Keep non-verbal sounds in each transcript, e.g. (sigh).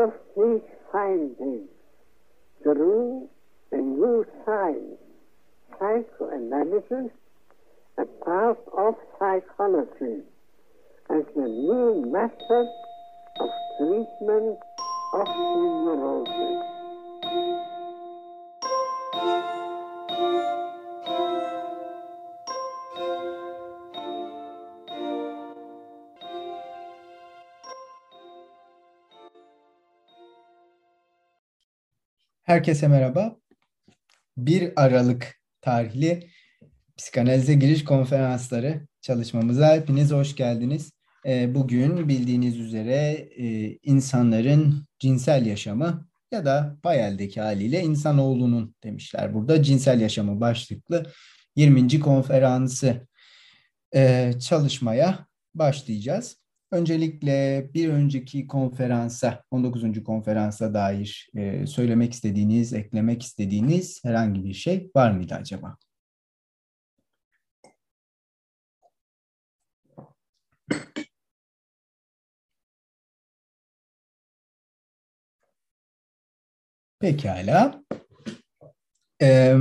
of these findings through a new science, psychoanalysis, a part of psychology, as the new method of treatment of neurosis. Herkese merhaba. 1 Aralık tarihli psikanalize giriş konferansları çalışmamıza hepiniz hoş geldiniz. Ee, bugün bildiğiniz üzere e, insanların cinsel yaşamı ya da Bayel'deki haliyle insanoğlunun demişler burada cinsel yaşamı başlıklı 20. konferansı e, çalışmaya başlayacağız. Öncelikle bir önceki konferansa, 19. konferansa dair e, söylemek istediğiniz, eklemek istediğiniz herhangi bir şey var mıydı acaba? Pekala. Ee,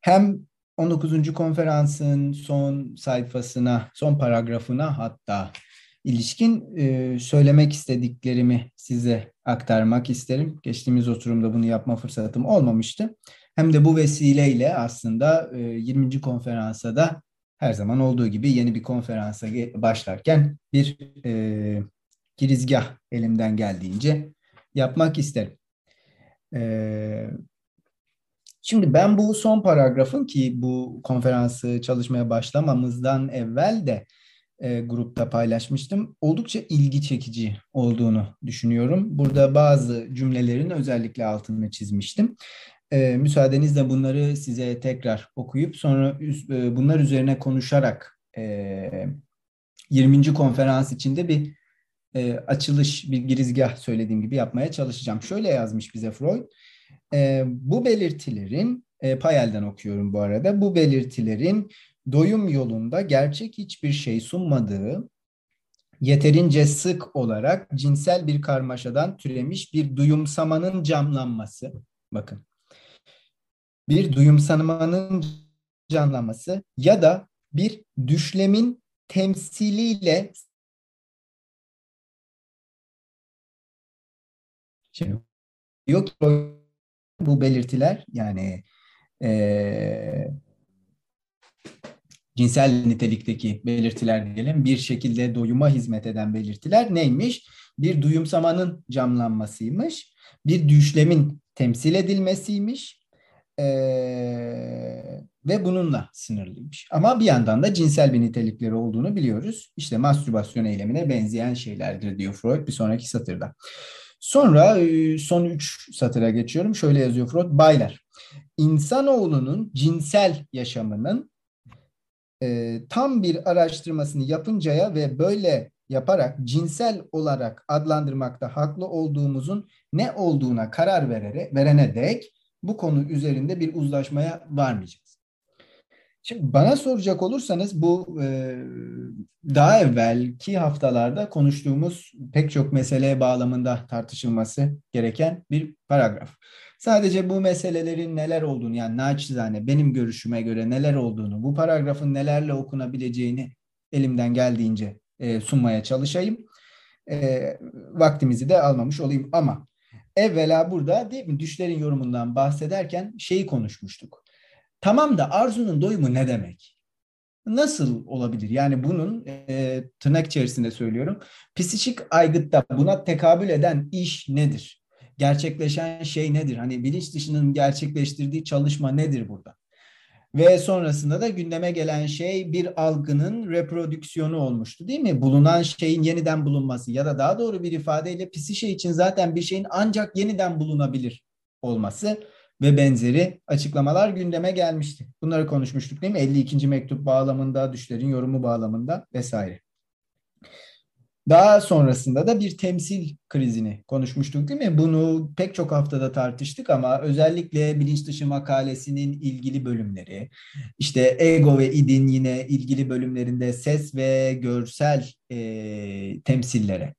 hem 19. konferansın son sayfasına, son paragrafına hatta ilişkin e, söylemek istediklerimi size aktarmak isterim. Geçtiğimiz oturumda bunu yapma fırsatım olmamıştı. Hem de bu vesileyle aslında e, 20. konferansa da her zaman olduğu gibi yeni bir konferansa başlarken bir e, girizgah elimden geldiğince yapmak isterim. E, Şimdi ben bu son paragrafın ki bu konferansı çalışmaya başlamamızdan evvel de e, grupta paylaşmıştım. Oldukça ilgi çekici olduğunu düşünüyorum. Burada bazı cümlelerin özellikle altını çizmiştim. E, müsaadenizle bunları size tekrar okuyup sonra e, bunlar üzerine konuşarak e, 20. konferans içinde bir e, açılış, bir girizgah söylediğim gibi yapmaya çalışacağım. Şöyle yazmış bize Freud. E, bu belirtilerin, e, Payel'den okuyorum bu arada, bu belirtilerin doyum yolunda gerçek hiçbir şey sunmadığı, yeterince sık olarak cinsel bir karmaşadan türemiş bir duyumsamanın camlanması, bakın, bir duyumsamanın canlanması ya da bir düşlemin temsiliyle Şimdi yok bu belirtiler yani e, cinsel nitelikteki belirtiler diyelim bir şekilde doyuma hizmet eden belirtiler neymiş? Bir duyumsamanın camlanmasıymış, bir düşlemin temsil edilmesiymiş e, ve bununla sınırlıymış. Ama bir yandan da cinsel bir nitelikleri olduğunu biliyoruz. İşte mastürbasyon eylemine benzeyen şeylerdir diyor Freud bir sonraki satırda. Sonra e, son üç satıra geçiyorum. Şöyle yazıyor Freud. Baylar, insanoğlunun cinsel yaşamının e, tam bir araştırmasını yapıncaya ve böyle yaparak cinsel olarak adlandırmakta haklı olduğumuzun ne olduğuna karar verere, verene dek bu konu üzerinde bir uzlaşmaya varmayacağız. Şimdi bana soracak olursanız bu e, daha evvelki haftalarda konuştuğumuz pek çok meseleye bağlamında tartışılması gereken bir paragraf. Sadece bu meselelerin neler olduğunu yani naçizane benim görüşüme göre neler olduğunu, bu paragrafın nelerle okunabileceğini elimden geldiğince e, sunmaya çalışayım. E, vaktimizi de almamış olayım ama evvela burada değil mi düşlerin yorumundan bahsederken şeyi konuşmuştuk Tamam da arzunun doyumu ne demek? Nasıl olabilir? Yani bunun e, tırnak içerisinde söylüyorum. Psikik aygıtta buna tekabül eden iş nedir? Gerçekleşen şey nedir? Hani bilinç dışının gerçekleştirdiği çalışma nedir burada? Ve sonrasında da gündeme gelen şey bir algının reprodüksiyonu olmuştu değil mi? Bulunan şeyin yeniden bulunması ya da daha doğru bir ifadeyle psişe için zaten bir şeyin ancak yeniden bulunabilir olması ve benzeri açıklamalar gündeme gelmişti. Bunları konuşmuştuk değil mi? 52. mektup bağlamında, düşlerin yorumu bağlamında vesaire. Daha sonrasında da bir temsil krizini konuşmuştuk değil mi? Bunu pek çok haftada tartıştık ama özellikle bilinç dışı makalesinin ilgili bölümleri, işte ego ve idin yine ilgili bölümlerinde ses ve görsel e, temsillere,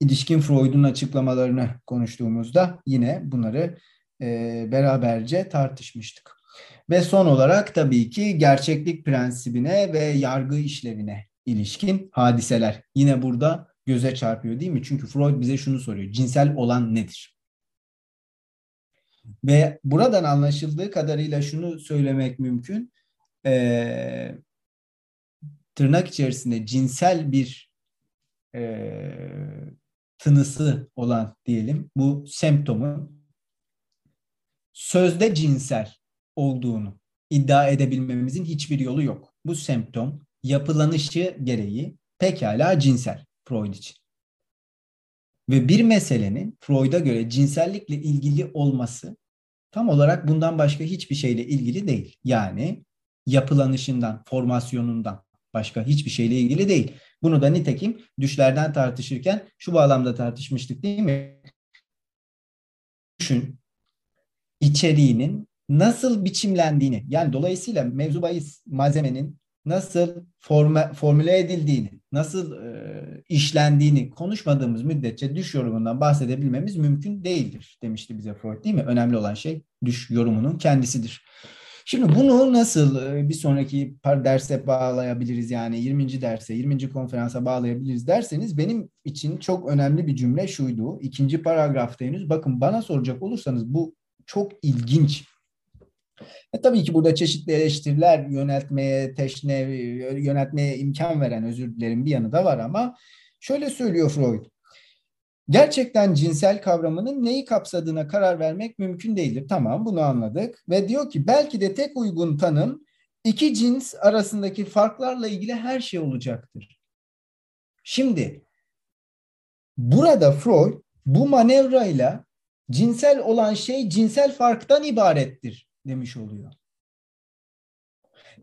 ilişkin Freud'un açıklamalarını konuştuğumuzda yine bunları e, beraberce tartışmıştık. Ve son olarak tabii ki gerçeklik prensibine ve yargı işlevine ilişkin hadiseler. Yine burada göze çarpıyor değil mi? Çünkü Freud bize şunu soruyor. Cinsel olan nedir? Ve buradan anlaşıldığı kadarıyla şunu söylemek mümkün. Ee, tırnak içerisinde cinsel bir e, tınısı olan diyelim bu semptomun sözde cinsel olduğunu iddia edebilmemizin hiçbir yolu yok. Bu semptom yapılanışı gereği pekala cinsel Freud için. Ve bir meselenin Freud'a göre cinsellikle ilgili olması tam olarak bundan başka hiçbir şeyle ilgili değil. Yani yapılanışından, formasyonundan başka hiçbir şeyle ilgili değil. Bunu da nitekim düşlerden tartışırken şu bağlamda tartışmıştık değil mi? Düşün içeriğinin nasıl biçimlendiğini yani dolayısıyla mevzu bahis malzemenin nasıl forma, formüle edildiğini, nasıl e, işlendiğini konuşmadığımız müddetçe düş yorumundan bahsedebilmemiz mümkün değildir demişti bize Freud değil mi? Önemli olan şey düş yorumunun kendisidir. Şimdi bunu nasıl e, bir sonraki derse bağlayabiliriz yani 20. derse, 20. konferansa bağlayabiliriz derseniz benim için çok önemli bir cümle şuydu. İkinci paragrafta henüz bakın bana soracak olursanız bu çok ilginç e, tabii ki burada çeşitli eleştiriler yöneltmeye, teşne, yöneltmeye imkan veren özür dilerim bir yanı da var ama şöyle söylüyor Freud. Gerçekten cinsel kavramının neyi kapsadığına karar vermek mümkün değildir. Tamam bunu anladık. Ve diyor ki belki de tek uygun tanım iki cins arasındaki farklarla ilgili her şey olacaktır. Şimdi burada Freud bu manevrayla cinsel olan şey cinsel farktan ibarettir demiş oluyor.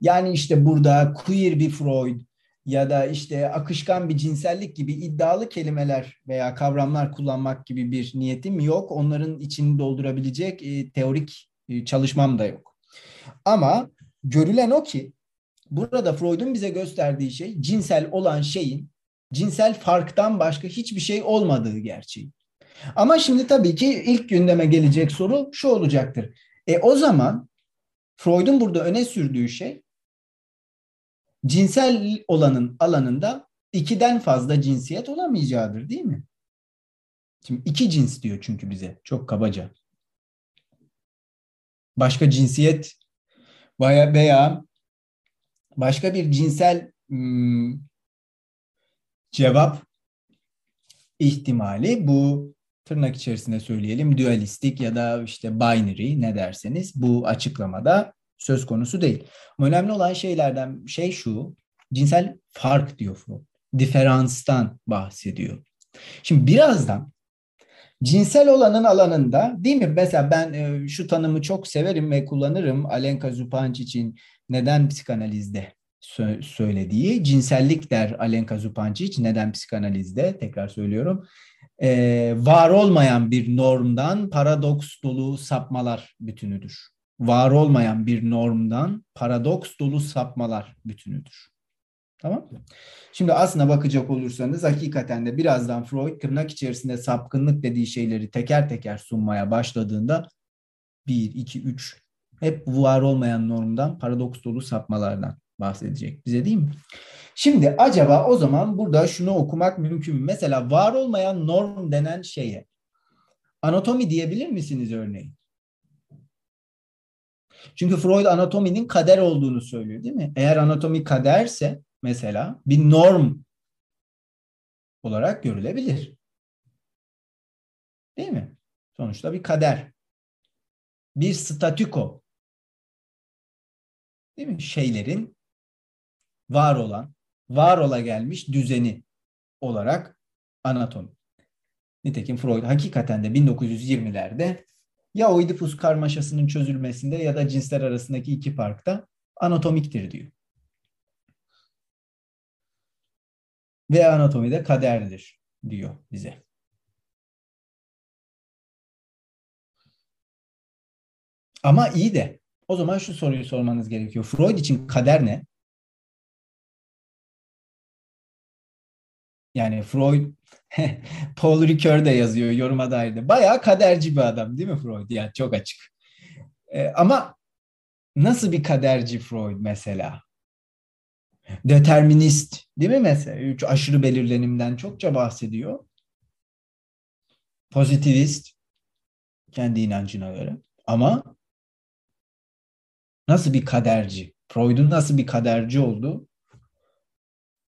Yani işte burada queer bir Freud ya da işte akışkan bir cinsellik gibi iddialı kelimeler veya kavramlar kullanmak gibi bir niyetim yok. Onların içini doldurabilecek e, teorik e, çalışmam da yok. Ama görülen o ki burada Freud'un bize gösterdiği şey cinsel olan şeyin cinsel farktan başka hiçbir şey olmadığı gerçeği. Ama şimdi tabii ki ilk gündeme gelecek soru şu olacaktır. E o zaman Freud'un burada öne sürdüğü şey cinsel olanın alanında ikiden fazla cinsiyet olamayacağıdır değil mi? Şimdi iki cins diyor çünkü bize çok kabaca. Başka cinsiyet veya başka bir cinsel hmm, cevap ihtimali bu tırnak içerisinde söyleyelim dualistik ya da işte binary ne derseniz bu açıklamada söz konusu değil. önemli olan şeylerden şey şu cinsel fark diyor Freud. Diferanstan bahsediyor. Şimdi birazdan cinsel olanın alanında değil mi? Mesela ben e, şu tanımı çok severim ve kullanırım. Alenka Zupancic neden psikanalizde söylediği cinsellik der Alenka Zupancic neden psikanalizde tekrar söylüyorum e, var olmayan bir normdan paradoks dolu sapmalar bütünüdür. Var olmayan bir normdan paradoks dolu sapmalar bütünüdür. Tamam Şimdi aslına bakacak olursanız hakikaten de birazdan Freud tırnak içerisinde sapkınlık dediği şeyleri teker teker sunmaya başladığında 1, 2, 3 hep var olmayan normdan paradoks dolu sapmalardan bahsedecek bize değil mi? Şimdi acaba o zaman burada şunu okumak mümkün mü? Mesela var olmayan norm denen şeye anatomi diyebilir misiniz örneğin? Çünkü Freud anatominin kader olduğunu söylüyor değil mi? Eğer anatomi kaderse mesela bir norm olarak görülebilir. Değil mi? Sonuçta bir kader. Bir statüko. Değil mi? Şeylerin var olan var ola gelmiş düzeni olarak anatomi. Nitekim Freud hakikaten de 1920'lerde ya Oedipus karmaşasının çözülmesinde ya da cinsler arasındaki iki farkta anatomiktir diyor. Ve anatomi de kaderdir diyor bize. Ama iyi de o zaman şu soruyu sormanız gerekiyor. Freud için kader ne? Yani Freud (laughs) Paul Ricoeur de yazıyor yoruma dair de. Bayağı kaderci bir adam değil mi Freud? Yani çok açık. Ee, ama nasıl bir kaderci Freud mesela? Determinist değil mi mesela? Üç aşırı belirlenimden çokça bahsediyor. Pozitivist kendi inancına göre. Ama nasıl bir kaderci? Freud'un nasıl bir kaderci olduğu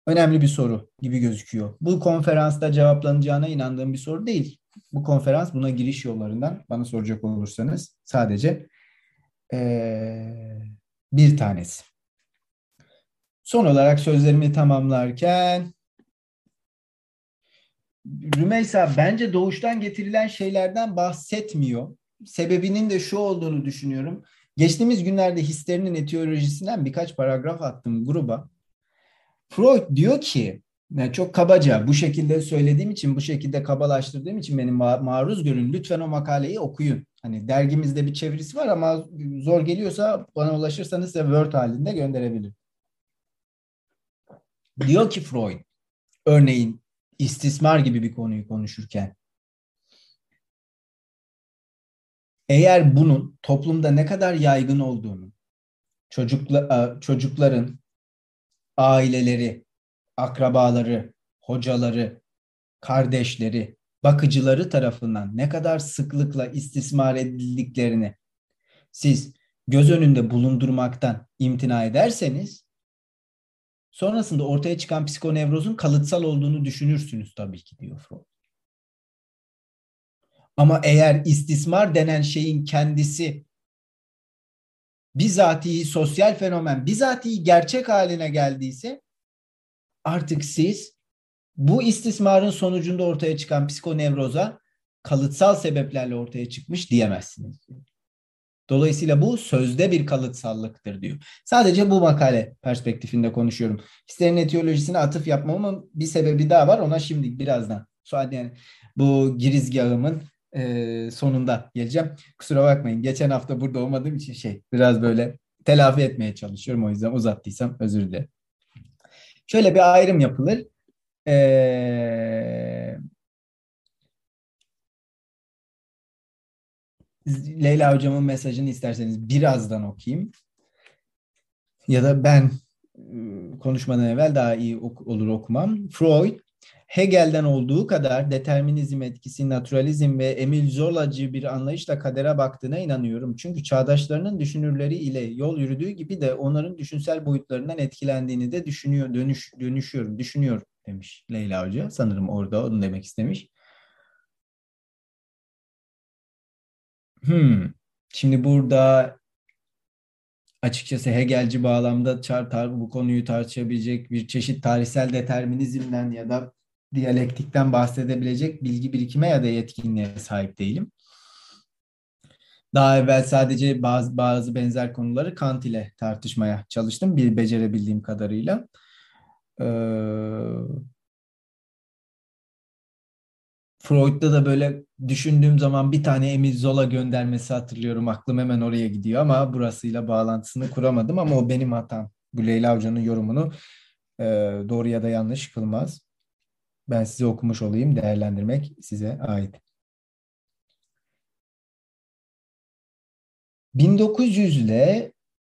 önemli bir soru gibi gözüküyor. Bu konferansta cevaplanacağına inandığım bir soru değil. Bu konferans buna giriş yollarından bana soracak olursanız sadece ee, bir tanesi. Son olarak sözlerimi tamamlarken Rümeysa bence doğuştan getirilen şeylerden bahsetmiyor. Sebebinin de şu olduğunu düşünüyorum. Geçtiğimiz günlerde hislerinin etiyolojisinden birkaç paragraf attım gruba. Freud diyor ki yani çok kabaca bu şekilde söylediğim için, bu şekilde kabalaştırdığım için benim ma- maruz görün. Lütfen o makaleyi okuyun. Hani dergimizde bir çevirisi var ama zor geliyorsa bana ulaşırsanız size Word halinde gönderebilirim. Diyor ki Freud, örneğin istismar gibi bir konuyu konuşurken eğer bunun toplumda ne kadar yaygın olduğunu, çocukla, çocukların aileleri, akrabaları, hocaları, kardeşleri, bakıcıları tarafından ne kadar sıklıkla istismar edildiklerini siz göz önünde bulundurmaktan imtina ederseniz sonrasında ortaya çıkan psikonevrozun kalıtsal olduğunu düşünürsünüz tabii ki diyor Freud. Ama eğer istismar denen şeyin kendisi bizatihi sosyal fenomen, bizatihi gerçek haline geldiyse artık siz bu istismarın sonucunda ortaya çıkan psikonevroza kalıtsal sebeplerle ortaya çıkmış diyemezsiniz. Dolayısıyla bu sözde bir kalıtsallıktır diyor. Sadece bu makale perspektifinde konuşuyorum. Hislerin etiyolojisine atıf yapmamın bir sebebi daha var. Ona şimdi birazdan. Yani bu girizgahımın e, sonunda geleceğim. Kusura bakmayın. Geçen hafta burada olmadığım için şey biraz böyle telafi etmeye çalışıyorum. O yüzden uzattıysam özür dilerim. Şöyle bir ayrım yapılır. Ee, Leyla hocamın mesajını isterseniz birazdan okuyayım. Ya da ben ıı, konuşmadan evvel daha iyi ok- olur okumam. Freud Hegel'den olduğu kadar determinizm etkisi, naturalizm ve Emil Zola'cı bir anlayışla kadere baktığına inanıyorum. Çünkü çağdaşlarının düşünürleri ile yol yürüdüğü gibi de onların düşünsel boyutlarından etkilendiğini de düşünüyor, dönüş, dönüşüyorum, düşünüyorum demiş Leyla Hoca. Sanırım orada onu demek istemiş. Hmm. Şimdi burada açıkçası Hegelci bağlamda bu konuyu tartışabilecek bir çeşit tarihsel determinizmden ya da diyalektikten bahsedebilecek bilgi birikime ya da yetkinliğe sahip değilim. Daha evvel sadece bazı bazı benzer konuları Kant ile tartışmaya çalıştım bir becerebildiğim kadarıyla. Ee, Freud'da da böyle düşündüğüm zaman bir tane Emil Zola göndermesi hatırlıyorum. Aklım hemen oraya gidiyor ama burasıyla bağlantısını kuramadım ama o benim hatam. Bu Leyla Hoca'nın yorumunu e, doğru ya da yanlış kılmaz. Ben size okumuş olayım. Değerlendirmek size ait. 1900 ile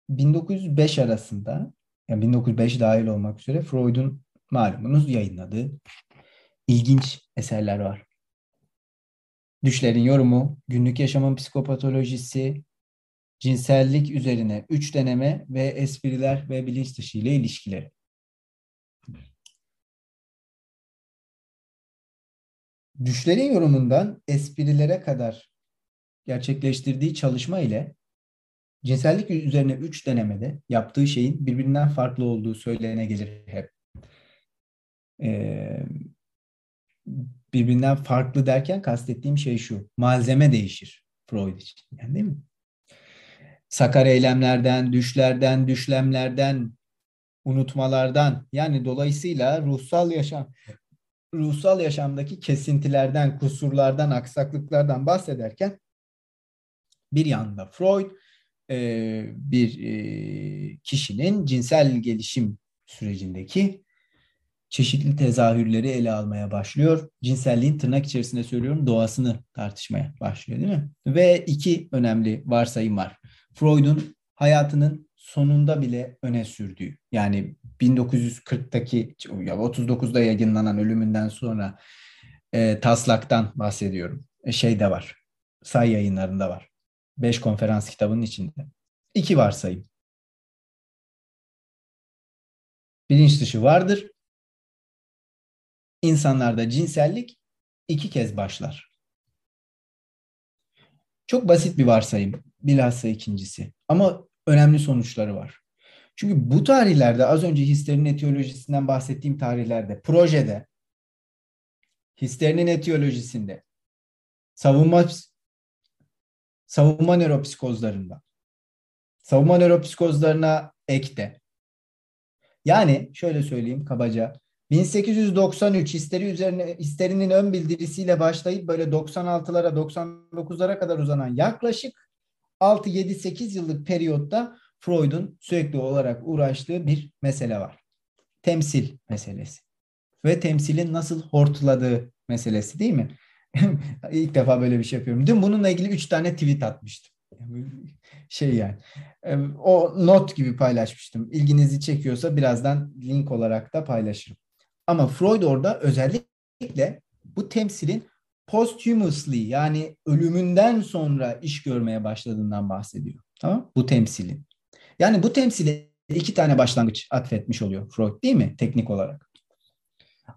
1905 arasında yani 1905 dahil olmak üzere Freud'un malumunuz yayınladığı ilginç eserler var. Düşlerin yorumu, günlük yaşamın psikopatolojisi, cinsellik üzerine üç deneme ve espriler ve bilinç dışı ile ilişkileri. Düşlerin yorumundan esprilere kadar gerçekleştirdiği çalışma ile cinsellik üzerine üç denemede yaptığı şeyin birbirinden farklı olduğu söylene gelir hep. Ee, birbirinden farklı derken kastettiğim şey şu. Malzeme değişir Freud için. Yani değil mi? Sakar eylemlerden, düşlerden, düşlemlerden, unutmalardan yani dolayısıyla ruhsal yaşam ruhsal yaşamdaki kesintilerden, kusurlardan, aksaklıklardan bahsederken bir yanda Freud e, bir e, kişinin cinsel gelişim sürecindeki çeşitli tezahürleri ele almaya başlıyor. Cinselliğin tırnak içerisinde söylüyorum doğasını tartışmaya başlıyor değil mi? Ve iki önemli varsayım var. Freud'un hayatının sonunda bile öne sürdüğü yani 1940'taki ya 39'da yayınlanan ölümünden sonra e, taslaktan bahsediyorum. E, şey de var. Say yayınlarında var. Beş konferans kitabının içinde. İki varsayım. Bilinç dışı vardır. İnsanlarda cinsellik iki kez başlar. Çok basit bir varsayım. Bilhassa ikincisi. Ama önemli sonuçları var. Çünkü bu tarihlerde az önce histerinin etiyolojisinden bahsettiğim tarihlerde projede histerinin etiyolojisinde savunma savunma nöropsikozlarında savunma nöropsikozlarına ekte. Yani şöyle söyleyeyim kabaca 1893 histeri üzerine histerinin ön bildirisiyle başlayıp böyle 96'lara 99'lara kadar uzanan yaklaşık 6-7-8 yıllık periyotta Freud'un sürekli olarak uğraştığı bir mesele var. Temsil meselesi. Ve temsilin nasıl hortladığı meselesi değil mi? (laughs) İlk defa böyle bir şey yapıyorum. Dün bununla ilgili üç tane tweet atmıştım. Şey yani. O not gibi paylaşmıştım. İlginizi çekiyorsa birazdan link olarak da paylaşırım. Ama Freud orada özellikle bu temsilin posthumously yani ölümünden sonra iş görmeye başladığından bahsediyor. Tamam? Bu temsilin. Yani bu temsile iki tane başlangıç atfetmiş oluyor Freud değil mi? Teknik olarak.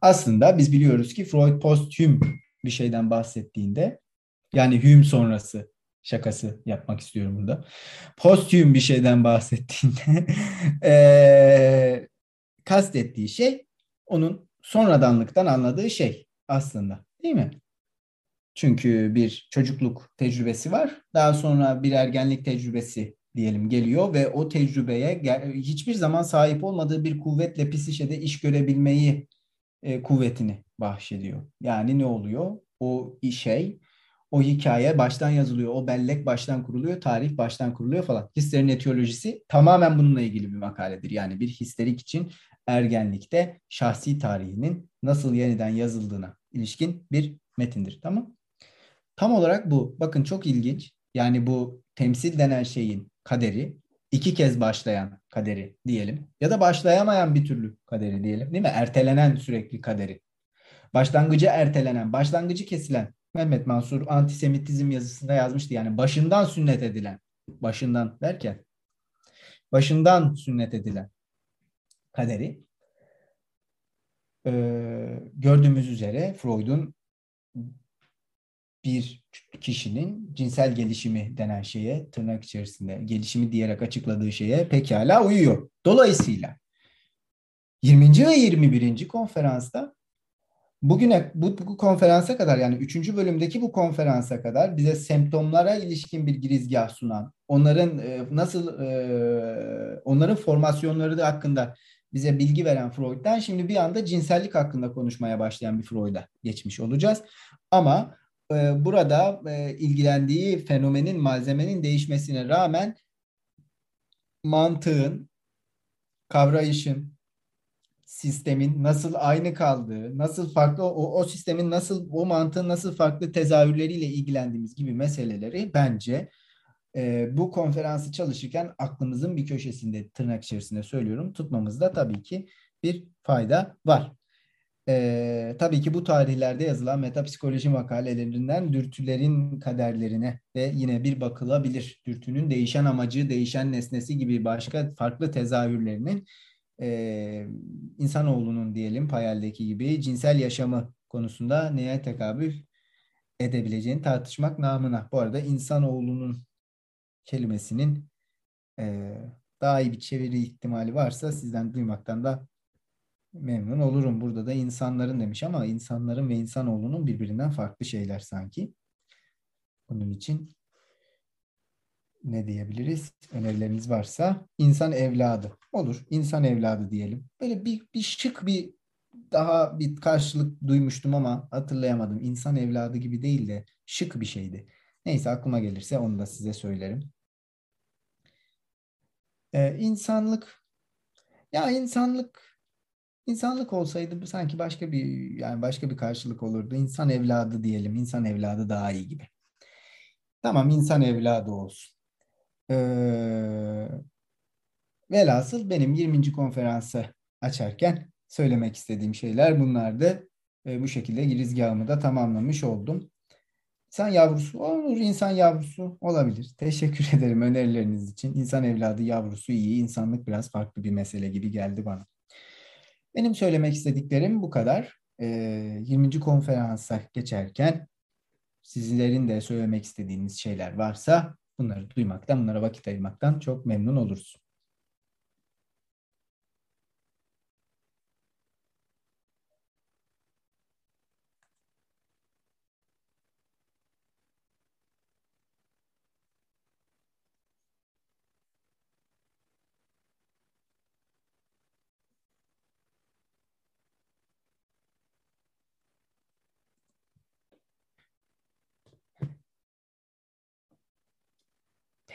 Aslında biz biliyoruz ki Freud posthum bir şeyden bahsettiğinde yani Hume sonrası şakası yapmak istiyorum burada. Posthum bir şeyden bahsettiğinde (laughs) ee, kastettiği şey onun sonradanlıktan anladığı şey aslında değil mi? Çünkü bir çocukluk tecrübesi var. Daha sonra bir ergenlik tecrübesi diyelim geliyor ve o tecrübeye hiçbir zaman sahip olmadığı bir kuvvetle psişede iş görebilmeyi e, kuvvetini bahşediyor. Yani ne oluyor? O şey, o hikaye baştan yazılıyor, o bellek baştan kuruluyor, tarih baştan kuruluyor falan. Hislerin etiyolojisi tamamen bununla ilgili bir makaledir. Yani bir histerik için ergenlikte şahsi tarihinin nasıl yeniden yazıldığına ilişkin bir metindir. Tamam? Tam olarak bu. Bakın çok ilginç. Yani bu temsil denen şeyin kaderi, iki kez başlayan kaderi diyelim ya da başlayamayan bir türlü kaderi diyelim değil mi? Ertelenen sürekli kaderi. Başlangıcı ertelenen, başlangıcı kesilen. Mehmet Mansur antisemitizm yazısında yazmıştı yani başından sünnet edilen. Başından derken başından sünnet edilen kaderi ee, gördüğümüz üzere Freud'un bir kişinin cinsel gelişimi denen şeye tırnak içerisinde gelişimi diyerek açıkladığı şeye pekala uyuyor. Dolayısıyla 20. ve 21. konferansta bugüne bu, bu konferansa kadar yani 3. bölümdeki bu konferansa kadar bize semptomlara ilişkin bir girizgah sunan, onların e, nasıl e, onların formasyonları da hakkında bize bilgi veren Freud'dan şimdi bir anda cinsellik hakkında konuşmaya başlayan bir Freud'a geçmiş olacağız. Ama e, burada e, ilgilendiği fenomenin, malzemenin değişmesine rağmen mantığın, kavrayışın, sistemin nasıl aynı kaldığı, nasıl farklı o, o sistemin nasıl o mantığın nasıl farklı tezahürleriyle ilgilendiğimiz gibi meseleleri bence e, bu konferansı çalışırken aklımızın bir köşesinde tırnak içerisinde söylüyorum tutmamızda tabii ki bir fayda var. E, tabii ki bu tarihlerde yazılan metapsikoloji makalelerinden dürtülerin kaderlerine de yine bir bakılabilir. Dürtünün değişen amacı, değişen nesnesi gibi başka farklı tezahürlerinin e, insanoğlunun diyelim Payel'deki gibi cinsel yaşamı konusunda neye tekabül edebileceğini tartışmak namına. Bu arada insanoğlunun kelimesinin e, daha iyi bir çeviri ihtimali varsa sizden duymaktan da memnun olurum. Burada da insanların demiş ama insanların ve insanoğlunun birbirinden farklı şeyler sanki. Bunun için ne diyebiliriz? Önerileriniz varsa insan evladı. Olur. insan evladı diyelim. Böyle bir, bir şık bir daha bir karşılık duymuştum ama hatırlayamadım. İnsan evladı gibi değil de şık bir şeydi. Neyse aklıma gelirse onu da size söylerim. Ee, insanlık ya insanlık İnsanlık olsaydı sanki başka bir yani başka bir karşılık olurdu. İnsan evladı diyelim. İnsan evladı daha iyi gibi. Tamam insan evladı olsun. Ee, velhasıl benim 20. konferansı açarken söylemek istediğim şeyler bunlardı. Ee, bu şekilde girizgahımı da tamamlamış oldum. İnsan yavrusu olur, insan yavrusu olabilir. Teşekkür (laughs) ederim önerileriniz için. İnsan evladı yavrusu iyi, insanlık biraz farklı bir mesele gibi geldi bana. Benim söylemek istediklerim bu kadar. Ee, 20. konferansa geçerken sizlerin de söylemek istediğiniz şeyler varsa bunları duymaktan, bunlara vakit ayırmaktan çok memnun oluruz.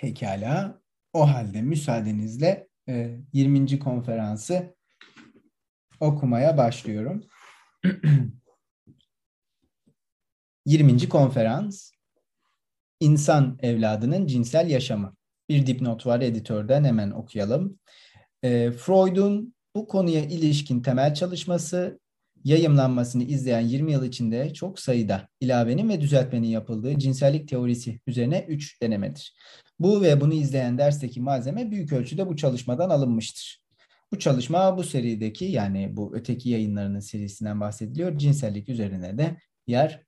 Pekala. O halde müsaadenizle 20. E, konferansı okumaya başlıyorum. (clears throat) 20. konferans İnsan evladının cinsel yaşamı. Bir dipnot var editörden hemen okuyalım. E, Freud'un bu konuya ilişkin temel çalışması yayımlanmasını izleyen 20 yıl içinde çok sayıda ilavenin ve düzeltmenin yapıldığı cinsellik teorisi üzerine 3 denemedir. Bu ve bunu izleyen dersteki malzeme büyük ölçüde bu çalışmadan alınmıştır. Bu çalışma bu serideki yani bu öteki yayınlarının serisinden bahsediliyor. Cinsellik üzerine de yer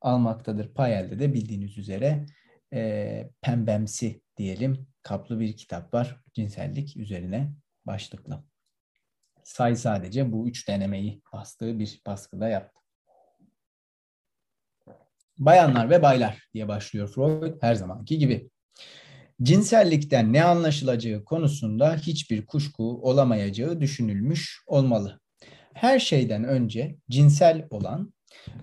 almaktadır. Payel'de de bildiğiniz üzere e, pembemsi diyelim kaplı bir kitap var. Cinsellik üzerine başlıklı. Say sadece bu üç denemeyi bastığı bir baskıda yaptı. Bayanlar ve baylar diye başlıyor Freud her zamanki gibi. Cinsellikten ne anlaşılacağı konusunda hiçbir kuşku olamayacağı düşünülmüş olmalı. Her şeyden önce cinsel olan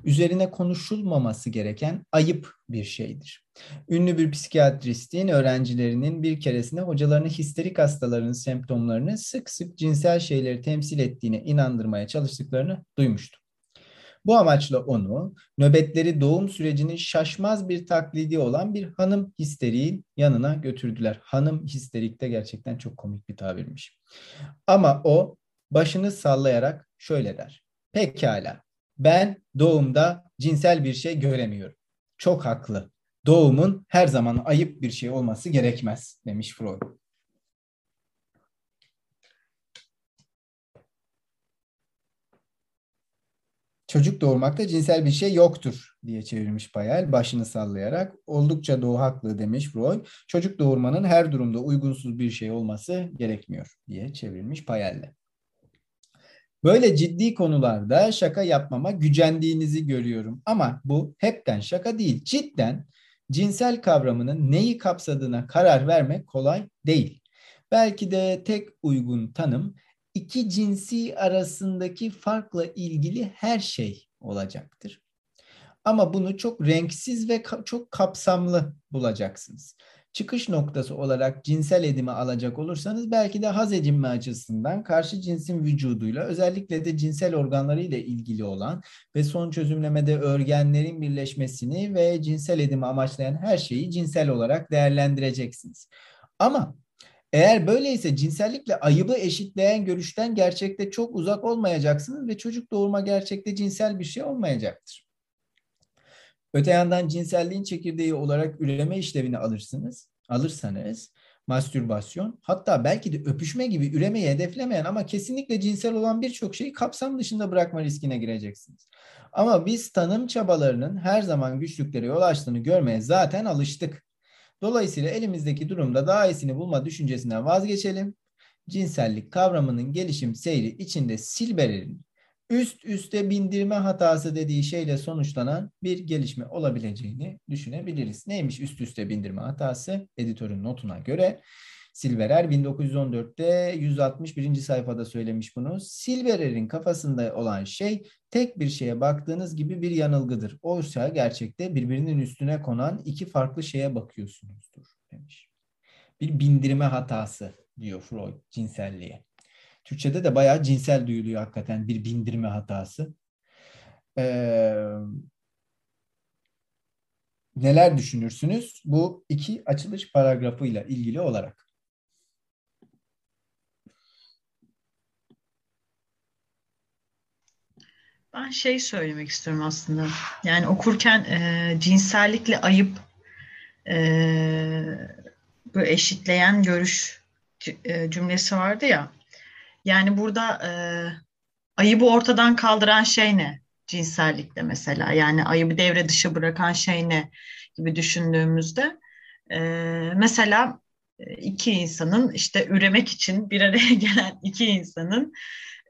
üzerine konuşulmaması gereken ayıp bir şeydir. Ünlü bir psikiyatristin öğrencilerinin bir keresinde hocalarını histerik hastaların semptomlarını sık sık cinsel şeyleri temsil ettiğine inandırmaya çalıştıklarını duymuştu. Bu amaçla onu nöbetleri doğum sürecinin şaşmaz bir taklidi olan bir hanım histeriğin yanına götürdüler. Hanım histerik de gerçekten çok komik bir tabirmiş. Ama o başını sallayarak şöyle der. Pekala ben doğumda cinsel bir şey göremiyorum. Çok haklı. Doğumun her zaman ayıp bir şey olması gerekmez demiş Freud. Çocuk doğurmakta cinsel bir şey yoktur diye çevirmiş Bayel başını sallayarak. Oldukça doğu haklı demiş Freud. Çocuk doğurmanın her durumda uygunsuz bir şey olması gerekmiyor diye çevirmiş Payel'le. Böyle ciddi konularda şaka yapmama gücendiğinizi görüyorum. Ama bu hepten şaka değil. Cidden cinsel kavramının neyi kapsadığına karar vermek kolay değil. Belki de tek uygun tanım iki cinsi arasındaki farkla ilgili her şey olacaktır. Ama bunu çok renksiz ve çok kapsamlı bulacaksınız çıkış noktası olarak cinsel edimi alacak olursanız belki de haz edinme açısından karşı cinsin vücuduyla özellikle de cinsel organlarıyla ilgili olan ve son çözümlemede örgenlerin birleşmesini ve cinsel edimi amaçlayan her şeyi cinsel olarak değerlendireceksiniz. Ama eğer böyleyse cinsellikle ayıbı eşitleyen görüşten gerçekte çok uzak olmayacaksınız ve çocuk doğurma gerçekte cinsel bir şey olmayacaktır. Öte yandan cinselliğin çekirdeği olarak üreme işlevini alırsınız. Alırsanız mastürbasyon hatta belki de öpüşme gibi üremeyi hedeflemeyen ama kesinlikle cinsel olan birçok şeyi kapsam dışında bırakma riskine gireceksiniz. Ama biz tanım çabalarının her zaman güçlüklere yol açtığını görmeye zaten alıştık. Dolayısıyla elimizdeki durumda daha iyisini bulma düşüncesinden vazgeçelim. Cinsellik kavramının gelişim seyri içinde Silberer'in üst üste bindirme hatası dediği şeyle sonuçlanan bir gelişme olabileceğini düşünebiliriz. Neymiş üst üste bindirme hatası? Editörün notuna göre Silverer 1914'te 161. sayfada söylemiş bunu. Silverer'in kafasında olan şey tek bir şeye baktığınız gibi bir yanılgıdır. Oysa gerçekte birbirinin üstüne konan iki farklı şeye bakıyorsunuzdur demiş. Bir bindirme hatası diyor Freud cinselliğe. Türkçe'de de bayağı cinsel duyuluyor hakikaten bir bindirme hatası. Ee, neler düşünürsünüz bu iki açılış paragrafıyla ilgili olarak? Ben şey söylemek istiyorum aslında. Yani okurken e, cinsellikle ayıp e, bu eşitleyen görüş e, cümlesi vardı ya. Yani burada e, ayıbı ortadan kaldıran şey ne? Cinsellikte mesela. Yani ayıbı devre dışı bırakan şey ne? Gibi düşündüğümüzde. E, mesela iki insanın işte üremek için bir araya (laughs) gelen iki insanın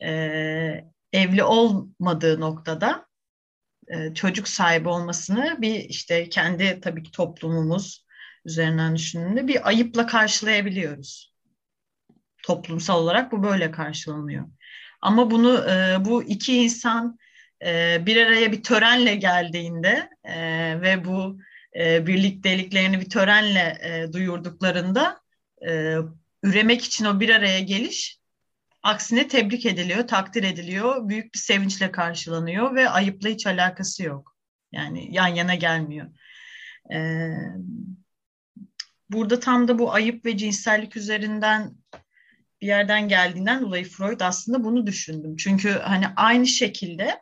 e, evli olmadığı noktada e, çocuk sahibi olmasını bir işte kendi tabii ki toplumumuz üzerinden düşündüğünde bir ayıpla karşılayabiliyoruz. Toplumsal olarak bu böyle karşılanıyor. Ama bunu e, bu iki insan e, bir araya bir törenle geldiğinde e, ve bu e, birlikteliklerini bir törenle e, duyurduklarında e, üremek için o bir araya geliş aksine tebrik ediliyor, takdir ediliyor, büyük bir sevinçle karşılanıyor ve ayıpla hiç alakası yok. Yani yan yana gelmiyor. Ee, burada tam da bu ayıp ve cinsellik üzerinden bir yerden geldiğinden dolayı Freud aslında bunu düşündüm. Çünkü hani aynı şekilde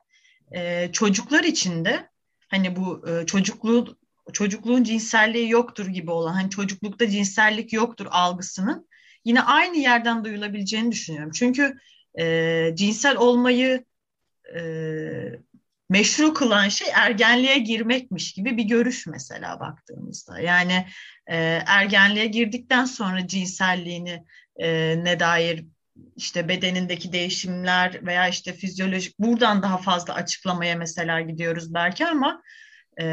e, çocuklar içinde hani bu e, çocukluğu çocukluğun cinselliği yoktur gibi olan hani çocuklukta cinsellik yoktur algısının yine aynı yerden duyulabileceğini düşünüyorum. Çünkü e, cinsel olmayı e, meşru kılan şey ergenliğe girmekmiş gibi bir görüş mesela baktığımızda. Yani e, ergenliğe girdikten sonra cinselliğini e, ne dair işte bedenindeki değişimler veya işte fizyolojik buradan daha fazla açıklamaya mesela gidiyoruz belki ama e,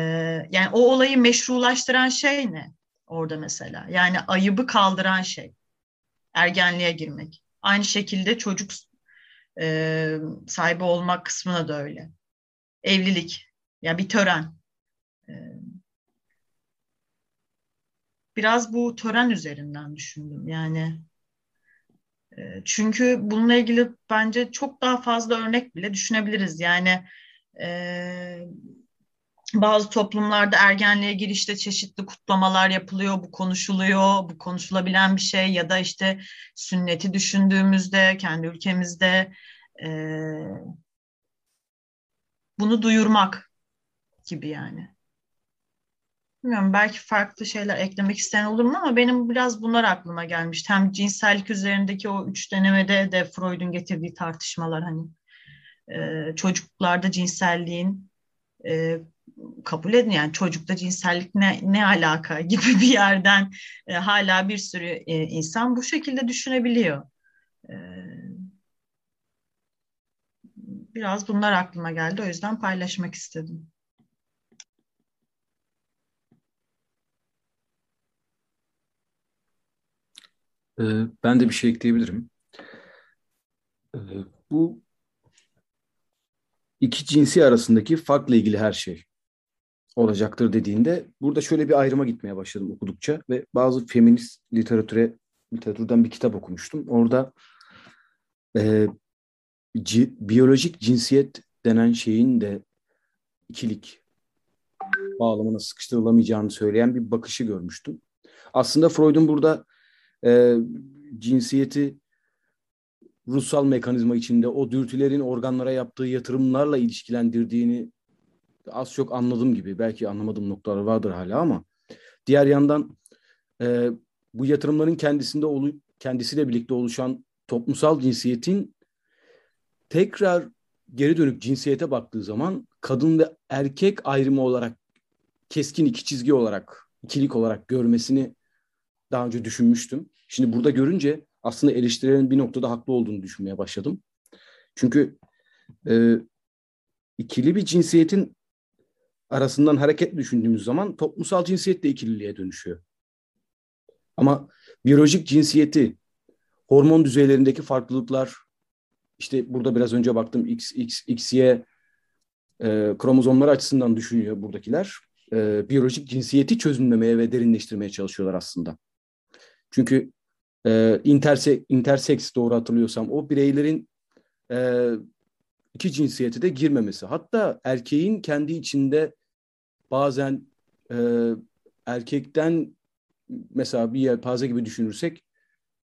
yani o olayı meşrulaştıran şey ne orada mesela? Yani ayıbı kaldıran şey ergenliğe girmek. Aynı şekilde çocuk e, sahibi olmak kısmına da öyle. Evlilik, ya yani bir tören. E, biraz bu tören üzerinden düşündüm. Yani çünkü bununla ilgili bence çok daha fazla örnek bile düşünebiliriz. Yani e, bazı toplumlarda ergenliğe girişte çeşitli kutlamalar yapılıyor, bu konuşuluyor, bu konuşulabilen bir şey ya da işte sünneti düşündüğümüzde kendi ülkemizde e, bunu duyurmak gibi yani. Bilmiyorum belki farklı şeyler eklemek isteyen olur mu ama benim biraz bunlar aklıma gelmişti. Hem cinsellik üzerindeki o üç denemede de Freud'un getirdiği tartışmalar hani e, çocuklarda cinselliğin e, kabul edin yani çocukta cinsellik ne, ne alaka (laughs) gibi bir yerden e, hala bir sürü e, insan bu şekilde düşünebiliyor. E, biraz bunlar aklıma geldi o yüzden paylaşmak istedim. Ben de bir şey ekleyebilirim. Ee, bu iki cinsi arasındaki farkla ilgili her şey olacaktır dediğinde burada şöyle bir ayrıma gitmeye başladım okudukça ve bazı feminist literatüre literatürden bir kitap okumuştum. Orada e, ci, biyolojik cinsiyet denen şeyin de ikilik bağlamına sıkıştırılamayacağını söyleyen bir bakışı görmüştüm. Aslında Freud'un burada e, cinsiyeti ruhsal mekanizma içinde o dürtülerin organlara yaptığı yatırımlarla ilişkilendirdiğini az çok anladım gibi. Belki anlamadığım noktalar vardır hala ama diğer yandan e, bu yatırımların kendisinde olu, kendisiyle birlikte oluşan toplumsal cinsiyetin tekrar geri dönüp cinsiyete baktığı zaman kadın ve erkek ayrımı olarak keskin iki çizgi olarak, ikilik olarak görmesini daha önce düşünmüştüm. Şimdi burada görünce aslında eleştirilerin bir noktada haklı olduğunu düşünmeye başladım. Çünkü e, ikili bir cinsiyetin arasından hareket düşündüğümüz zaman toplumsal cinsiyet de ikililiğe dönüşüyor. Ama biyolojik cinsiyeti, hormon düzeylerindeki farklılıklar, işte burada biraz önce baktım X, X, XY e, kromozomlar açısından düşünüyor buradakiler. E, biyolojik cinsiyeti çözümlemeye ve derinleştirmeye çalışıyorlar aslında. Çünkü e, interse, interseks doğru hatırlıyorsam o bireylerin e, iki cinsiyete de girmemesi. Hatta erkeğin kendi içinde bazen e, erkekten mesela bir yelpaze gibi düşünürsek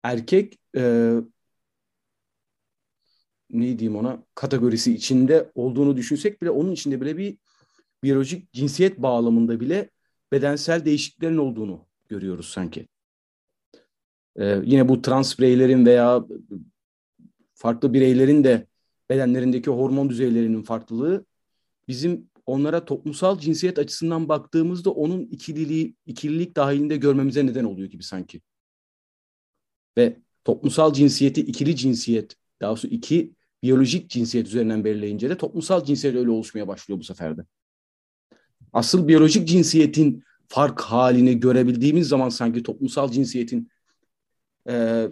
erkek e, ne diyeyim ona kategorisi içinde olduğunu düşünsek bile onun içinde bile bir biyolojik cinsiyet bağlamında bile bedensel değişikliklerin olduğunu görüyoruz sanki. Ee, yine bu trans bireylerin veya farklı bireylerin de bedenlerindeki hormon düzeylerinin farklılığı bizim onlara toplumsal cinsiyet açısından baktığımızda onun ikililiği, ikililik dahilinde görmemize neden oluyor gibi sanki. Ve toplumsal cinsiyeti ikili cinsiyet, daha doğrusu iki biyolojik cinsiyet üzerinden belirleyince de toplumsal cinsiyet öyle oluşmaya başlıyor bu sefer de. Asıl biyolojik cinsiyetin fark halini görebildiğimiz zaman sanki toplumsal cinsiyetin e,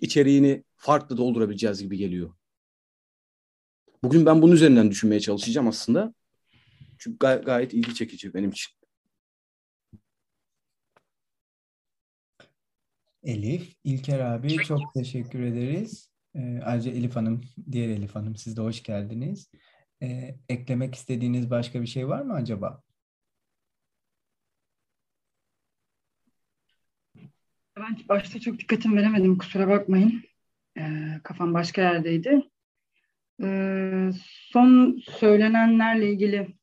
içeriğini farklı doldurabileceğiz gibi geliyor. Bugün ben bunun üzerinden düşünmeye çalışacağım aslında. Çünkü gay- gayet ilgi çekici benim için. Elif, İlker abi çok teşekkür ederiz. Ee, ayrıca Elif Hanım, diğer Elif Hanım siz de hoş geldiniz. Ee, eklemek istediğiniz başka bir şey var mı acaba? Ben başta çok dikkatim veremedim kusura bakmayın. Ee, kafam başka yerdeydi. Ee, son söylenenlerle ilgili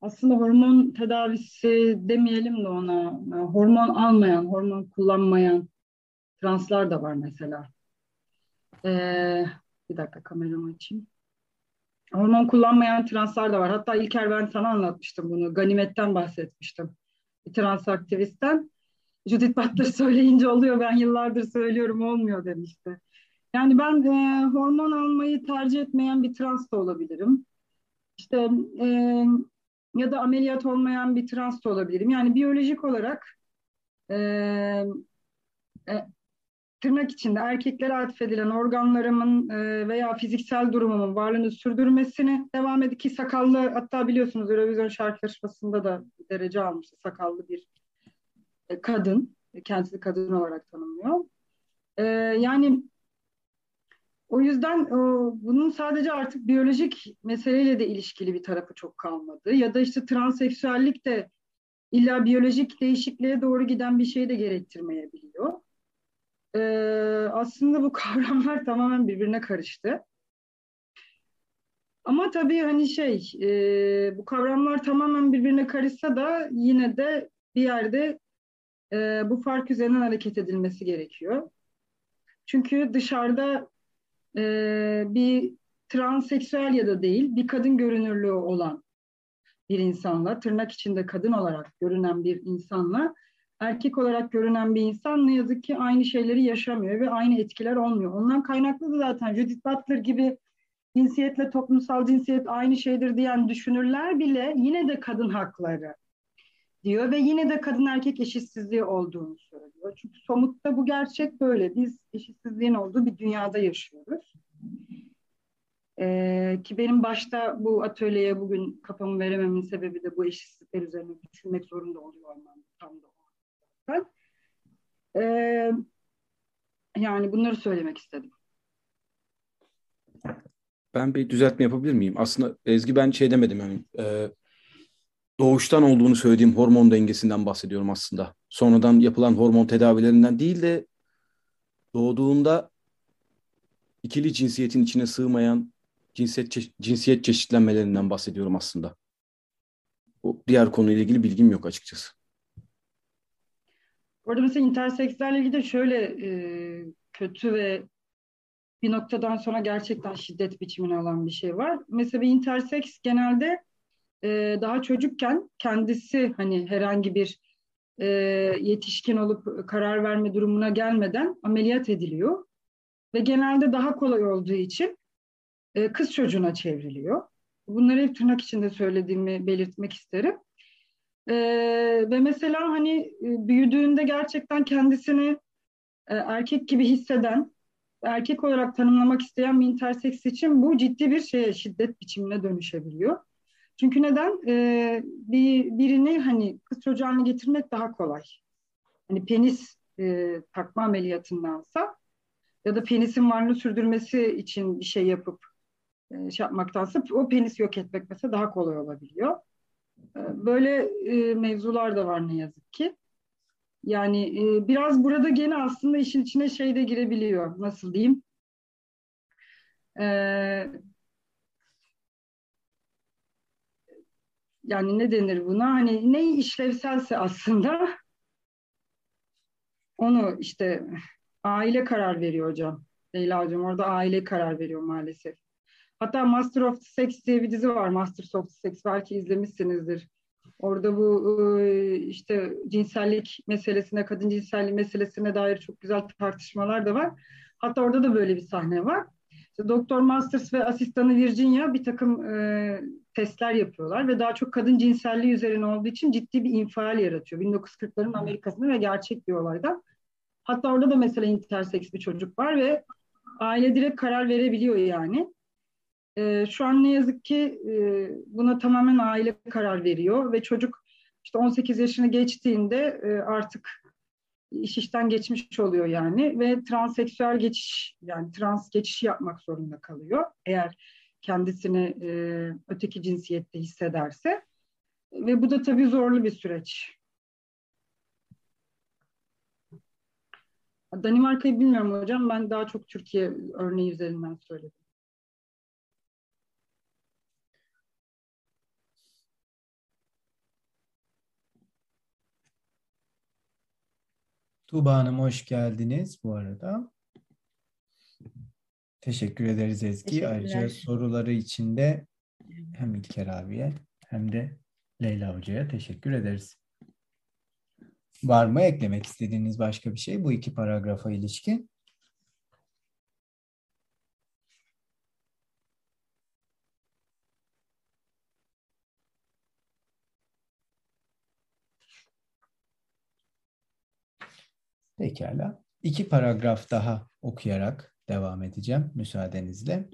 aslında hormon tedavisi demeyelim de ona yani hormon almayan, hormon kullanmayan translar da var mesela. Ee, bir dakika kameramı açayım. Hormon kullanmayan translar da var. Hatta İlker ben sana anlatmıştım bunu. Ganimet'ten bahsetmiştim. Bir trans aktivistten. Judith Butler (laughs) söyleyince oluyor ben yıllardır söylüyorum olmuyor demişti. Yani ben e, hormon almayı tercih etmeyen bir trans da olabilirim. İşte e, ya da ameliyat olmayan bir trans da olabilirim. Yani biyolojik olarak e, e, tırnak içinde erkeklere atfedilen organlarımın e, veya fiziksel durumumun varlığını sürdürmesini devam edip ki sakallı hatta biliyorsunuz Eurovision şarkı yarışmasında da derece almıştı sakallı bir kadın kendisi kadın olarak tanımlıyor. E, yani o yüzden e, bunun sadece artık biyolojik meseleyle de ilişkili bir tarafı çok kalmadı. Ya da işte transseksüellik de illa biyolojik değişikliğe doğru giden bir şey de gerektirmeyebiliyor. E, aslında bu (laughs) kavramlar tamamen birbirine karıştı. Ama tabii hani şey, e, bu kavramlar tamamen birbirine karışsa da yine de bir yerde e, bu fark üzerinden hareket edilmesi gerekiyor. Çünkü dışarıda e, bir transseksüel ya da değil, bir kadın görünürlüğü olan bir insanla, tırnak içinde kadın olarak görünen bir insanla erkek olarak görünen bir insan ne yazık ki aynı şeyleri yaşamıyor ve aynı etkiler olmuyor. Ondan kaynaklı da zaten Judith Butler gibi cinsiyetle toplumsal cinsiyet aynı şeydir diyen düşünürler bile yine de kadın hakları diyor ve yine de kadın erkek eşitsizliği olduğunu söylüyor. Çünkü somutta bu gerçek böyle. Biz eşitsizliğin olduğu bir dünyada yaşıyoruz. Ee, ki benim başta bu atölyeye bugün kafamı verememin sebebi de bu eşitsizlikler üzerine düşünmek zorunda oluyor olmam. Tam da o. Ee, yani bunları söylemek istedim. Ben bir düzeltme yapabilir miyim? Aslında Ezgi ben şey demedim yani e, doğuştan olduğunu söylediğim hormon dengesinden bahsediyorum aslında. Sonradan yapılan hormon tedavilerinden değil de doğduğunda ikili cinsiyetin içine sığmayan cinsiyet, çe- cinsiyet çeşitlenmelerinden bahsediyorum aslında. O diğer konuyla ilgili bilgim yok açıkçası. Orada mesela intersekslerle ilgili de şöyle e, kötü ve bir noktadan sonra gerçekten şiddet biçimini alan bir şey var. Mesela bir interseks genelde e, daha çocukken kendisi hani herhangi bir e, yetişkin olup karar verme durumuna gelmeden ameliyat ediliyor. Ve genelde daha kolay olduğu için e, kız çocuğuna çevriliyor. Bunları hep tırnak içinde söylediğimi belirtmek isterim. E, ve mesela hani e, büyüdüğünde gerçekten kendisini e, erkek gibi hisseden, erkek olarak tanımlamak isteyen bir interseks için bu ciddi bir şeye, şiddet biçimine dönüşebiliyor. Çünkü neden? Ee, bir birini hani kız çocuğuna getirmek daha kolay. Hani penis e, takma ameliyatındansa ya da penisin varlığını sürdürmesi için bir şey yapıp e, şey yapmaktansa o penis yok etmek mesela daha kolay olabiliyor. E, böyle e, mevzular da var ne yazık ki. Yani e, biraz burada gene aslında işin içine şey de girebiliyor. Nasıl diyeyim? E, yani ne denir buna? Hani ne işlevselse aslında onu işte aile karar veriyor hocam. Leyla hocam orada aile karar veriyor maalesef. Hatta Master of Sex diye bir dizi var. Master of Sex belki izlemişsinizdir. Orada bu e, işte cinsellik meselesine, kadın cinselliği meselesine dair çok güzel tartışmalar da var. Hatta orada da böyle bir sahne var. İşte Doktor Masters ve asistanı Virginia bir takım e, testler yapıyorlar ve daha çok kadın cinselliği üzerine olduğu için ciddi bir infial yaratıyor. 1940'ların Amerika'sında ve gerçek bir olayda. Hatta orada da mesela interseks bir çocuk var ve aile direkt karar verebiliyor yani. E, şu an ne yazık ki e, buna tamamen aile karar veriyor ve çocuk işte 18 yaşını geçtiğinde e, artık iş işten geçmiş oluyor yani ve transseksüel geçiş yani trans geçiş yapmak zorunda kalıyor. Eğer kendisini e, öteki cinsiyette hissederse ve bu da tabii zorlu bir süreç. Danimarka'yı bilmiyorum hocam. Ben daha çok Türkiye örneği üzerinden söyledim. Tuğba Hanım hoş geldiniz bu arada. Teşekkür ederiz Ezgi. Ayrıca soruları için de hem İlker abiye hem de Leyla Hoca'ya teşekkür ederiz. Var mı eklemek istediğiniz başka bir şey bu iki paragrafa ilişkin? Pekala. İki paragraf daha okuyarak devam edeceğim müsaadenizle.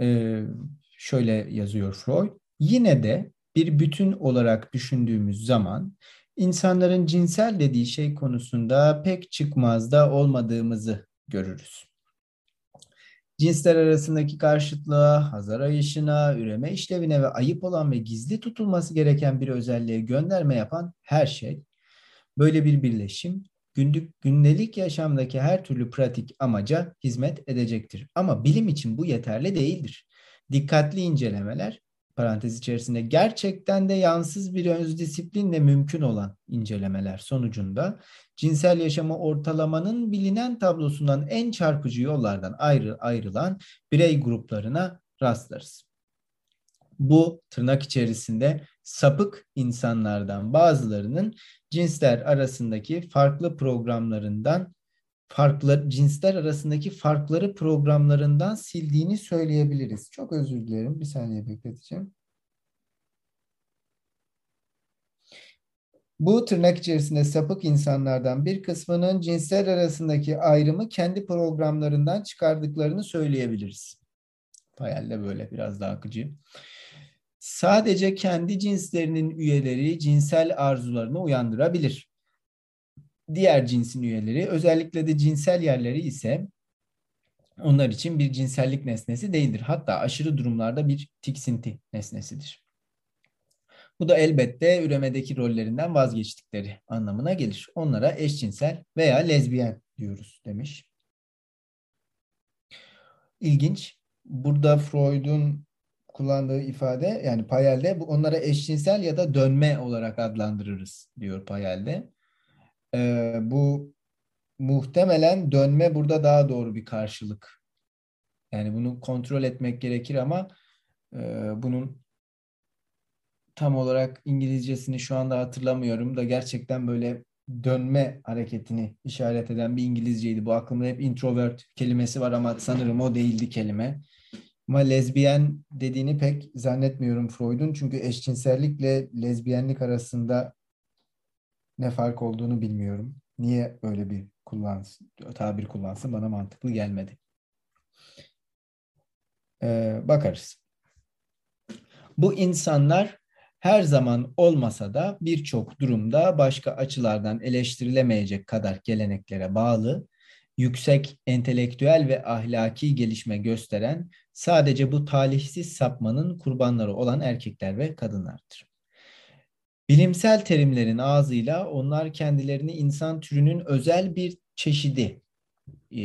Ee, şöyle yazıyor Freud. Yine de bir bütün olarak düşündüğümüz zaman insanların cinsel dediği şey konusunda pek çıkmazda olmadığımızı görürüz. Cinsler arasındaki karşıtlığa, hazar ayışına, üreme işlevine ve ayıp olan ve gizli tutulması gereken bir özelliğe gönderme yapan her şey, böyle bir birleşim günlük gündelik yaşamdaki her türlü pratik amaca hizmet edecektir. Ama bilim için bu yeterli değildir. Dikkatli incelemeler parantez içerisinde gerçekten de yansız bir öz disiplinle mümkün olan incelemeler sonucunda cinsel yaşamı ortalamanın bilinen tablosundan en çarpıcı yollardan ayrı ayrılan birey gruplarına rastlarız. Bu tırnak içerisinde sapık insanlardan bazılarının cinsler arasındaki farklı programlarından farklı cinsler arasındaki farkları programlarından sildiğini söyleyebiliriz. Çok özür dilerim. Bir saniye bekleteceğim. Bu tırnak içerisinde sapık insanlardan bir kısmının cinsler arasındaki ayrımı kendi programlarından çıkardıklarını söyleyebiliriz. Hayalde böyle biraz daha akıcı. Sadece kendi cinslerinin üyeleri cinsel arzularını uyandırabilir diğer cinsin üyeleri özellikle de cinsel yerleri ise onlar için bir cinsellik nesnesi değildir. Hatta aşırı durumlarda bir tiksinti nesnesidir. Bu da elbette üremedeki rollerinden vazgeçtikleri anlamına gelir. Onlara eşcinsel veya lezbiyen diyoruz demiş. İlginç. Burada Freud'un kullandığı ifade yani Payel'de onlara eşcinsel ya da dönme olarak adlandırırız diyor Payel'de e, bu muhtemelen dönme burada daha doğru bir karşılık. Yani bunu kontrol etmek gerekir ama e, bunun tam olarak İngilizcesini şu anda hatırlamıyorum da gerçekten böyle dönme hareketini işaret eden bir İngilizceydi. Bu aklımda hep introvert kelimesi var ama sanırım o değildi kelime. Ama lezbiyen dediğini pek zannetmiyorum Freud'un. Çünkü eşcinsellikle lezbiyenlik arasında ne fark olduğunu bilmiyorum. Niye öyle bir kullansın, tabir kullansın bana mantıklı gelmedi. Ee, bakarız. Bu insanlar her zaman olmasa da birçok durumda başka açılardan eleştirilemeyecek kadar geleneklere bağlı, yüksek entelektüel ve ahlaki gelişme gösteren sadece bu talihsiz sapmanın kurbanları olan erkekler ve kadınlardır. Bilimsel terimlerin ağzıyla onlar kendilerini insan türünün özel bir çeşidi, e,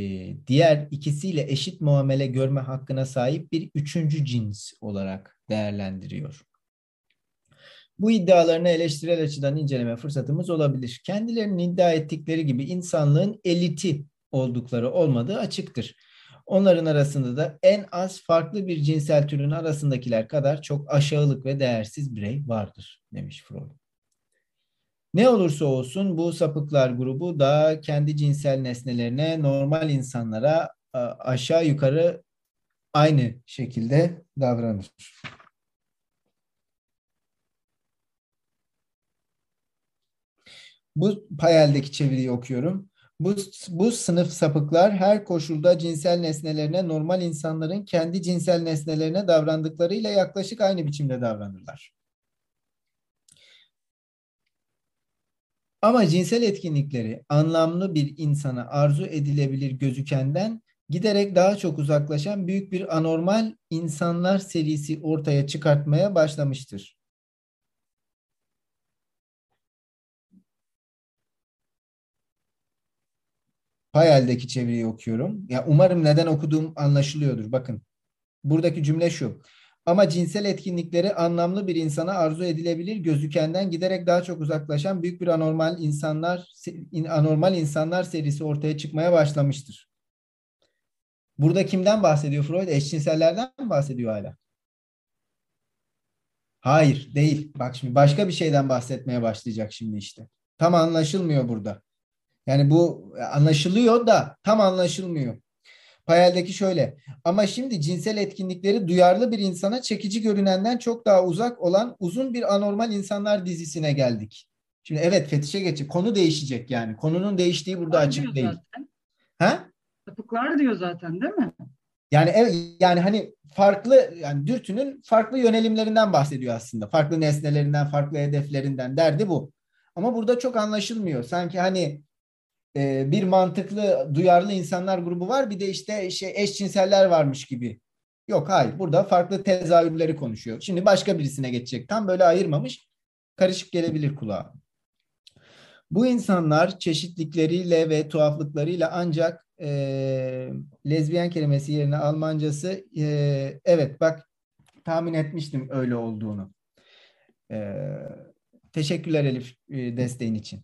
diğer ikisiyle eşit muamele görme hakkına sahip bir üçüncü cins olarak değerlendiriyor. Bu iddialarını eleştirel açıdan inceleme fırsatımız olabilir. Kendilerinin iddia ettikleri gibi insanlığın eliti oldukları olmadığı açıktır. Onların arasında da en az farklı bir cinsel türün arasındakiler kadar çok aşağılık ve değersiz birey vardır demiş Freud. Ne olursa olsun bu sapıklar grubu da kendi cinsel nesnelerine normal insanlara aşağı yukarı aynı şekilde davranır. Bu payeldeki çeviriyi okuyorum. Bu, bu sınıf sapıklar her koşulda cinsel nesnelerine normal insanların kendi cinsel nesnelerine davrandıklarıyla yaklaşık aynı biçimde davranırlar. Ama cinsel etkinlikleri anlamlı bir insana arzu edilebilir gözükenden giderek daha çok uzaklaşan büyük bir anormal insanlar serisi ortaya çıkartmaya başlamıştır. Hayal'deki çeviriyi okuyorum. Ya umarım neden okuduğum anlaşılıyordur. Bakın. Buradaki cümle şu. Ama cinsel etkinlikleri anlamlı bir insana arzu edilebilir gözükenden giderek daha çok uzaklaşan büyük bir anormal insanlar anormal insanlar serisi ortaya çıkmaya başlamıştır. Burada kimden bahsediyor Freud? Eşcinsellerden mi bahsediyor hala? Hayır, değil. Bak şimdi başka bir şeyden bahsetmeye başlayacak şimdi işte. Tam anlaşılmıyor burada. Yani bu anlaşılıyor da tam anlaşılmıyor. Payeldeki şöyle. Ama şimdi cinsel etkinlikleri duyarlı bir insana çekici görünenden çok daha uzak olan uzun bir anormal insanlar dizisine geldik. Şimdi evet fetişe geçecek. Konu değişecek yani. Konunun değiştiği burada Var açık değil. Zaten. Ha? Sapıklar diyor zaten değil mi? Yani evet yani hani farklı yani dürtünün farklı yönelimlerinden bahsediyor aslında. Farklı nesnelerinden, farklı hedeflerinden derdi bu. Ama burada çok anlaşılmıyor. Sanki hani e, bir mantıklı, duyarlı insanlar grubu var. Bir de işte şey eşcinseller varmış gibi. Yok hayır. Burada farklı tezahürleri konuşuyor. Şimdi başka birisine geçecek. Tam böyle ayırmamış. Karışık gelebilir kulağa. Bu insanlar çeşitlikleriyle ve tuhaflıklarıyla ancak e, lezbiyen kelimesi yerine Almancası e, evet bak tahmin etmiştim öyle olduğunu. E, teşekkürler Elif e, desteğin için.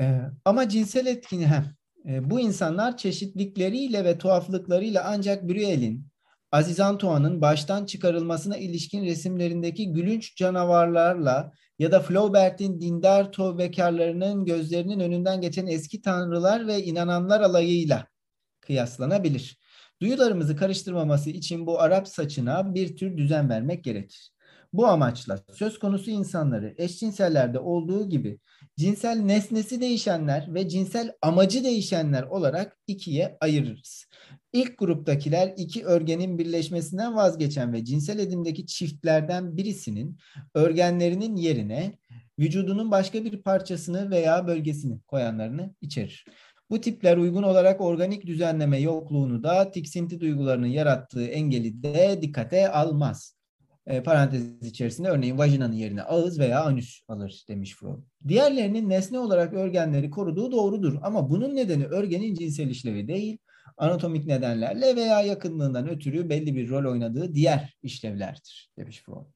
E, ama cinsel etkini hem e, bu insanlar çeşitlikleriyle ve tuhaflıklarıyla ancak Brüel'in Aziz Antoine'ın baştan çıkarılmasına ilişkin resimlerindeki gülünç canavarlarla ya da Flaubert'in dindar tövbekarlarının gözlerinin önünden geçen eski tanrılar ve inananlar alayıyla kıyaslanabilir. Duyularımızı karıştırmaması için bu Arap saçına bir tür düzen vermek gerekir. Bu amaçla söz konusu insanları eşcinsellerde olduğu gibi cinsel nesnesi değişenler ve cinsel amacı değişenler olarak ikiye ayırırız. İlk gruptakiler iki örgenin birleşmesinden vazgeçen ve cinsel edimdeki çiftlerden birisinin örgenlerinin yerine vücudunun başka bir parçasını veya bölgesini koyanlarını içerir. Bu tipler uygun olarak organik düzenleme yokluğunu da tiksinti duygularının yarattığı engeli de dikkate almaz. E, parantez içerisinde örneğin vajinanın yerine ağız veya anüs alır demiş Freud. Diğerlerinin nesne olarak örgenleri koruduğu doğrudur ama bunun nedeni örgenin cinsel işlevi değil, anatomik nedenlerle veya yakınlığından ötürü belli bir rol oynadığı diğer işlevlerdir demiş Freud.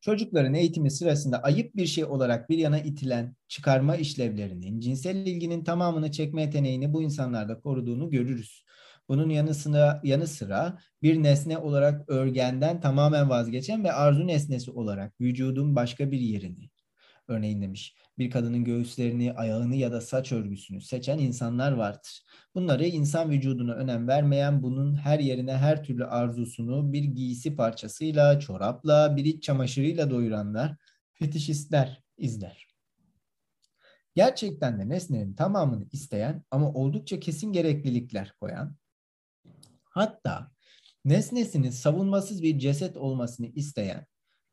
Çocukların eğitimi sırasında ayıp bir şey olarak bir yana itilen çıkarma işlevlerinin cinsel ilginin tamamını çekme yeteneğini bu insanlarda koruduğunu görürüz. Bunun yanı sıra, yanı sıra bir nesne olarak örgenden tamamen vazgeçen ve arzu nesnesi olarak vücudun başka bir yerini, örneğin demiş, bir kadının göğüslerini, ayağını ya da saç örgüsünü seçen insanlar vardır. Bunları insan vücuduna önem vermeyen, bunun her yerine her türlü arzusunu bir giysi parçasıyla, çorapla, bir iç çamaşırıyla doyuranlar, fetişistler izler. Gerçekten de nesnenin tamamını isteyen ama oldukça kesin gereklilikler koyan, hatta nesnesinin savunmasız bir ceset olmasını isteyen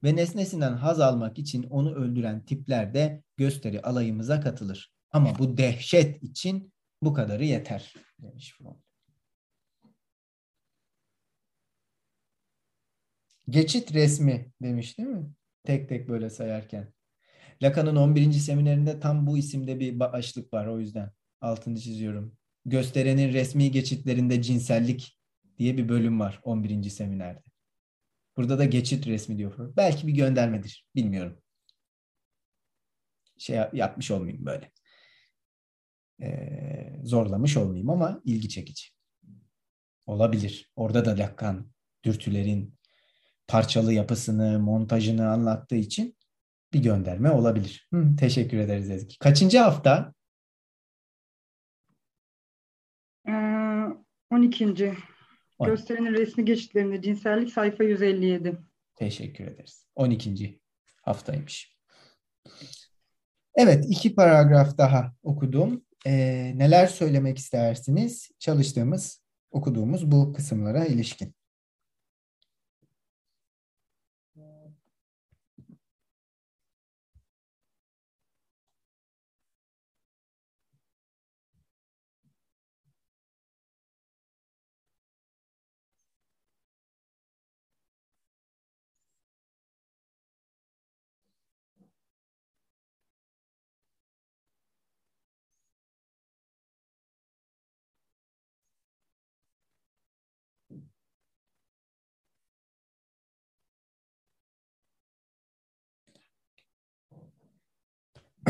ve nesnesinden haz almak için onu öldüren tipler de gösteri alayımıza katılır. Ama bu dehşet için bu kadarı yeter demiş Freud. Geçit resmi demiş değil mi? Tek tek böyle sayarken. Lacan'ın 11. seminerinde tam bu isimde bir başlık var o yüzden altını çiziyorum. Gösterenin resmi geçitlerinde cinsellik diye bir bölüm var 11. seminerde. Burada da geçit resmi diyor. Belki bir göndermedir. Bilmiyorum. Şey yapmış olmayayım böyle. Ee, zorlamış olmayayım ama ilgi çekici. Olabilir. Orada da Lacan dürtülerin parçalı yapısını, montajını anlattığı için bir gönderme olabilir. Hı, teşekkür ederiz Ezgi. Kaçıncı hafta? Ee, 12. Gösterinin resmi geçitlerinde cinsellik sayfa 157. Teşekkür ederiz. 12. haftaymış. Evet, iki paragraf daha okudum. Ee, neler söylemek istersiniz? Çalıştığımız, okuduğumuz bu kısımlara ilişkin.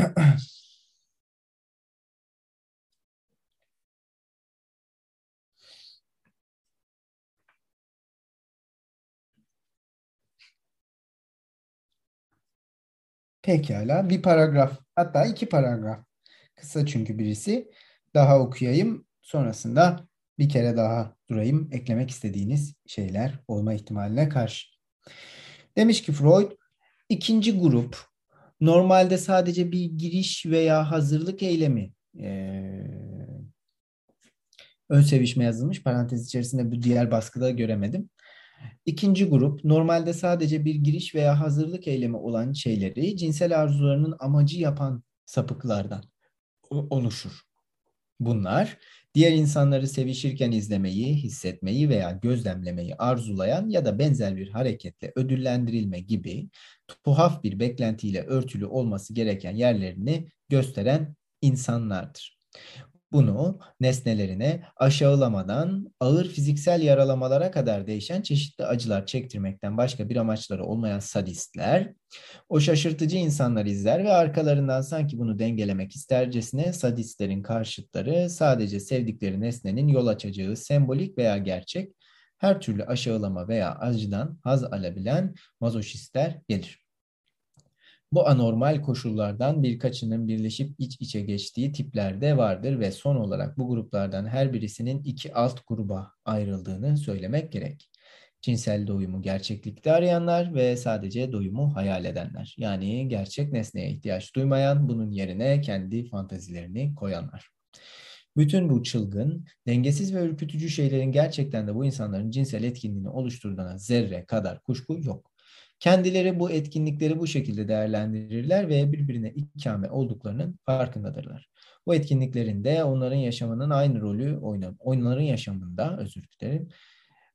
(clears throat) Pekala bir paragraf hatta iki paragraf kısa çünkü birisi daha okuyayım sonrasında bir kere daha durayım eklemek istediğiniz şeyler olma ihtimaline karşı. Demiş ki Freud ikinci grup normalde sadece bir giriş veya hazırlık eylemi ee, ön sevişme yazılmış parantez içerisinde bu diğer baskıda göremedim. İkinci grup normalde sadece bir giriş veya hazırlık eylemi olan şeyleri cinsel arzularının amacı yapan sapıklardan oluşur. Bunlar diğer insanları sevişirken izlemeyi, hissetmeyi veya gözlemlemeyi arzulayan ya da benzer bir hareketle ödüllendirilme gibi tuhaf bir beklentiyle örtülü olması gereken yerlerini gösteren insanlardır. Bunu nesnelerine aşağılamadan ağır fiziksel yaralamalara kadar değişen çeşitli acılar çektirmekten başka bir amaçları olmayan sadistler, o şaşırtıcı insanlar izler ve arkalarından sanki bunu dengelemek istercesine sadistlerin karşıtları sadece sevdikleri nesnenin yol açacağı sembolik veya gerçek her türlü aşağılama veya acıdan haz alabilen mazoşistler gelir. Bu anormal koşullardan birkaçının birleşip iç içe geçtiği tipler de vardır ve son olarak bu gruplardan her birisinin iki alt gruba ayrıldığını söylemek gerek. Cinsel doyumu gerçeklikte arayanlar ve sadece doyumu hayal edenler. Yani gerçek nesneye ihtiyaç duymayan, bunun yerine kendi fantazilerini koyanlar. Bütün bu çılgın, dengesiz ve ürkütücü şeylerin gerçekten de bu insanların cinsel etkinliğini oluşturduğuna zerre kadar kuşku yok. Kendileri bu etkinlikleri bu şekilde değerlendirirler ve birbirine ikame olduklarının farkındadırlar. Bu etkinliklerinde onların yaşamının aynı rolü oynar. Onların yaşamında özür dilerim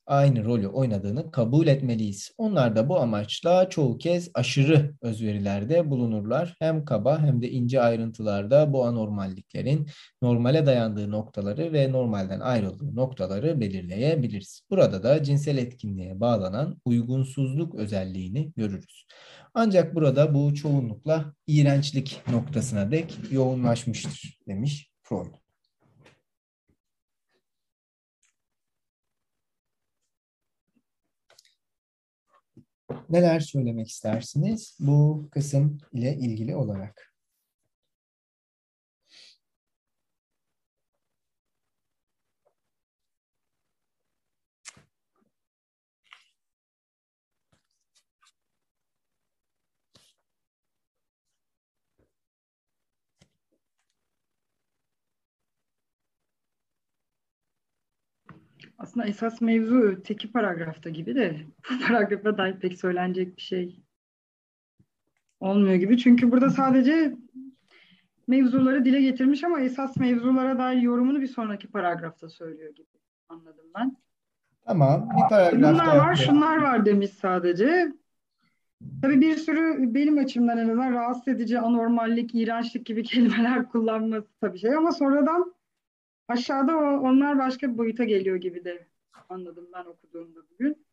aynı rolü oynadığını kabul etmeliyiz. Onlar da bu amaçla çoğu kez aşırı özverilerde bulunurlar. Hem kaba hem de ince ayrıntılarda bu anormalliklerin normale dayandığı noktaları ve normalden ayrıldığı noktaları belirleyebiliriz. Burada da cinsel etkinliğe bağlanan uygunsuzluk özelliğini görürüz. Ancak burada bu çoğunlukla iğrençlik noktasına dek yoğunlaşmıştır demiş Freud. Neler söylemek istersiniz bu kısım ile ilgili olarak? Aslında esas mevzu teki paragrafta gibi de bu (laughs) paragrafa dair pek söylenecek bir şey olmuyor gibi. Çünkü burada sadece mevzuları dile getirmiş ama esas mevzulara dair yorumunu bir sonraki paragrafta söylüyor gibi anladım ben. Tamam, bir paragrafta. Bunlar var, şunlar var demiş sadece. Tabii bir sürü benim açımdan en azından rahatsız edici, anormallik, iğrençlik gibi kelimeler (laughs) kullanması tabii şey ama sonradan aşağıda o, onlar başka bir boyuta geliyor gibi de anladım ben okuduğumda bugün.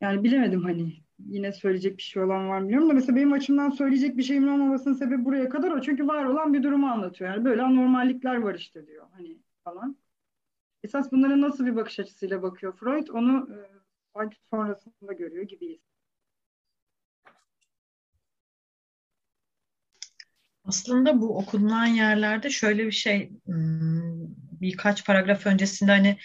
Yani bilemedim hani yine söyleyecek bir şey olan var mı bilmiyorum da mesela benim açımdan söyleyecek bir şeyimin olmamasının sebebi buraya kadar o. Çünkü var olan bir durumu anlatıyor. Yani böyle anormallikler var işte diyor hani falan. Esas bunların nasıl bir bakış açısıyla bakıyor Freud onu e, sonrasında görüyor gibiyiz. Aslında bu okunan yerlerde şöyle bir şey hmm, birkaç paragraf öncesinde hani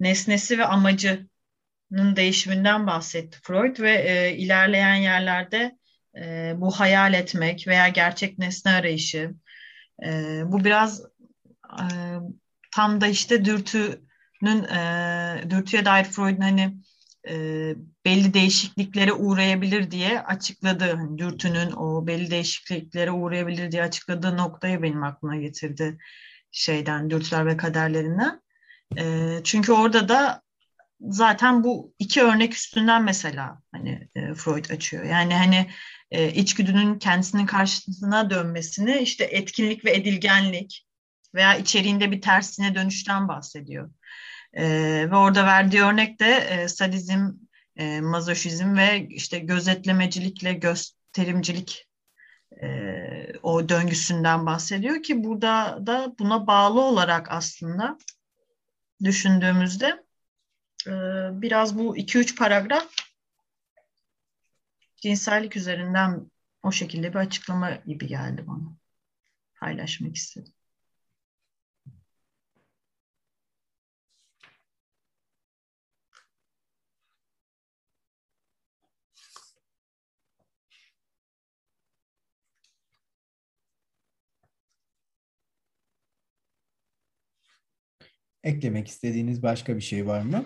nesnesi ve amacının değişiminden bahsetti Freud ve e, ilerleyen yerlerde e, bu hayal etmek veya gerçek nesne arayışı e, bu biraz e, tam da işte dürtünün e, dürtüye dair Freud'un hani e, belli değişikliklere uğrayabilir diye açıkladığı hani dürtünün o belli değişikliklere uğrayabilir diye açıkladığı noktayı benim aklıma getirdi şeyden dürtüler ve kaderlerinden. E, çünkü orada da zaten bu iki örnek üstünden mesela hani e, Freud açıyor. Yani hani e, içgüdünün kendisinin karşısına dönmesini işte etkinlik ve edilgenlik veya içeriğinde bir tersine dönüşten bahsediyor. E, ve orada verdiği örnek de e, sadizm, e, mazoşizm ve işte gözetlemecilikle gösterimcilik e, o döngüsünden bahsediyor ki burada da buna bağlı olarak aslında düşündüğümüzde e, biraz bu 2-3 paragraf cinsellik üzerinden o şekilde bir açıklama gibi geldi bana. Paylaşmak istedim. Eklemek istediğiniz başka bir şey var mı?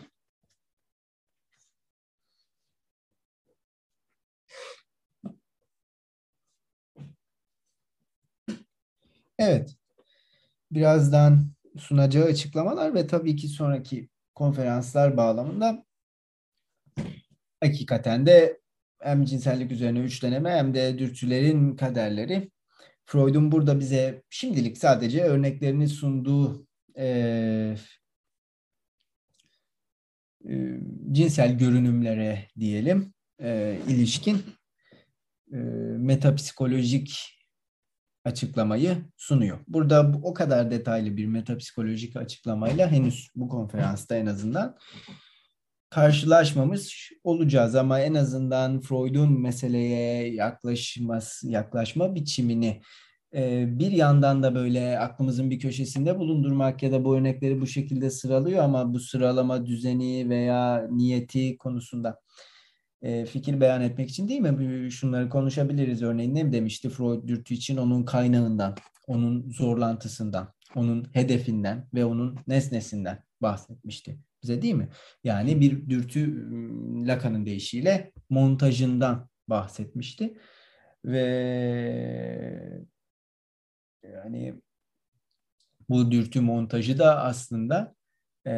Evet. Birazdan sunacağı açıklamalar ve tabii ki sonraki konferanslar bağlamında hakikaten de hem cinsellik üzerine üçleneme hem de dürtülerin kaderleri Freud'un burada bize şimdilik sadece örneklerini sunduğu e, e, cinsel görünümlere diyelim e, ilişkin e, metapsikolojik açıklamayı sunuyor. Burada o kadar detaylı bir metapsikolojik açıklamayla henüz bu konferansta en azından karşılaşmamış olacağız ama en azından Freud'un meseleye yaklaşması, yaklaşma biçimini bir yandan da böyle aklımızın bir köşesinde bulundurmak ya da bu örnekleri bu şekilde sıralıyor ama bu sıralama düzeni veya niyeti konusunda fikir beyan etmek için değil mi? Şunları konuşabiliriz. Örneğin ne demişti Freud dürtü için onun kaynağından, onun zorlantısından, onun hedefinden ve onun nesnesinden bahsetmişti bize değil mi? Yani bir dürtü Lacan'ın deyişiyle montajından bahsetmişti. Ve yani bu dürtü montajı da aslında e,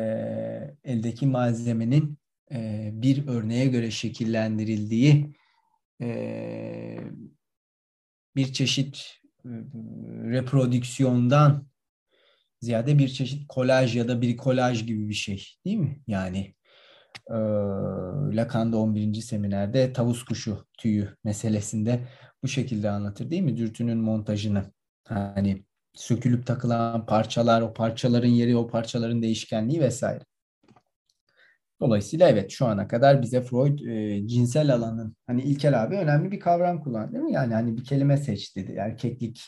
eldeki malzemenin e, bir örneğe göre şekillendirildiği e, bir çeşit e, reprodüksiyondan ziyade bir çeşit kolaj ya da bir kolaj gibi bir şey değil mi? Yani e, Lacan'da 11. seminerde tavus kuşu tüyü meselesinde bu şekilde anlatır değil mi? Dürtünün montajını. Hani sökülüp takılan parçalar, o parçaların yeri, o parçaların değişkenliği vesaire. Dolayısıyla evet şu ana kadar bize Freud e, cinsel alanın hani İlkel abi önemli bir kavram kullandı değil mi? Yani hani bir kelime seç dedi. Erkeklik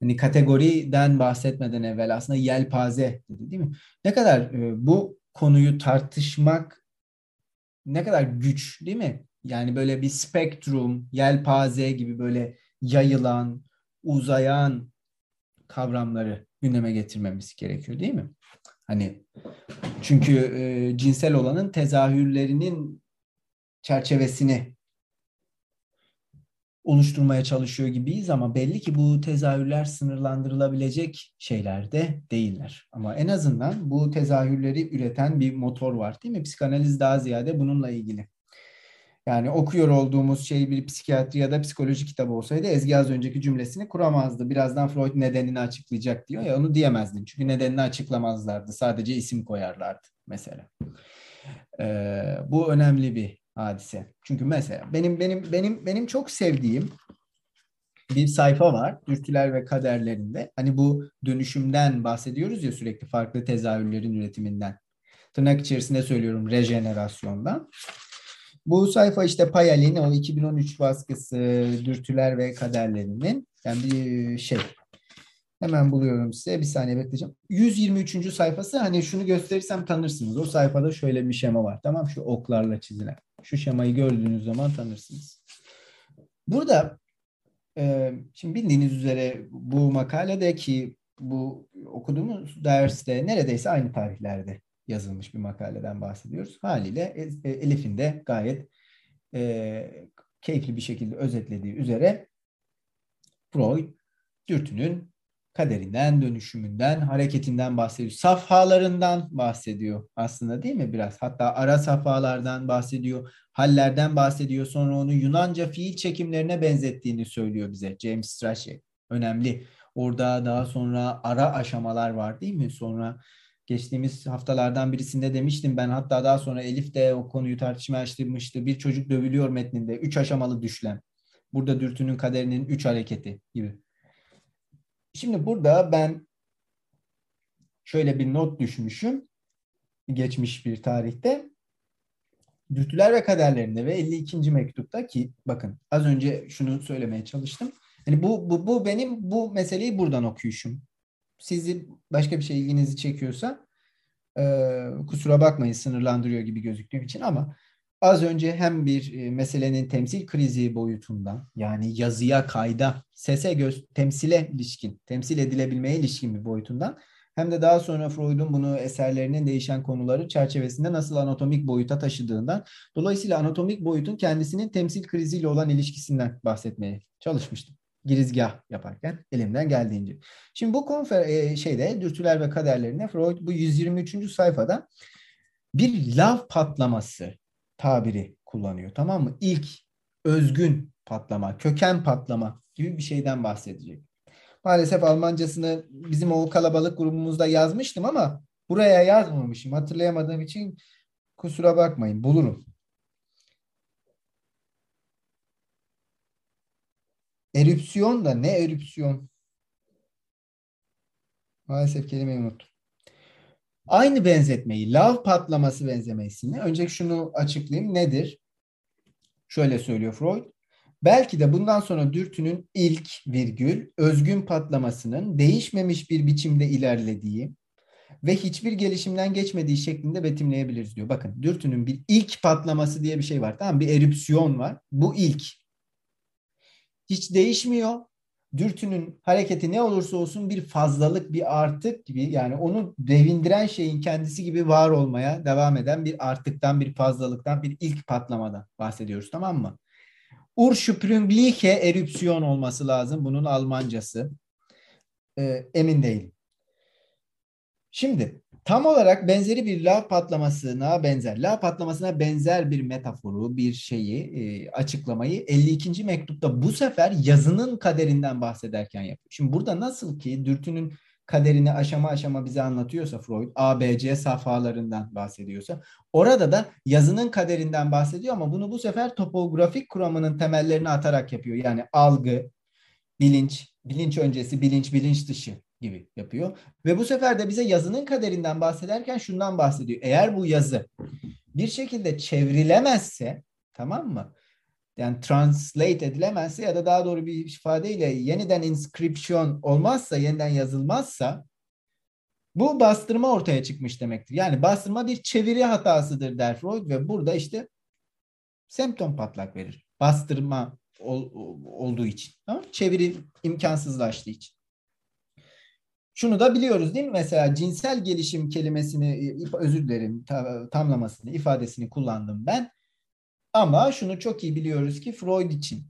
hani kategoriden bahsetmeden evvel aslında yelpaze dedi değil mi? Ne kadar e, bu konuyu tartışmak ne kadar güç değil mi? Yani böyle bir spektrum, yelpaze gibi böyle yayılan, uzayan kavramları gündeme getirmemiz gerekiyor değil mi? Hani çünkü e, cinsel olanın tezahürlerinin çerçevesini oluşturmaya çalışıyor gibiyiz ama belli ki bu tezahürler sınırlandırılabilecek şeyler de değiller. Ama en azından bu tezahürleri üreten bir motor var değil mi? Psikanaliz daha ziyade bununla ilgili. Yani okuyor olduğumuz şey bir psikiyatri ya da psikoloji kitabı olsaydı Ezgi az önceki cümlesini kuramazdı. Birazdan Freud nedenini açıklayacak diyor ya onu diyemezdin. Çünkü nedenini açıklamazlardı. Sadece isim koyarlardı mesela. Ee, bu önemli bir hadise. Çünkü mesela benim benim benim benim çok sevdiğim bir sayfa var dürtüler ve kaderlerinde. Hani bu dönüşümden bahsediyoruz ya sürekli farklı tezahürlerin üretiminden. Tırnak içerisinde söylüyorum rejenerasyondan. Bu sayfa işte Payal'in o 2013 baskısı Dürtüler ve Kaderlerinin yani bir şey. Hemen buluyorum size. Bir saniye bekleyeceğim. 123. sayfası hani şunu gösterirsem tanırsınız. O sayfada şöyle bir şema var. Tamam şu oklarla çizilen. Şu şemayı gördüğünüz zaman tanırsınız. Burada e, şimdi bildiğiniz üzere bu makalede ki bu okuduğumuz derste neredeyse aynı tarihlerde yazılmış bir makaleden bahsediyoruz. Haliyle e, e, Elif'in de gayet e, keyifli bir şekilde özetlediği üzere Freud dürtünün kaderinden, dönüşümünden, hareketinden bahsediyor. Safhalarından bahsediyor aslında değil mi biraz? Hatta ara safhalardan bahsediyor, hallerden bahsediyor. Sonra onu Yunanca fiil çekimlerine benzettiğini söylüyor bize James Strachey. Önemli. Orada daha sonra ara aşamalar var değil mi? Sonra geçtiğimiz haftalardan birisinde demiştim ben hatta daha sonra Elif de o konuyu tartışmaya açtırmıştı. Bir çocuk dövülüyor metninde. Üç aşamalı düşlem. Burada dürtünün kaderinin üç hareketi gibi. Şimdi burada ben şöyle bir not düşmüşüm. Geçmiş bir tarihte. Dürtüler ve kaderlerinde ve 52. mektupta ki bakın az önce şunu söylemeye çalıştım. Yani bu, bu, bu benim bu meseleyi buradan okuyuşum sizi başka bir şey ilginizi çekiyorsa e, kusura bakmayın sınırlandırıyor gibi gözüktüğüm için ama az önce hem bir e, meselenin temsil krizi boyutundan yani yazıya, kayda, sese, göz, temsile ilişkin, temsil edilebilmeye ilişkin bir boyutundan hem de daha sonra Freud'un bunu eserlerinin değişen konuları çerçevesinde nasıl anatomik boyuta taşıdığından dolayısıyla anatomik boyutun kendisinin temsil kriziyle olan ilişkisinden bahsetmeye çalışmıştım girizgah yaparken elimden geldiğince. Şimdi bu konfer e, şeyde dürtüler ve kaderlerine Freud bu 123. sayfada bir lav patlaması tabiri kullanıyor. Tamam mı? İlk özgün patlama, köken patlama gibi bir şeyden bahsedecek. Maalesef Almancasını bizim o kalabalık grubumuzda yazmıştım ama buraya yazmamışım. Hatırlayamadığım için kusura bakmayın. Bulurum. Erüpsiyon da ne erüpsiyon? Maalesef kelimeyi unuttum. Aynı benzetmeyi, lav patlaması benzemesini önce şunu açıklayayım. Nedir? Şöyle söylüyor Freud. Belki de bundan sonra dürtünün ilk virgül özgün patlamasının değişmemiş bir biçimde ilerlediği ve hiçbir gelişimden geçmediği şeklinde betimleyebiliriz diyor. Bakın dürtünün bir ilk patlaması diye bir şey var. Tamam bir erüpsiyon var. Bu ilk hiç değişmiyor. Dürtünün hareketi ne olursa olsun bir fazlalık, bir artık gibi yani onu devindiren şeyin kendisi gibi var olmaya devam eden bir artıktan, bir fazlalıktan, bir ilk patlamadan bahsediyoruz tamam mı? Ursprüngliche erupsiyon olması lazım bunun Almancası. Ee, emin değilim. Şimdi tam olarak benzeri bir lav patlamasına benzer, lav patlamasına benzer bir metaforu, bir şeyi, e, açıklamayı 52. mektupta bu sefer yazının kaderinden bahsederken yapıyor. Şimdi burada nasıl ki dürtünün kaderini aşama aşama bize anlatıyorsa Freud, A, B, C safhalarından bahsediyorsa, orada da yazının kaderinden bahsediyor ama bunu bu sefer topografik kuramının temellerini atarak yapıyor. Yani algı, bilinç, bilinç öncesi, bilinç, bilinç dışı gibi yapıyor. Ve bu sefer de bize yazının kaderinden bahsederken şundan bahsediyor. Eğer bu yazı bir şekilde çevrilemezse tamam mı? Yani translate edilemezse ya da daha doğru bir ifadeyle yeniden inscription olmazsa, yeniden yazılmazsa bu bastırma ortaya çıkmış demektir. Yani bastırma bir çeviri hatasıdır der Freud ve burada işte semptom patlak verir. Bastırma ol, olduğu için. Tamam? Çeviri imkansızlaştığı için. Şunu da biliyoruz değil mi? Mesela cinsel gelişim kelimesini, özür dilerim tamlamasını, ifadesini kullandım ben. Ama şunu çok iyi biliyoruz ki Freud için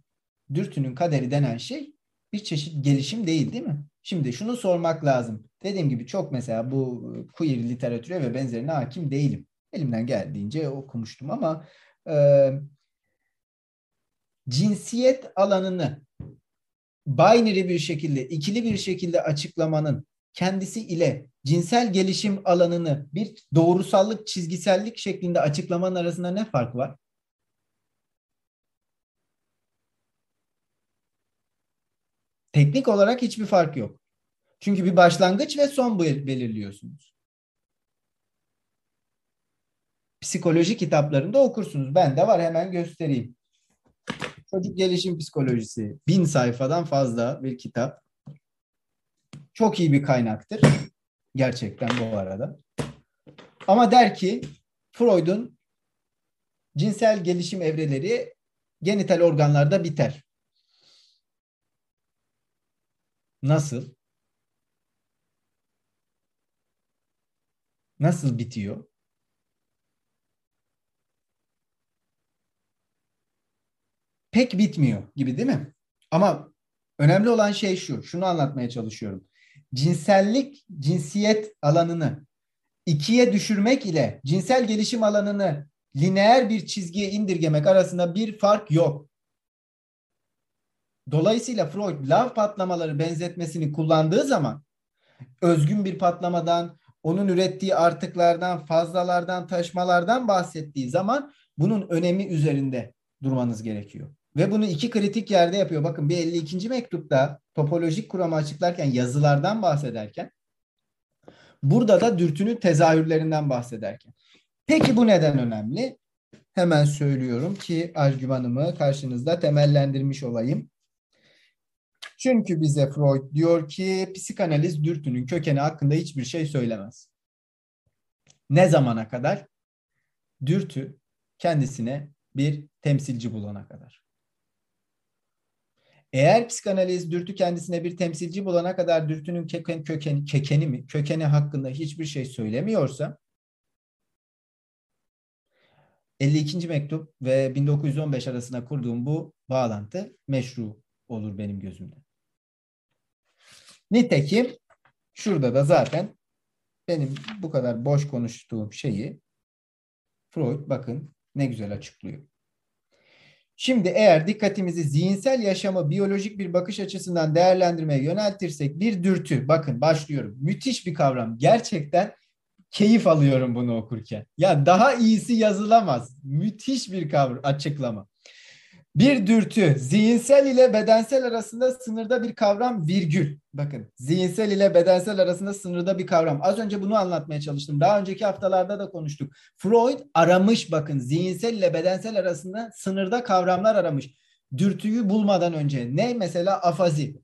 dürtünün kaderi denen şey bir çeşit gelişim değil değil mi? Şimdi şunu sormak lazım. Dediğim gibi çok mesela bu queer literatüre ve benzerine hakim değilim. Elimden geldiğince okumuştum ama e, cinsiyet alanını binary bir şekilde, ikili bir şekilde açıklamanın kendisi ile cinsel gelişim alanını bir doğrusallık, çizgisellik şeklinde açıklamanın arasında ne fark var? Teknik olarak hiçbir fark yok. Çünkü bir başlangıç ve son belirliyorsunuz. Psikoloji kitaplarında okursunuz. Ben de var hemen göstereyim. Çocuk gelişim psikolojisi. Bin sayfadan fazla bir kitap. Çok iyi bir kaynaktır. Gerçekten bu arada. Ama der ki Freud'un cinsel gelişim evreleri genital organlarda biter. Nasıl? Nasıl bitiyor? Pek bitmiyor gibi değil mi? Ama önemli olan şey şu. Şunu anlatmaya çalışıyorum. Cinsellik, cinsiyet alanını ikiye düşürmek ile cinsel gelişim alanını lineer bir çizgiye indirgemek arasında bir fark yok. Dolayısıyla Freud lav patlamaları benzetmesini kullandığı zaman özgün bir patlamadan, onun ürettiği artıklardan, fazlalardan, taşmalardan bahsettiği zaman bunun önemi üzerinde durmanız gerekiyor. Ve bunu iki kritik yerde yapıyor. Bakın bir 52. mektupta topolojik kuramı açıklarken yazılardan bahsederken burada da dürtünün tezahürlerinden bahsederken. Peki bu neden önemli? Hemen söylüyorum ki argümanımı karşınızda temellendirmiş olayım. Çünkü bize Freud diyor ki psikanaliz dürtünün kökeni hakkında hiçbir şey söylemez. Ne zamana kadar? Dürtü kendisine bir temsilci bulana kadar. Eğer psikanaliz dürtü kendisine bir temsilci bulana kadar dürtünün köken, kökeni, kökeni mi, kökeni hakkında hiçbir şey söylemiyorsa 52. mektup ve 1915 arasında kurduğum bu bağlantı meşru olur benim gözümde. Nitekim şurada da zaten benim bu kadar boş konuştuğum şeyi Freud bakın ne güzel açıklıyor. Şimdi eğer dikkatimizi zihinsel yaşamı biyolojik bir bakış açısından değerlendirmeye yöneltirsek bir dürtü, bakın başlıyorum. Müthiş bir kavram. Gerçekten keyif alıyorum bunu okurken. Ya daha iyisi yazılamaz. Müthiş bir kavram, açıklama. Bir dürtü zihinsel ile bedensel arasında sınırda bir kavram virgül. Bakın zihinsel ile bedensel arasında sınırda bir kavram. Az önce bunu anlatmaya çalıştım. Daha önceki haftalarda da konuştuk. Freud aramış bakın zihinsel ile bedensel arasında sınırda kavramlar aramış. Dürtüyü bulmadan önce ne mesela afazi.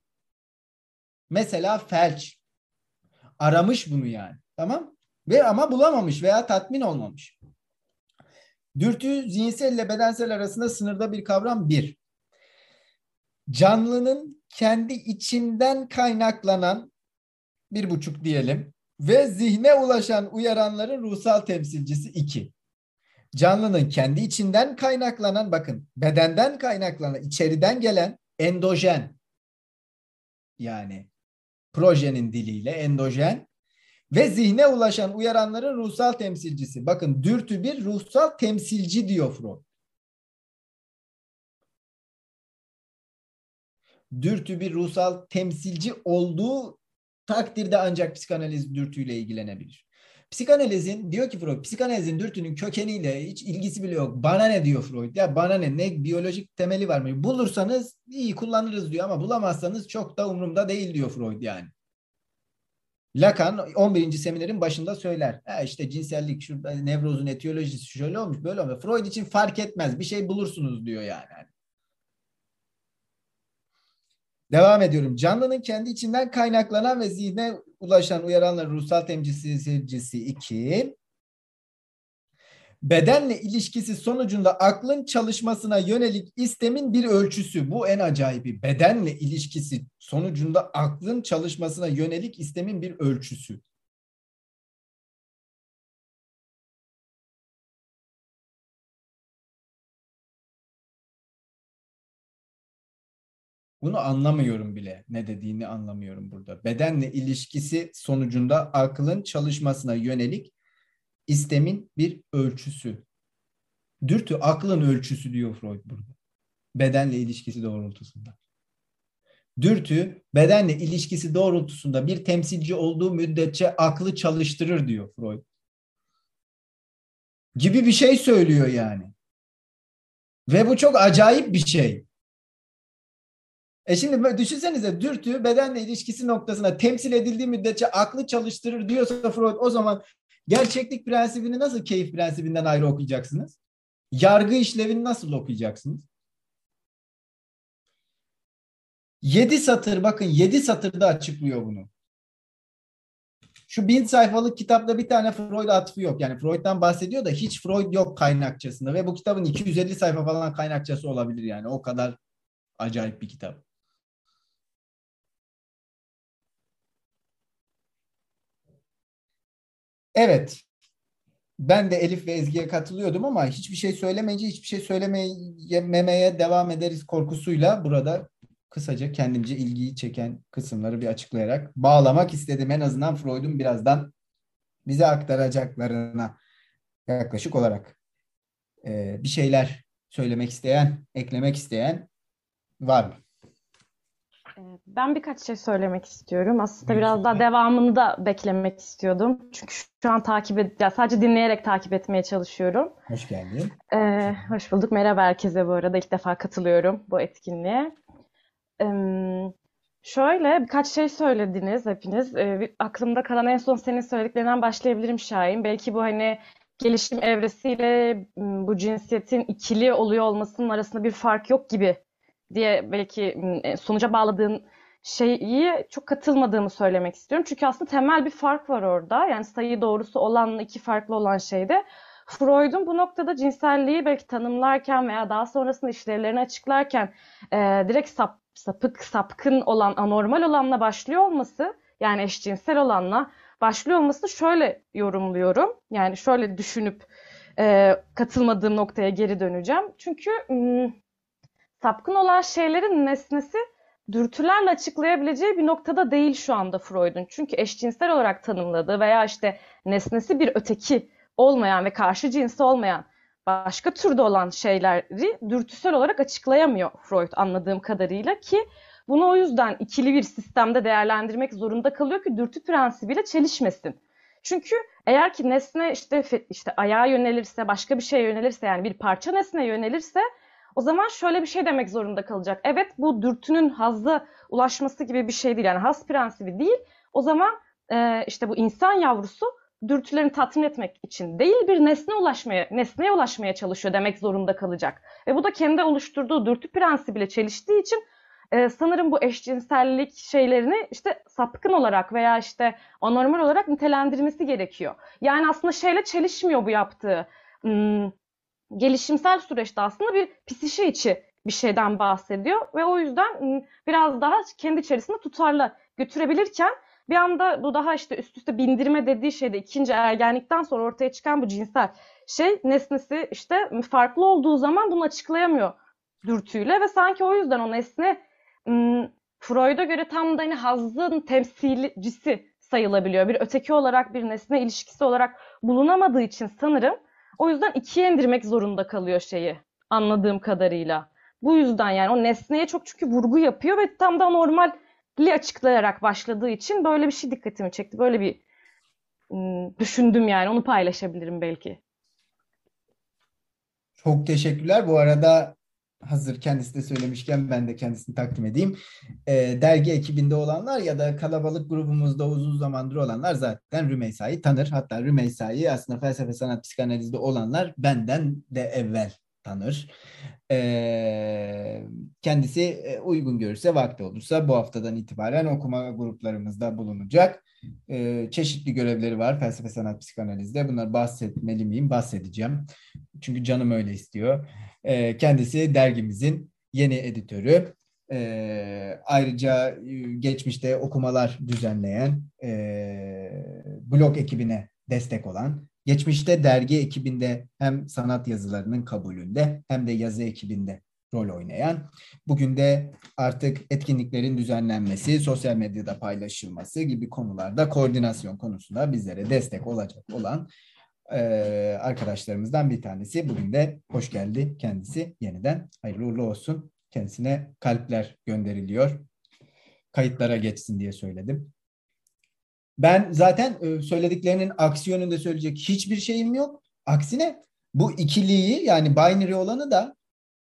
Mesela felç. Aramış bunu yani. Tamam? Ve ama bulamamış veya tatmin olmamış. Dürtü zihinsel ile bedensel arasında sınırda bir kavram bir. Canlının kendi içinden kaynaklanan bir buçuk diyelim ve zihne ulaşan uyaranların ruhsal temsilcisi iki. Canlının kendi içinden kaynaklanan bakın bedenden kaynaklanan içeriden gelen endojen yani projenin diliyle endojen ve zihne ulaşan uyaranların ruhsal temsilcisi. Bakın dürtü bir ruhsal temsilci diyor Freud. Dürtü bir ruhsal temsilci olduğu takdirde ancak psikanaliz dürtüyle ilgilenebilir. Psikanalizin diyor ki Freud, psikanalizin dürtünün kökeniyle hiç ilgisi bile yok. Bana ne diyor Freud? Ya bana ne? Ne biyolojik temeli var mı? Bulursanız iyi kullanırız diyor ama bulamazsanız çok da umurumda değil diyor Freud yani. Lacan 11. seminerin başında söyler. Ha işte cinsellik, şurada nevrozun etiyolojisi şöyle olmuş, böyle olmuş. Freud için fark etmez. Bir şey bulursunuz diyor yani. Devam ediyorum. Canlının kendi içinden kaynaklanan ve zihne ulaşan uyaranların ruhsal temsilcisi 2 bedenle ilişkisi sonucunda aklın çalışmasına yönelik istemin bir ölçüsü. Bu en acayibi. Bedenle ilişkisi sonucunda aklın çalışmasına yönelik istemin bir ölçüsü. Bunu anlamıyorum bile. Ne dediğini anlamıyorum burada. Bedenle ilişkisi sonucunda aklın çalışmasına yönelik istemin bir ölçüsü. Dürtü aklın ölçüsü diyor Freud burada. Bedenle ilişkisi doğrultusunda. Dürtü bedenle ilişkisi doğrultusunda bir temsilci olduğu müddetçe aklı çalıştırır diyor Freud. Gibi bir şey söylüyor yani. Ve bu çok acayip bir şey. E şimdi düşünsenize dürtü bedenle ilişkisi noktasına temsil edildiği müddetçe aklı çalıştırır diyorsa Freud o zaman gerçeklik prensibini nasıl keyif prensibinden ayrı okuyacaksınız? Yargı işlevini nasıl okuyacaksınız? Yedi satır bakın yedi satırda açıklıyor bunu. Şu bin sayfalık kitapta bir tane Freud atfı yok. Yani Freud'dan bahsediyor da hiç Freud yok kaynakçasında ve bu kitabın 250 sayfa falan kaynakçası olabilir yani. O kadar acayip bir kitap. Evet. Ben de Elif ve Ezgi'ye katılıyordum ama hiçbir şey söylemeyince hiçbir şey söylememeye devam ederiz korkusuyla burada kısaca kendimce ilgiyi çeken kısımları bir açıklayarak bağlamak istedim. En azından Freud'un birazdan bize aktaracaklarına yaklaşık olarak ee, bir şeyler söylemek isteyen, eklemek isteyen var mı? Ee, ben birkaç şey söylemek istiyorum. Aslında biraz daha devamını da beklemek istiyordum. Çünkü şu an takip et, ya sadece dinleyerek takip etmeye çalışıyorum. Hoş geldin. Ee, hoş bulduk. Merhaba herkese bu arada. İlk defa katılıyorum bu etkinliğe. Ee, şöyle birkaç şey söylediniz hepiniz. Ee, aklımda kalan en son senin söylediklerinden başlayabilirim Şahin. Belki bu hani gelişim evresiyle bu cinsiyetin ikili oluyor olmasının arasında bir fark yok gibi diye belki e, sonuca bağladığın şeyi çok katılmadığımı söylemek istiyorum. Çünkü aslında temel bir fark var orada. Yani sayı doğrusu olanla iki farklı olan şeyde. Freud'un bu noktada cinselliği belki tanımlarken veya daha sonrasında işlevlerini açıklarken e, direkt sap, sapık, sapkın olan, anormal olanla başlıyor olması, yani eşcinsel olanla başlıyor olmasını şöyle yorumluyorum. Yani şöyle düşünüp e, katılmadığım noktaya geri döneceğim. Çünkü sapkın olan şeylerin nesnesi dürtülerle açıklayabileceği bir noktada değil şu anda Freud'un. Çünkü eşcinsel olarak tanımladığı veya işte nesnesi bir öteki olmayan ve karşı cinsi olmayan başka türde olan şeyleri dürtüsel olarak açıklayamıyor Freud anladığım kadarıyla ki bunu o yüzden ikili bir sistemde değerlendirmek zorunda kalıyor ki dürtü prensibiyle çelişmesin. Çünkü eğer ki nesne işte işte ayağa yönelirse, başka bir şeye yönelirse yani bir parça nesne yönelirse o zaman şöyle bir şey demek zorunda kalacak. Evet bu dürtünün hazza ulaşması gibi bir şey değil. Yani haz prensibi değil. O zaman e, işte bu insan yavrusu dürtülerini tatmin etmek için değil bir nesne ulaşmaya, nesneye ulaşmaya çalışıyor demek zorunda kalacak. Ve bu da kendi oluşturduğu dürtü prensibiyle çeliştiği için e, sanırım bu eşcinsellik şeylerini işte sapkın olarak veya işte anormal olarak nitelendirmesi gerekiyor. Yani aslında şeyle çelişmiyor bu yaptığı. Hmm, gelişimsel süreçte aslında bir psişe içi bir şeyden bahsediyor ve o yüzden biraz daha kendi içerisinde tutarlı götürebilirken bir anda bu daha işte üst üste bindirme dediği şeyde ikinci ergenlikten sonra ortaya çıkan bu cinsel şey nesnesi işte farklı olduğu zaman bunu açıklayamıyor dürtüyle ve sanki o yüzden o nesne Freud'a göre tam da hani hazzın temsilcisi sayılabiliyor. Bir öteki olarak bir nesne ilişkisi olarak bulunamadığı için sanırım o yüzden ikiye indirmek zorunda kalıyor şeyi anladığım kadarıyla. Bu yüzden yani o nesneye çok çünkü vurgu yapıyor ve tam da normali açıklayarak başladığı için böyle bir şey dikkatimi çekti. Böyle bir düşündüm yani onu paylaşabilirim belki. Çok teşekkürler. Bu arada hazır kendisi de söylemişken ben de kendisini takdim edeyim. E, dergi ekibinde olanlar ya da kalabalık grubumuzda uzun zamandır olanlar zaten Rümeysa'yı tanır. Hatta Rümeysa'yı aslında felsefe sanat psikanalizde olanlar benden de evvel tanır. E, kendisi uygun görürse vakti olursa bu haftadan itibaren okuma gruplarımızda bulunacak. E, çeşitli görevleri var felsefe sanat psikanalizde. Bunlar bahsetmeli miyim? Bahsedeceğim. Çünkü canım öyle istiyor. E, kendisi dergimizin yeni editörü. E, ayrıca geçmişte okumalar düzenleyen e, blog ekibine destek olan, geçmişte dergi ekibinde hem sanat yazılarının kabulünde hem de yazı ekibinde rol oynayan. Bugün de artık etkinliklerin düzenlenmesi, sosyal medyada paylaşılması gibi konularda koordinasyon konusunda bizlere destek olacak olan e, arkadaşlarımızdan bir tanesi. Bugün de hoş geldi kendisi yeniden. Hayırlı uğurlu olsun. Kendisine kalpler gönderiliyor. Kayıtlara geçsin diye söyledim. Ben zaten e, söylediklerinin aksi yönünde söyleyecek hiçbir şeyim yok. Aksine bu ikiliyi yani binary olanı da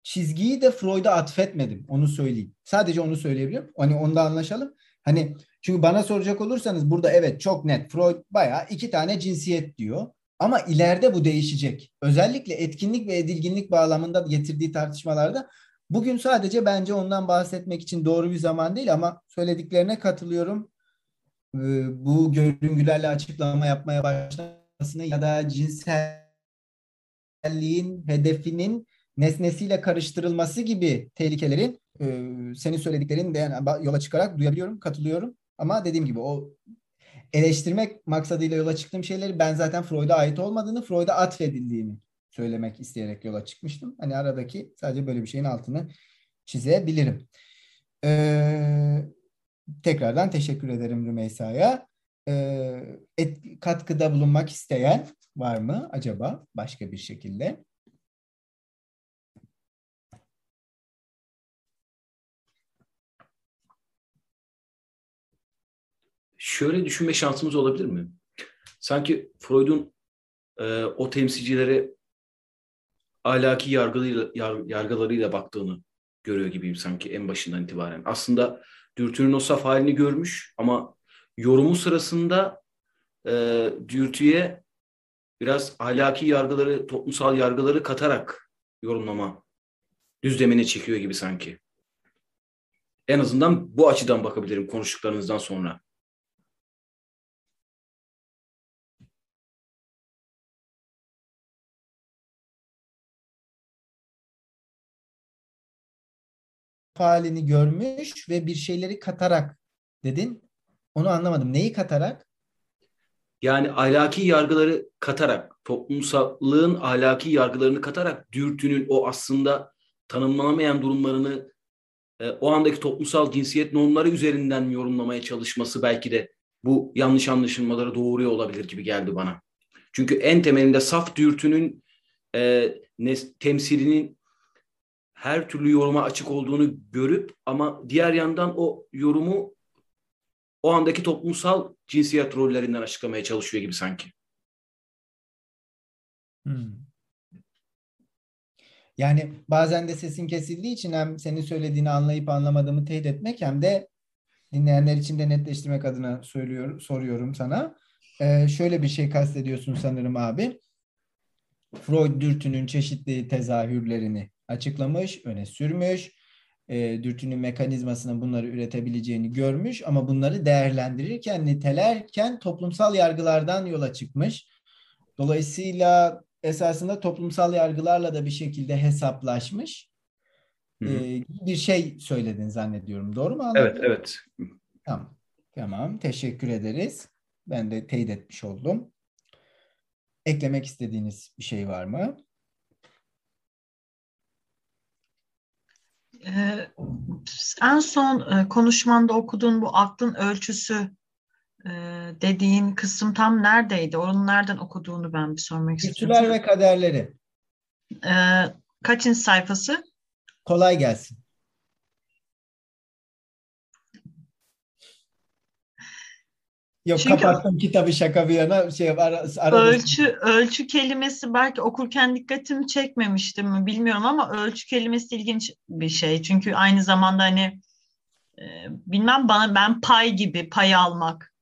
çizgiyi de Freud'a atfetmedim. Onu söyleyeyim. Sadece onu söyleyebilirim. Hani onda anlaşalım. Hani çünkü bana soracak olursanız burada evet çok net Freud bayağı iki tane cinsiyet diyor. Ama ileride bu değişecek. Özellikle etkinlik ve edilginlik bağlamında getirdiği tartışmalarda bugün sadece bence ondan bahsetmek için doğru bir zaman değil ama söylediklerine katılıyorum. Ee, bu görüngülerle açıklama yapmaya başlamasını ya da cinselliğin hedefinin nesnesiyle karıştırılması gibi tehlikelerin e, senin söylediklerin de yola çıkarak duyabiliyorum, katılıyorum. Ama dediğim gibi o eleştirmek maksadıyla yola çıktığım şeyleri ben zaten Freud'a ait olmadığını, Freud'a atfedildiğini söylemek isteyerek yola çıkmıştım. Hani aradaki sadece böyle bir şeyin altını çizebilirim. Ee, tekrardan teşekkür ederim Rümeysa'ya. Et, katkıda bulunmak isteyen var mı acaba başka bir şekilde? şöyle düşünme şansımız olabilir mi? Sanki Freud'un e, o temsilcilere ahlaki yargılarıyla, yar, yargılarıyla baktığını görüyor gibiyim sanki en başından itibaren. Aslında dürtünün o saf halini görmüş ama yorumu sırasında e, dürtüye biraz ahlaki yargıları, toplumsal yargıları katarak yorumlama düzlemine çekiyor gibi sanki. En azından bu açıdan bakabilirim konuştuklarınızdan sonra. Halini görmüş ve bir şeyleri katarak dedin. Onu anlamadım. Neyi katarak? Yani ahlaki yargıları katarak, toplumsallığın ahlaki yargılarını katarak dürtünün o aslında tanımlanamayan durumlarını e, o andaki toplumsal cinsiyet normları üzerinden yorumlamaya çalışması belki de bu yanlış anlaşılmaları doğuruyor olabilir gibi geldi bana. Çünkü en temelinde saf dürtünün e, nes- temsilinin her türlü yoruma açık olduğunu görüp ama diğer yandan o yorumu o andaki toplumsal cinsiyet rollerinden açıklamaya çalışıyor gibi sanki. Hmm. Yani bazen de sesin kesildiği için hem senin söylediğini anlayıp anlamadığımı teyit etmek hem de dinleyenler için de netleştirmek adına söylüyorum, soruyorum sana. Ee, şöyle bir şey kastediyorsun sanırım abi. Freud dürtünün çeşitli tezahürlerini açıklamış, öne sürmüş. E, dürtünün mekanizmasının bunları üretebileceğini görmüş ama bunları değerlendirirken, nitelerken toplumsal yargılardan yola çıkmış. Dolayısıyla esasında toplumsal yargılarla da bir şekilde hesaplaşmış. Hı E, bir şey söyledin zannediyorum. Doğru mu anladım? Evet, evet. Tamam. Tamam. Teşekkür ederiz. Ben de teyit etmiş oldum. Eklemek istediğiniz bir şey var mı? Ee, en son e, konuşmanda okuduğun bu aklın ölçüsü e, dediğin kısım tam neredeydi? Onun nereden okuduğunu ben bir sormak istiyorum. Güçlüler ve kaderleri. Ee, kaçıncı sayfası? Kolay gelsin. Yok Çünkü kapattım kitabı şaka bir yana şey var. Ölçü ölçü kelimesi belki okurken dikkatimi çekmemiştim mi bilmiyorum ama ölçü kelimesi ilginç bir şey. Çünkü aynı zamanda hani e, bilmem bana ben pay gibi pay almak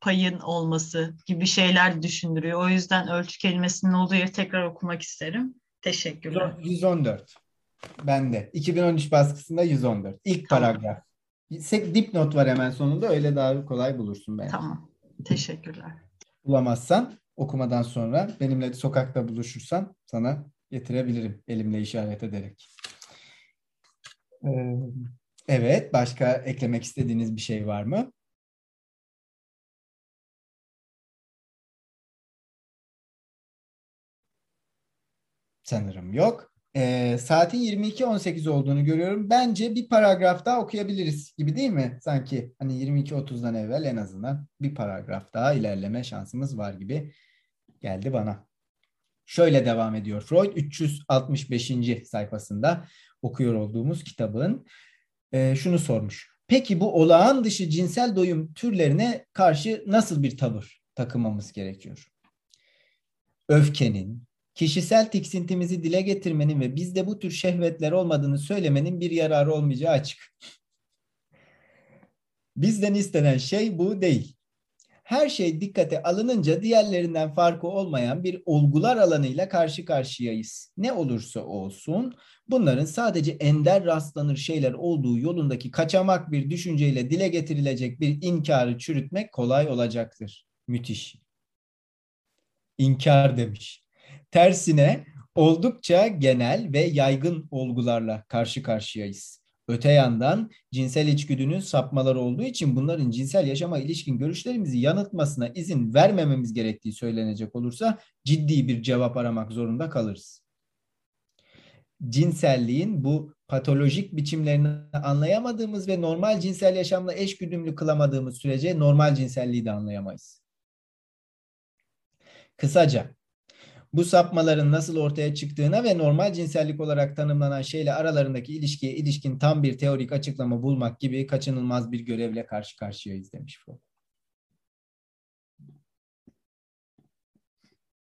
payın olması gibi şeyler düşündürüyor. O yüzden ölçü kelimesinin olduğu yeri tekrar okumak isterim. Teşekkürler. 114. Bende. 2013 baskısında 114. İlk tamam. paragraf. Dipnot var hemen sonunda öyle daha kolay bulursun bence. Tamam. Teşekkürler. Bulamazsan okumadan sonra benimle sokakta buluşursan sana getirebilirim elimle işaret ederek. Ee, evet, başka eklemek istediğiniz bir şey var mı? Sanırım yok. E, saatin 22.18 olduğunu görüyorum. Bence bir paragraf daha okuyabiliriz gibi değil mi? Sanki hani 22.30'dan evvel en azından bir paragraf daha ilerleme şansımız var gibi geldi bana. Şöyle devam ediyor Freud 365. sayfasında okuyor olduğumuz kitabın e, şunu sormuş. Peki bu olağan dışı cinsel doyum türlerine karşı nasıl bir tavır takımamız gerekiyor? Öfkenin, kişisel tiksintimizi dile getirmenin ve bizde bu tür şehvetler olmadığını söylemenin bir yararı olmayacağı açık. Bizden istenen şey bu değil. Her şey dikkate alınınca diğerlerinden farkı olmayan bir olgular alanıyla karşı karşıyayız. Ne olursa olsun bunların sadece ender rastlanır şeyler olduğu yolundaki kaçamak bir düşünceyle dile getirilecek bir inkarı çürütmek kolay olacaktır. Müthiş. İnkar demiş. Tersine oldukça genel ve yaygın olgularla karşı karşıyayız. Öte yandan cinsel içgüdünün sapmaları olduğu için bunların cinsel yaşama ilişkin görüşlerimizi yanıltmasına izin vermememiz gerektiği söylenecek olursa ciddi bir cevap aramak zorunda kalırız. Cinselliğin bu patolojik biçimlerini anlayamadığımız ve normal cinsel yaşamla eşgüdümlü kılamadığımız sürece normal cinselliği de anlayamayız. Kısaca bu sapmaların nasıl ortaya çıktığına ve normal cinsellik olarak tanımlanan şeyle aralarındaki ilişkiye ilişkin tam bir teorik açıklama bulmak gibi kaçınılmaz bir görevle karşı karşıyayız demiş Freud.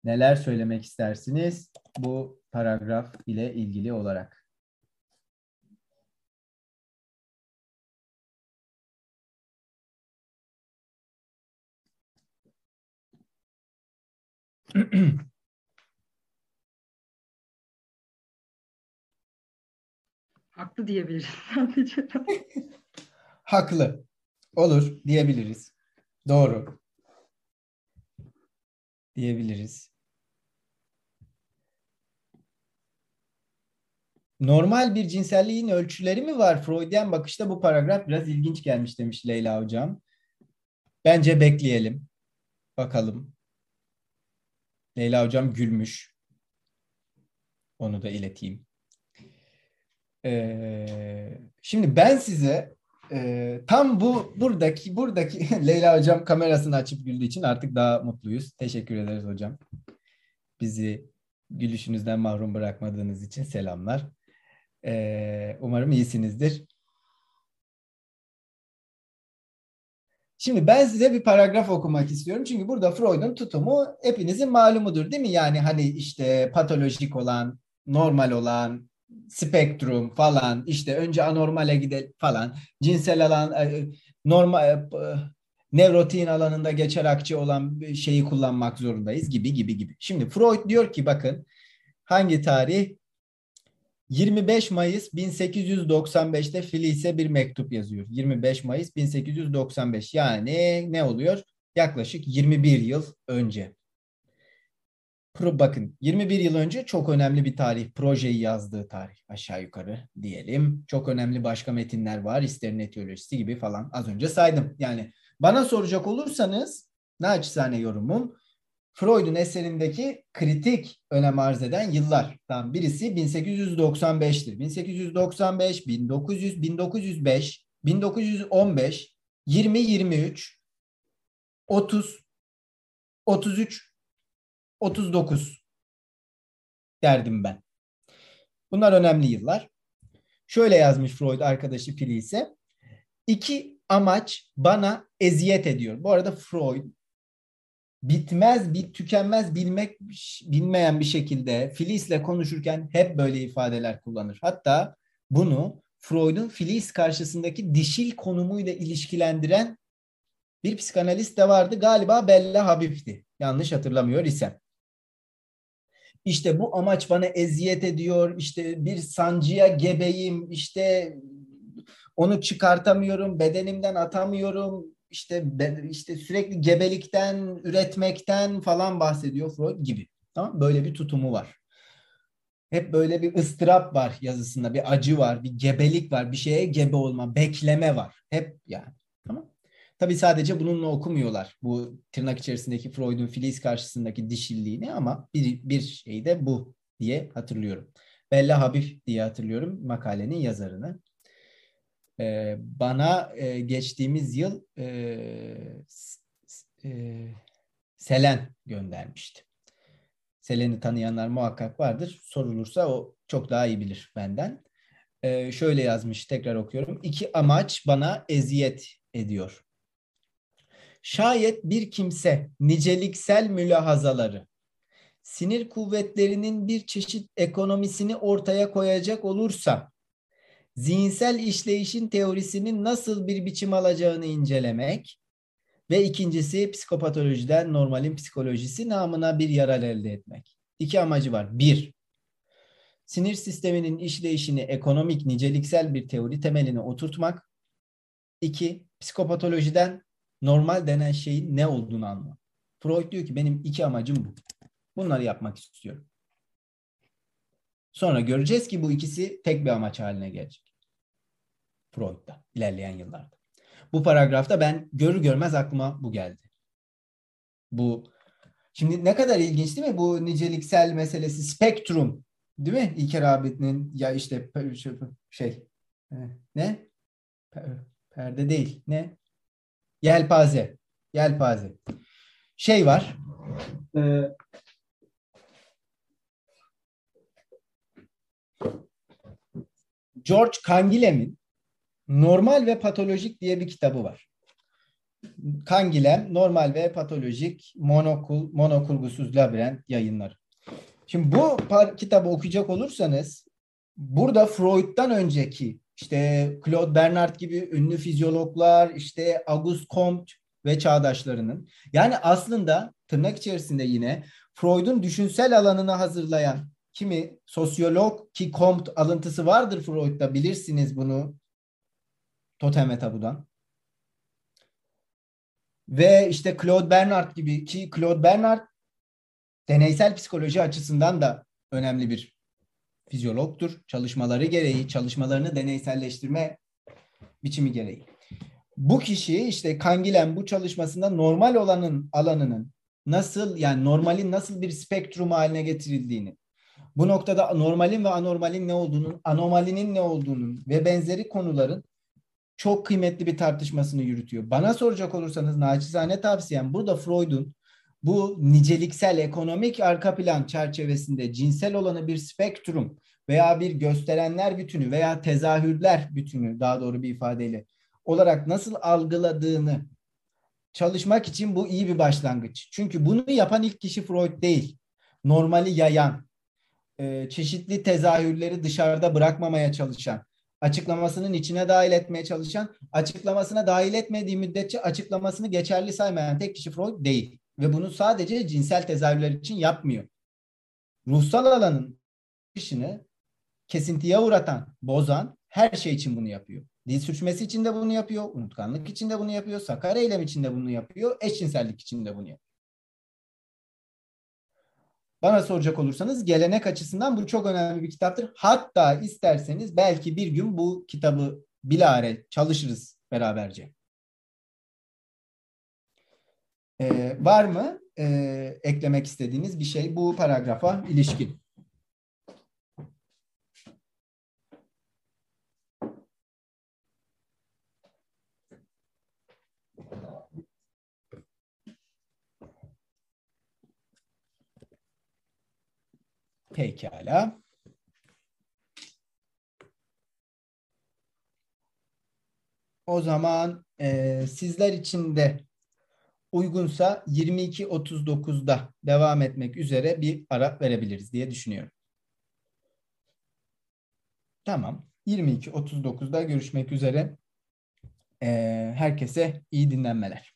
Neler söylemek istersiniz bu paragraf ile ilgili olarak? (clears throat) Haklı diyebiliriz (laughs) sadece. (laughs) Haklı. Olur diyebiliriz. Doğru. Diyebiliriz. Normal bir cinselliğin ölçüleri mi var? Freudian bakışta bu paragraf biraz ilginç gelmiş demiş Leyla Hocam. Bence bekleyelim. Bakalım. Leyla Hocam gülmüş. Onu da ileteyim. Ee, şimdi ben size e, tam bu buradaki buradaki (laughs) Leyla hocam kamerasını açıp güldüğü için artık daha mutluyuz. Teşekkür ederiz hocam. Bizi gülüşünüzden mahrum bırakmadığınız için selamlar. Ee, umarım iyisinizdir. Şimdi ben size bir paragraf okumak istiyorum. Çünkü burada Freud'un tutumu hepinizin malumudur değil mi? Yani hani işte patolojik olan, normal olan, spektrum falan işte önce anormale gidelim falan cinsel alan e, normal e, nevrotin alanında geçer akçe olan şeyi kullanmak zorundayız gibi gibi gibi. Şimdi Freud diyor ki bakın hangi tarih 25 Mayıs 1895'te Filize bir mektup yazıyor. 25 Mayıs 1895 yani ne oluyor? Yaklaşık 21 yıl önce bakın 21 yıl önce çok önemli bir tarih. Projeyi yazdığı tarih aşağı yukarı diyelim. Çok önemli başka metinler var. İsterin etiyolojisi gibi falan. Az önce saydım. Yani bana soracak olursanız naçizane yorumum Freud'un eserindeki kritik önem arz eden yıllar. Tamam, birisi 1895'tir. 1895, 1900, 1905, 1915, 20, 23, 30, 33, 39 derdim ben. Bunlar önemli yıllar. Şöyle yazmış Freud arkadaşı Pili ise. İki amaç bana eziyet ediyor. Bu arada Freud bitmez, bir tükenmez bilmek bilmeyen bir şekilde Filis'le konuşurken hep böyle ifadeler kullanır. Hatta bunu Freud'un Filiz karşısındaki dişil konumuyla ilişkilendiren bir psikanalist de vardı. Galiba Bella Habib'ti. Yanlış hatırlamıyor isem işte bu amaç bana eziyet ediyor, işte bir sancıya gebeyim, işte onu çıkartamıyorum, bedenimden atamıyorum, işte işte sürekli gebelikten, üretmekten falan bahsediyor Freud gibi. Tamam Böyle bir tutumu var. Hep böyle bir ıstırap var yazısında, bir acı var, bir gebelik var, bir şeye gebe olma, bekleme var. Hep yani. Tabii sadece bununla okumuyorlar. Bu tırnak içerisindeki Freud'un Filiz karşısındaki dişilliğini ama bir, bir şey de bu diye hatırlıyorum. Bella Habib diye hatırlıyorum makalenin yazarını. E, bana e, geçtiğimiz yıl e, e, Selen göndermişti. Selen'i tanıyanlar muhakkak vardır. Sorulursa o çok daha iyi bilir benden. Ee, şöyle yazmış tekrar okuyorum. İki amaç bana eziyet ediyor. Şayet bir kimse niceliksel mülahazaları, sinir kuvvetlerinin bir çeşit ekonomisini ortaya koyacak olursa, zihinsel işleyişin teorisinin nasıl bir biçim alacağını incelemek ve ikincisi psikopatolojiden normalin psikolojisi namına bir yarar elde etmek. İki amacı var. Bir, sinir sisteminin işleyişini ekonomik, niceliksel bir teori temeline oturtmak. İki, psikopatolojiden normal denen şeyin ne olduğunu anlamak. Freud diyor ki benim iki amacım bu. Bunları yapmak istiyorum. Sonra göreceğiz ki bu ikisi tek bir amaç haline gelecek. Freud'da ilerleyen yıllarda. Bu paragrafta ben görür görmez aklıma bu geldi. Bu şimdi ne kadar ilginç değil mi bu niceliksel meselesi spektrum değil mi? İlker abinin ya işte şey ne? Perde değil. Ne? Yelpaze. Yelpaze. Şey var. E, George Canguilhem'in Normal ve Patolojik diye bir kitabı var. Kangilem, Normal ve Patolojik Monokul, Monokurgusuz Labirent yayınları. Şimdi bu kitabı okuyacak olursanız burada Freud'dan önceki işte Claude Bernard gibi ünlü fizyologlar, işte Auguste Comte ve çağdaşlarının yani aslında tırnak içerisinde yine Freud'un düşünsel alanını hazırlayan kimi sosyolog ki Comte alıntısı vardır Freud'da bilirsiniz bunu totem tabudan. Ve işte Claude Bernard gibi ki Claude Bernard deneysel psikoloji açısından da önemli bir fizyologtur. Çalışmaları gereği, çalışmalarını deneyselleştirme biçimi gereği. Bu kişi işte Kangilen bu çalışmasında normal olanın alanının nasıl yani normalin nasıl bir spektrum haline getirildiğini, bu noktada normalin ve anormalin ne olduğunun, anomalinin ne olduğunun ve benzeri konuların çok kıymetli bir tartışmasını yürütüyor. Bana soracak olursanız naçizane tavsiyem burada Freud'un bu niceliksel ekonomik arka plan çerçevesinde cinsel olanı bir spektrum veya bir gösterenler bütünü veya tezahürler bütünü daha doğru bir ifadeyle olarak nasıl algıladığını çalışmak için bu iyi bir başlangıç. Çünkü bunu yapan ilk kişi Freud değil. Normali yayan, çeşitli tezahürleri dışarıda bırakmamaya çalışan, açıklamasının içine dahil etmeye çalışan, açıklamasına dahil etmediği müddetçe açıklamasını geçerli saymayan tek kişi Freud değil. Ve bunu sadece cinsel tezahürler için yapmıyor. Ruhsal alanın işini kesintiye uğratan, bozan her şey için bunu yapıyor. Dil sürçmesi için de bunu yapıyor, unutkanlık için de bunu yapıyor, sakar eylem için de bunu yapıyor, eşcinsellik için de bunu yapıyor. Bana soracak olursanız gelenek açısından bu çok önemli bir kitaptır. Hatta isterseniz belki bir gün bu kitabı bilare çalışırız beraberce. Ee, var mı e, eklemek istediğiniz bir şey bu paragrafa ilişkin? Pekala. O zaman e, sizler için de uygunsa 22.39'da devam etmek üzere bir ara verebiliriz diye düşünüyorum. Tamam. 22.39'da görüşmek üzere. E, herkese iyi dinlenmeler.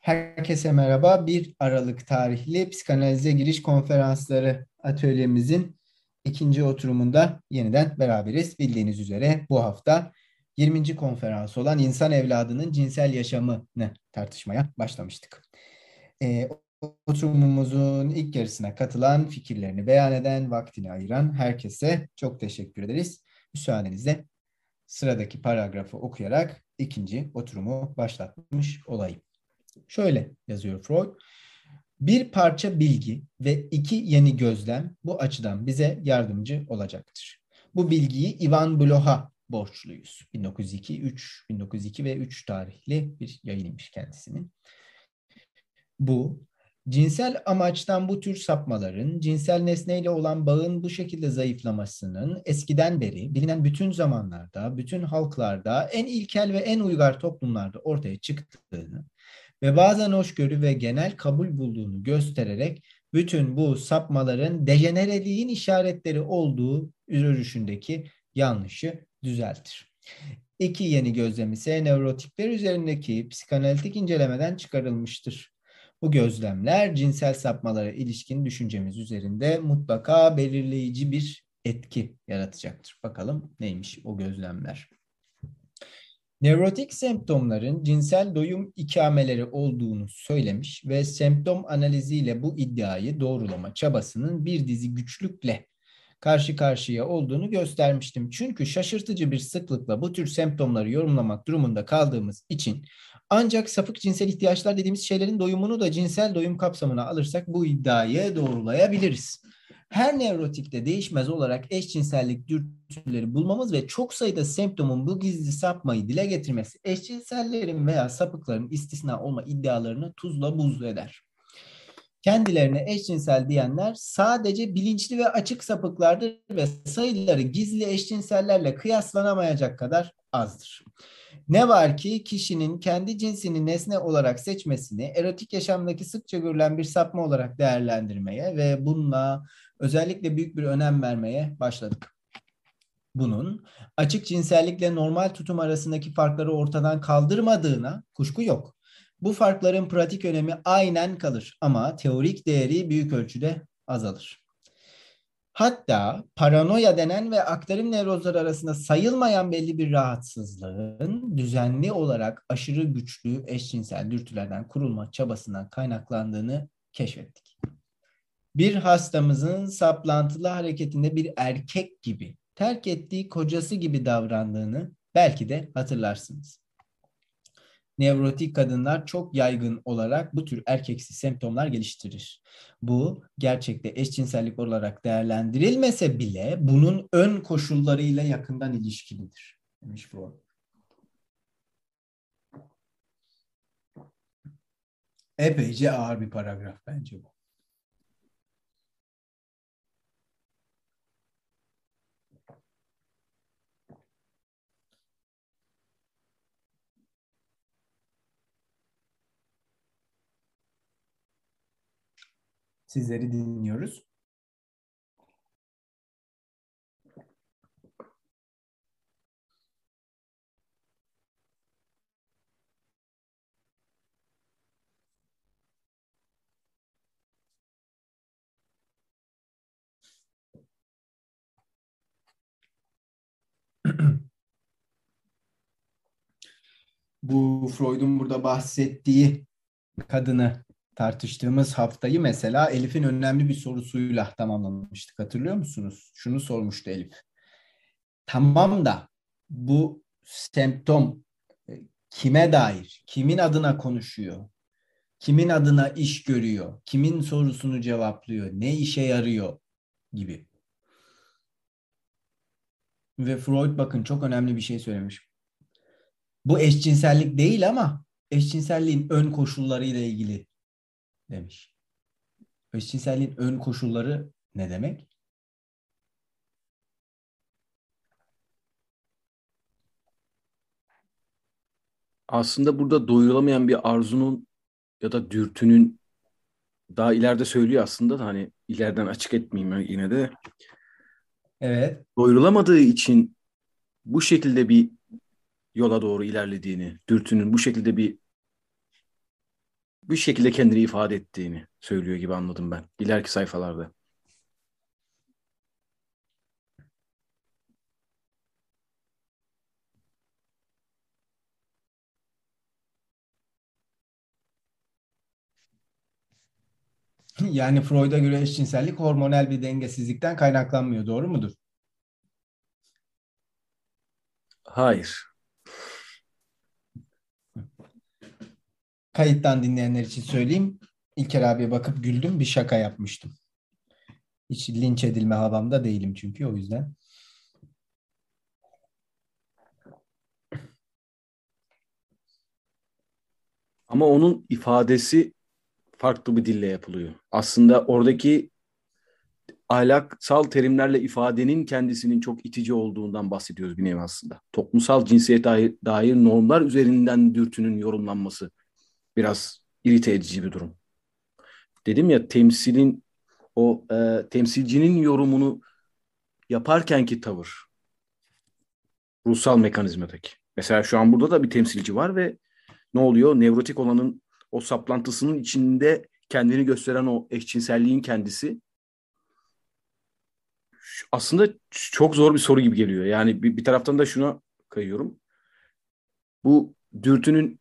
Herkese merhaba. 1 Aralık tarihli psikanalize giriş konferansları atölyemizin ikinci oturumunda yeniden beraberiz. Bildiğiniz üzere bu hafta 20. konferans olan insan evladının cinsel yaşamını tartışmaya başlamıştık. E, oturumumuzun ilk yarısına katılan, fikirlerini beyan eden, vaktini ayıran herkese çok teşekkür ederiz. Müsaadenizle sıradaki paragrafı okuyarak ikinci oturumu başlatmış olayım. Şöyle yazıyor Freud. Bir parça bilgi ve iki yeni gözlem bu açıdan bize yardımcı olacaktır. Bu bilgiyi Ivan Bloch'a borçluyuz. 1902, 3, 1902 ve 3 tarihli bir yayınıymış kendisinin. Bu cinsel amaçtan bu tür sapmaların, cinsel nesneyle olan bağın bu şekilde zayıflamasının eskiden beri bilinen bütün zamanlarda, bütün halklarda, en ilkel ve en uygar toplumlarda ortaya çıktığını ve bazen hoşgörü ve genel kabul bulduğunu göstererek bütün bu sapmaların dejenereliğin işaretleri olduğu görüşündeki yanlışı düzeltir. İki yeni gözlem ise nevrotikler üzerindeki psikanalitik incelemeden çıkarılmıştır. Bu gözlemler cinsel sapmalara ilişkin düşüncemiz üzerinde mutlaka belirleyici bir etki yaratacaktır. Bakalım neymiş o gözlemler. Nevrotik semptomların cinsel doyum ikameleri olduğunu söylemiş ve semptom analiziyle bu iddiayı doğrulama çabasının bir dizi güçlükle karşı karşıya olduğunu göstermiştim. Çünkü şaşırtıcı bir sıklıkla bu tür semptomları yorumlamak durumunda kaldığımız için ancak sapık cinsel ihtiyaçlar dediğimiz şeylerin doyumunu da cinsel doyum kapsamına alırsak bu iddiayı doğrulayabiliriz. Her nevrotikte değişmez olarak eşcinsellik dürtüleri bulmamız ve çok sayıda semptomun bu gizli sapmayı dile getirmesi eşcinsellerin veya sapıkların istisna olma iddialarını tuzla buz eder. Kendilerine eşcinsel diyenler sadece bilinçli ve açık sapıklardır ve sayıları gizli eşcinsellerle kıyaslanamayacak kadar azdır. Ne var ki kişinin kendi cinsini nesne olarak seçmesini erotik yaşamdaki sıkça görülen bir sapma olarak değerlendirmeye ve bununla özellikle büyük bir önem vermeye başladık. Bunun açık cinsellikle normal tutum arasındaki farkları ortadan kaldırmadığına kuşku yok. Bu farkların pratik önemi aynen kalır ama teorik değeri büyük ölçüde azalır. Hatta paranoya denen ve aktarım nevrozları arasında sayılmayan belli bir rahatsızlığın düzenli olarak aşırı güçlü eşcinsel dürtülerden kurulma çabasından kaynaklandığını keşfettik. Bir hastamızın saplantılı hareketinde bir erkek gibi terk ettiği kocası gibi davrandığını belki de hatırlarsınız nevrotik kadınlar çok yaygın olarak bu tür erkeksi semptomlar geliştirir. Bu gerçekte eşcinsellik olarak değerlendirilmese bile bunun ön koşullarıyla yakından ilişkilidir. Demiş Freud. Epeyce ağır bir paragraf bence bu. Sizleri dinliyoruz. (clears throat) Bu Freud'un burada bahsettiği kadını tartıştığımız haftayı mesela Elif'in önemli bir sorusuyla tamamlamıştık. Hatırlıyor musunuz? Şunu sormuştu Elif. Tamam da bu semptom e, kime dair? Kimin adına konuşuyor? Kimin adına iş görüyor? Kimin sorusunu cevaplıyor? Ne işe yarıyor? Gibi. Ve Freud bakın çok önemli bir şey söylemiş. Bu eşcinsellik değil ama eşcinselliğin ön koşullarıyla ilgili demiş. Eşcinselliğin ön koşulları ne demek? Aslında burada doyurulamayan bir arzunun ya da dürtünün daha ileride söylüyor aslında da hani ileriden açık etmeyeyim yine de. Evet. Doyurulamadığı için bu şekilde bir yola doğru ilerlediğini, dürtünün bu şekilde bir bu şekilde kendini ifade ettiğini söylüyor gibi anladım ben ileriki sayfalarda. Yani Freud'a göre eşcinsellik hormonal bir dengesizlikten kaynaklanmıyor. Doğru mudur? Hayır. Kayıttan dinleyenler için söyleyeyim. İlker abiye bakıp güldüm bir şaka yapmıştım. Hiç linç edilme havamda değilim çünkü o yüzden. Ama onun ifadesi farklı bir dille yapılıyor. Aslında oradaki ahlaksal terimlerle ifadenin kendisinin çok itici olduğundan bahsediyoruz bir nevi aslında. Toplumsal cinsiyet dair, dair normlar üzerinden dürtünün yorumlanması biraz irite edici bir durum. Dedim ya temsilin o e, temsilcinin yorumunu yaparkenki tavır ruhsal mekanizmadaki. Mesela şu an burada da bir temsilci var ve ne oluyor? Nevrotik olanın o saplantısının içinde kendini gösteren o eşcinselliğin kendisi aslında çok zor bir soru gibi geliyor. Yani bir, bir taraftan da şuna kayıyorum. Bu dürtünün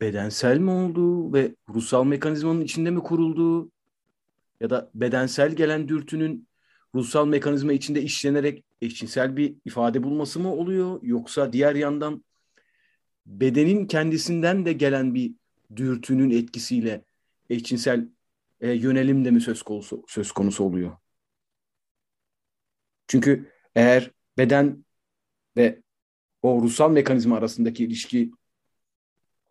bedensel mi olduğu ve ruhsal mekanizmanın içinde mi kurulduğu ya da bedensel gelen dürtünün ruhsal mekanizma içinde işlenerek eşcinsel bir ifade bulması mı oluyor yoksa diğer yandan bedenin kendisinden de gelen bir dürtünün etkisiyle eşcinsel e, yönelim de mi söz konusu söz konusu oluyor? Çünkü eğer beden ve o ruhsal mekanizma arasındaki ilişki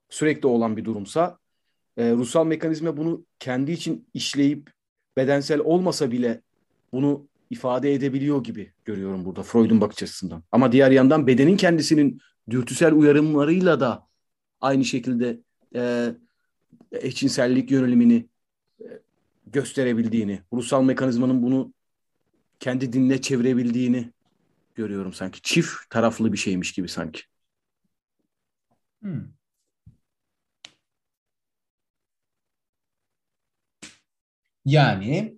sürekli olan bir durumsa e, ruhsal mekanizma bunu kendi için işleyip bedensel olmasa bile bunu ifade edebiliyor gibi görüyorum burada Freud'un bakış açısından. Ama diğer yandan bedenin kendisinin dürtüsel uyarımlarıyla da aynı şekilde e, eşcinsellik yönelimini e, gösterebildiğini, ruhsal mekanizmanın bunu kendi dinle çevirebildiğini görüyorum sanki. Çift taraflı bir şeymiş gibi sanki. Hmm. Yani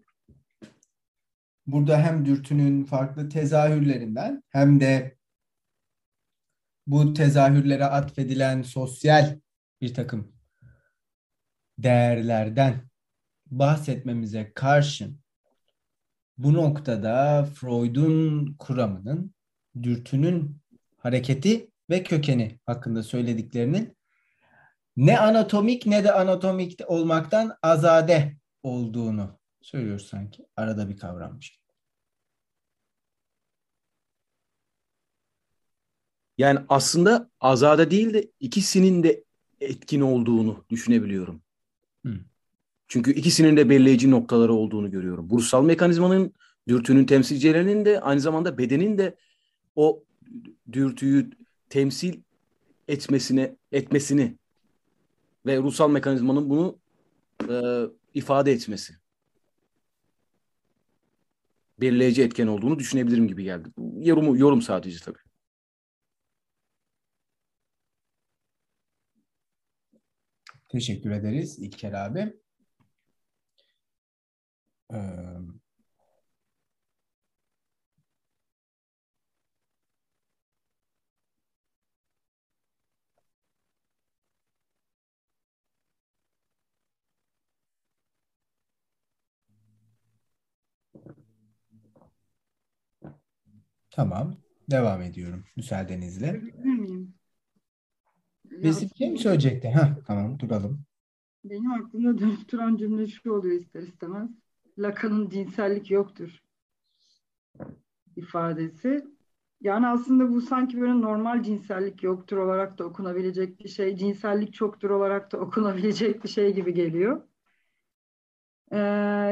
burada hem dürtünün farklı tezahürlerinden hem de bu tezahürlere atfedilen sosyal bir takım değerlerden bahsetmemize karşın bu noktada Freud'un kuramının dürtünün hareketi ve kökeni hakkında söylediklerinin ne anatomik ne de anatomik olmaktan azade olduğunu söylüyor sanki. Arada bir kavrammış. Yani aslında azade değil de ikisinin de etkin olduğunu düşünebiliyorum. Hı. Çünkü ikisinin de belirleyici noktaları olduğunu görüyorum. Bursal mekanizmanın, dürtünün temsilcilerinin de aynı zamanda bedenin de o dürtüyü temsil etmesine etmesini ve ruhsal mekanizmanın bunu e, ifade etmesi belirleyici etken olduğunu düşünebilirim gibi geldi. Yorum, yorum sadece tabii. Teşekkür ederiz İlker abi. Ee, Tamam. Devam ediyorum müsaadenizle. Bir şey mi söyleyecekti? Ha, tamam duralım. Benim aklımda dönüp duran cümle şu oluyor ister istemez. Lacan'ın cinsellik yoktur ifadesi. Yani aslında bu sanki böyle normal cinsellik yoktur olarak da okunabilecek bir şey, cinsellik çoktur olarak da okunabilecek bir şey gibi geliyor. Ee,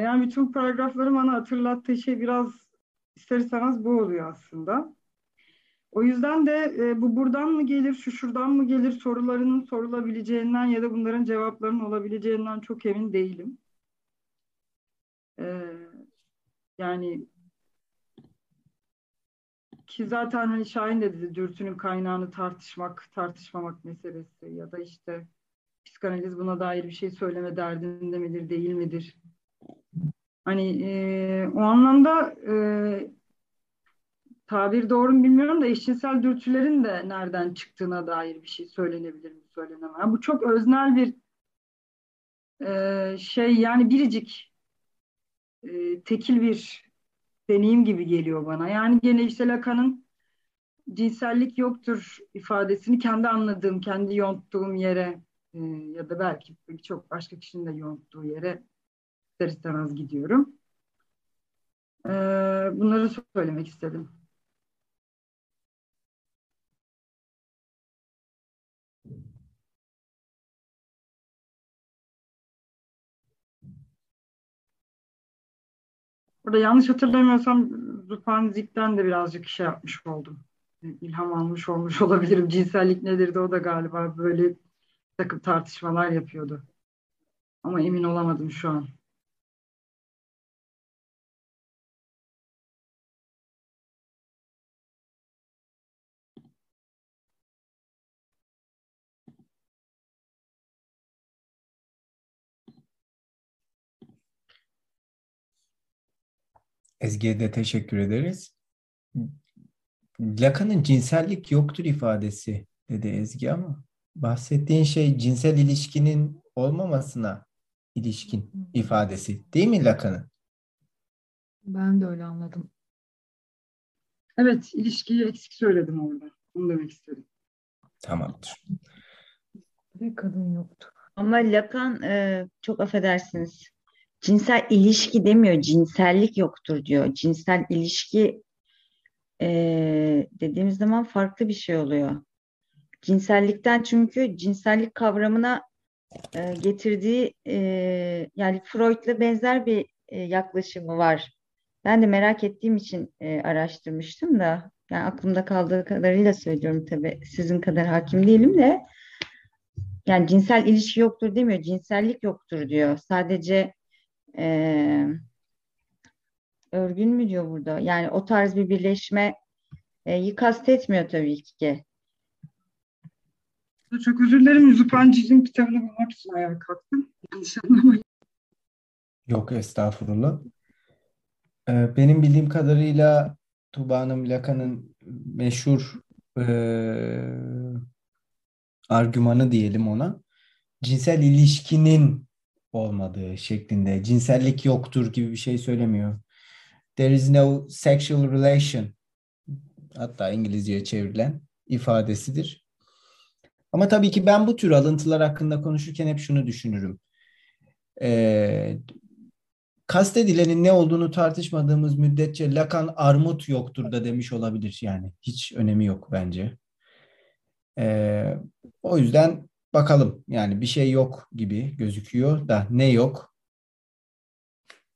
yani bütün paragrafları bana hatırlattığı şey biraz ister istemez bu oluyor aslında. O yüzden de e, bu buradan mı gelir, şu şuradan mı gelir sorularının sorulabileceğinden ya da bunların cevaplarının olabileceğinden çok emin değilim. Ee, yani ki zaten hani Şahin de dedi dürtünün kaynağını tartışmak, tartışmamak meselesi ya da işte psikanaliz buna dair bir şey söyleme derdinde midir, değil midir? Hani e, o anlamda e, tabir doğru mu bilmiyorum da eşcinsel dürtülerin de nereden çıktığına dair bir şey söylenebilir mi, söylenemez. Bu çok öznel bir e, şey yani biricik e, tekil bir deneyim gibi geliyor bana. Yani gene işte Lacan'ın cinsellik yoktur ifadesini kendi anladığım, kendi yonttuğum yere e, ya da belki birçok başka kişinin de yoğunluktuğu yere ister istemez gidiyorum. E, bunları söylemek istedim. Burada yanlış hatırlamıyorsam Zupanzik'ten de birazcık şey yapmış oldum. İlham almış olmuş (laughs) olabilirim. Cinsellik nedir de o da galiba böyle takım tartışmalar yapıyordu. Ama emin olamadım şu an. Ezgi'ye de teşekkür ederiz. Lacan'ın cinsellik yoktur ifadesi dedi Ezgi ama bahsettiğin şey cinsel ilişkinin olmamasına ilişkin ifadesi değil mi Lacan'ın? Ben de öyle anladım. Evet, ilişkiyi eksik söyledim orada. Onu demek istedim. Tamamdır. Ve kadın yoktu. Ama Lacan e, çok affedersiniz. Cinsel ilişki demiyor, cinsellik yoktur diyor. Cinsel ilişki e, dediğimiz zaman farklı bir şey oluyor. Cinsellikten çünkü cinsellik kavramına e, getirdiği e, yani Freud'la benzer bir e, yaklaşımı var. Ben de merak ettiğim için e, araştırmıştım da yani aklımda kaldığı kadarıyla söylüyorum tabii sizin kadar hakim değilim de yani cinsel ilişki yoktur demiyor, cinsellik yoktur diyor. Sadece e, örgün mü diyor burada? Yani o tarz bir birleşme e, kastetmiyor tabii ki. Çok özür dilerim. Zupancı'nın kitabını bulmak için ayağa kalktım. Yanlış anlamayın. Yok estağfurullah. Ee, benim bildiğim kadarıyla Tuba Hanım Lacan'ın meşhur e, argümanı diyelim ona cinsel ilişkinin olmadığı şeklinde cinsellik yoktur gibi bir şey söylemiyor. There is no sexual relation hatta İngilizceye çevrilen ifadesidir. Ama tabii ki ben bu tür alıntılar hakkında konuşurken hep şunu düşünürüm. Ee, kastedilenin ne olduğunu tartışmadığımız müddetçe Lacan armut yoktur da demiş olabilir yani. Hiç önemi yok bence. Ee, o yüzden bakalım yani bir şey yok gibi gözüküyor da ne yok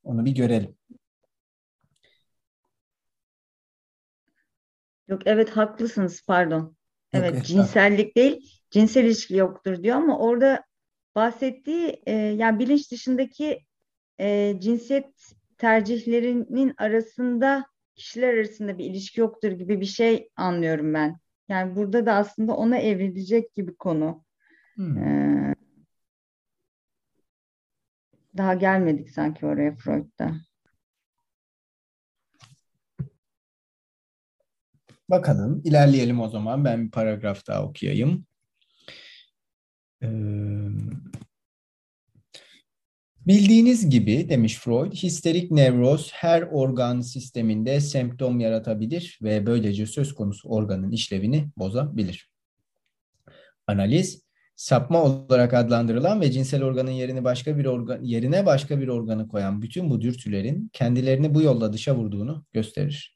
onu bir görelim. Yok evet haklısınız pardon. Yok, Evet estağfurullah. cinsellik değil cinsel ilişki yoktur diyor ama orada bahsettiği e, yani bilinç dışındaki e, cinsiyet tercihlerinin arasında kişiler arasında bir ilişki yoktur gibi bir şey anlıyorum ben. Yani burada da aslında ona evrilecek gibi konu. Hmm. Ee, daha gelmedik sanki oraya Freud'da. Bakalım, ilerleyelim o zaman. Ben bir paragraf daha okuyayım. Ee, bildiğiniz gibi demiş Freud, histerik nevroz her organ sisteminde semptom yaratabilir ve böylece söz konusu organın işlevini bozabilir. Analiz, sapma olarak adlandırılan ve cinsel organın yerini başka bir organ yerine başka bir organı koyan bütün bu dürtülerin kendilerini bu yolla dışa vurduğunu gösterir.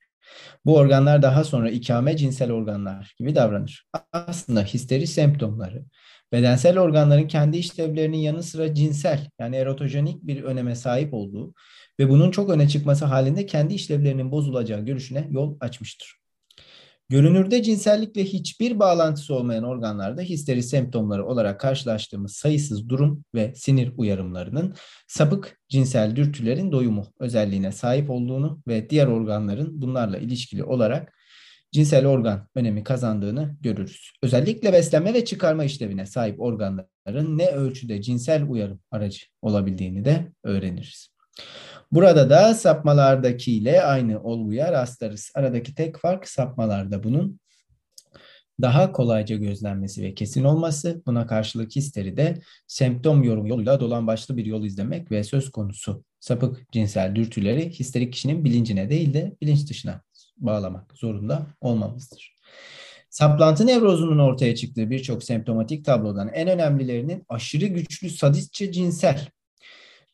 Bu organlar daha sonra ikame cinsel organlar gibi davranır. Aslında histeri semptomları bedensel organların kendi işlevlerinin yanı sıra cinsel yani erotojenik bir öneme sahip olduğu ve bunun çok öne çıkması halinde kendi işlevlerinin bozulacağı görüşüne yol açmıştır. Görünürde cinsellikle hiçbir bağlantısı olmayan organlarda histeri semptomları olarak karşılaştığımız sayısız durum ve sinir uyarımlarının sapık cinsel dürtülerin doyumu özelliğine sahip olduğunu ve diğer organların bunlarla ilişkili olarak cinsel organ önemi kazandığını görürüz. Özellikle beslenme ve çıkarma işlevine sahip organların ne ölçüde cinsel uyarım aracı olabildiğini de öğreniriz. Burada da sapmalardakiyle aynı olguya rastlarız. Aradaki tek fark sapmalarda bunun daha kolayca gözlenmesi ve kesin olması. Buna karşılık histeri de semptom yorum yoluyla dolan başlı bir yol izlemek ve söz konusu sapık cinsel dürtüleri histerik kişinin bilincine değil de bilinç dışına bağlamak zorunda olmamızdır. Saplantı nevrozunun ortaya çıktığı birçok semptomatik tablodan en önemlilerinin aşırı güçlü sadistçe cinsel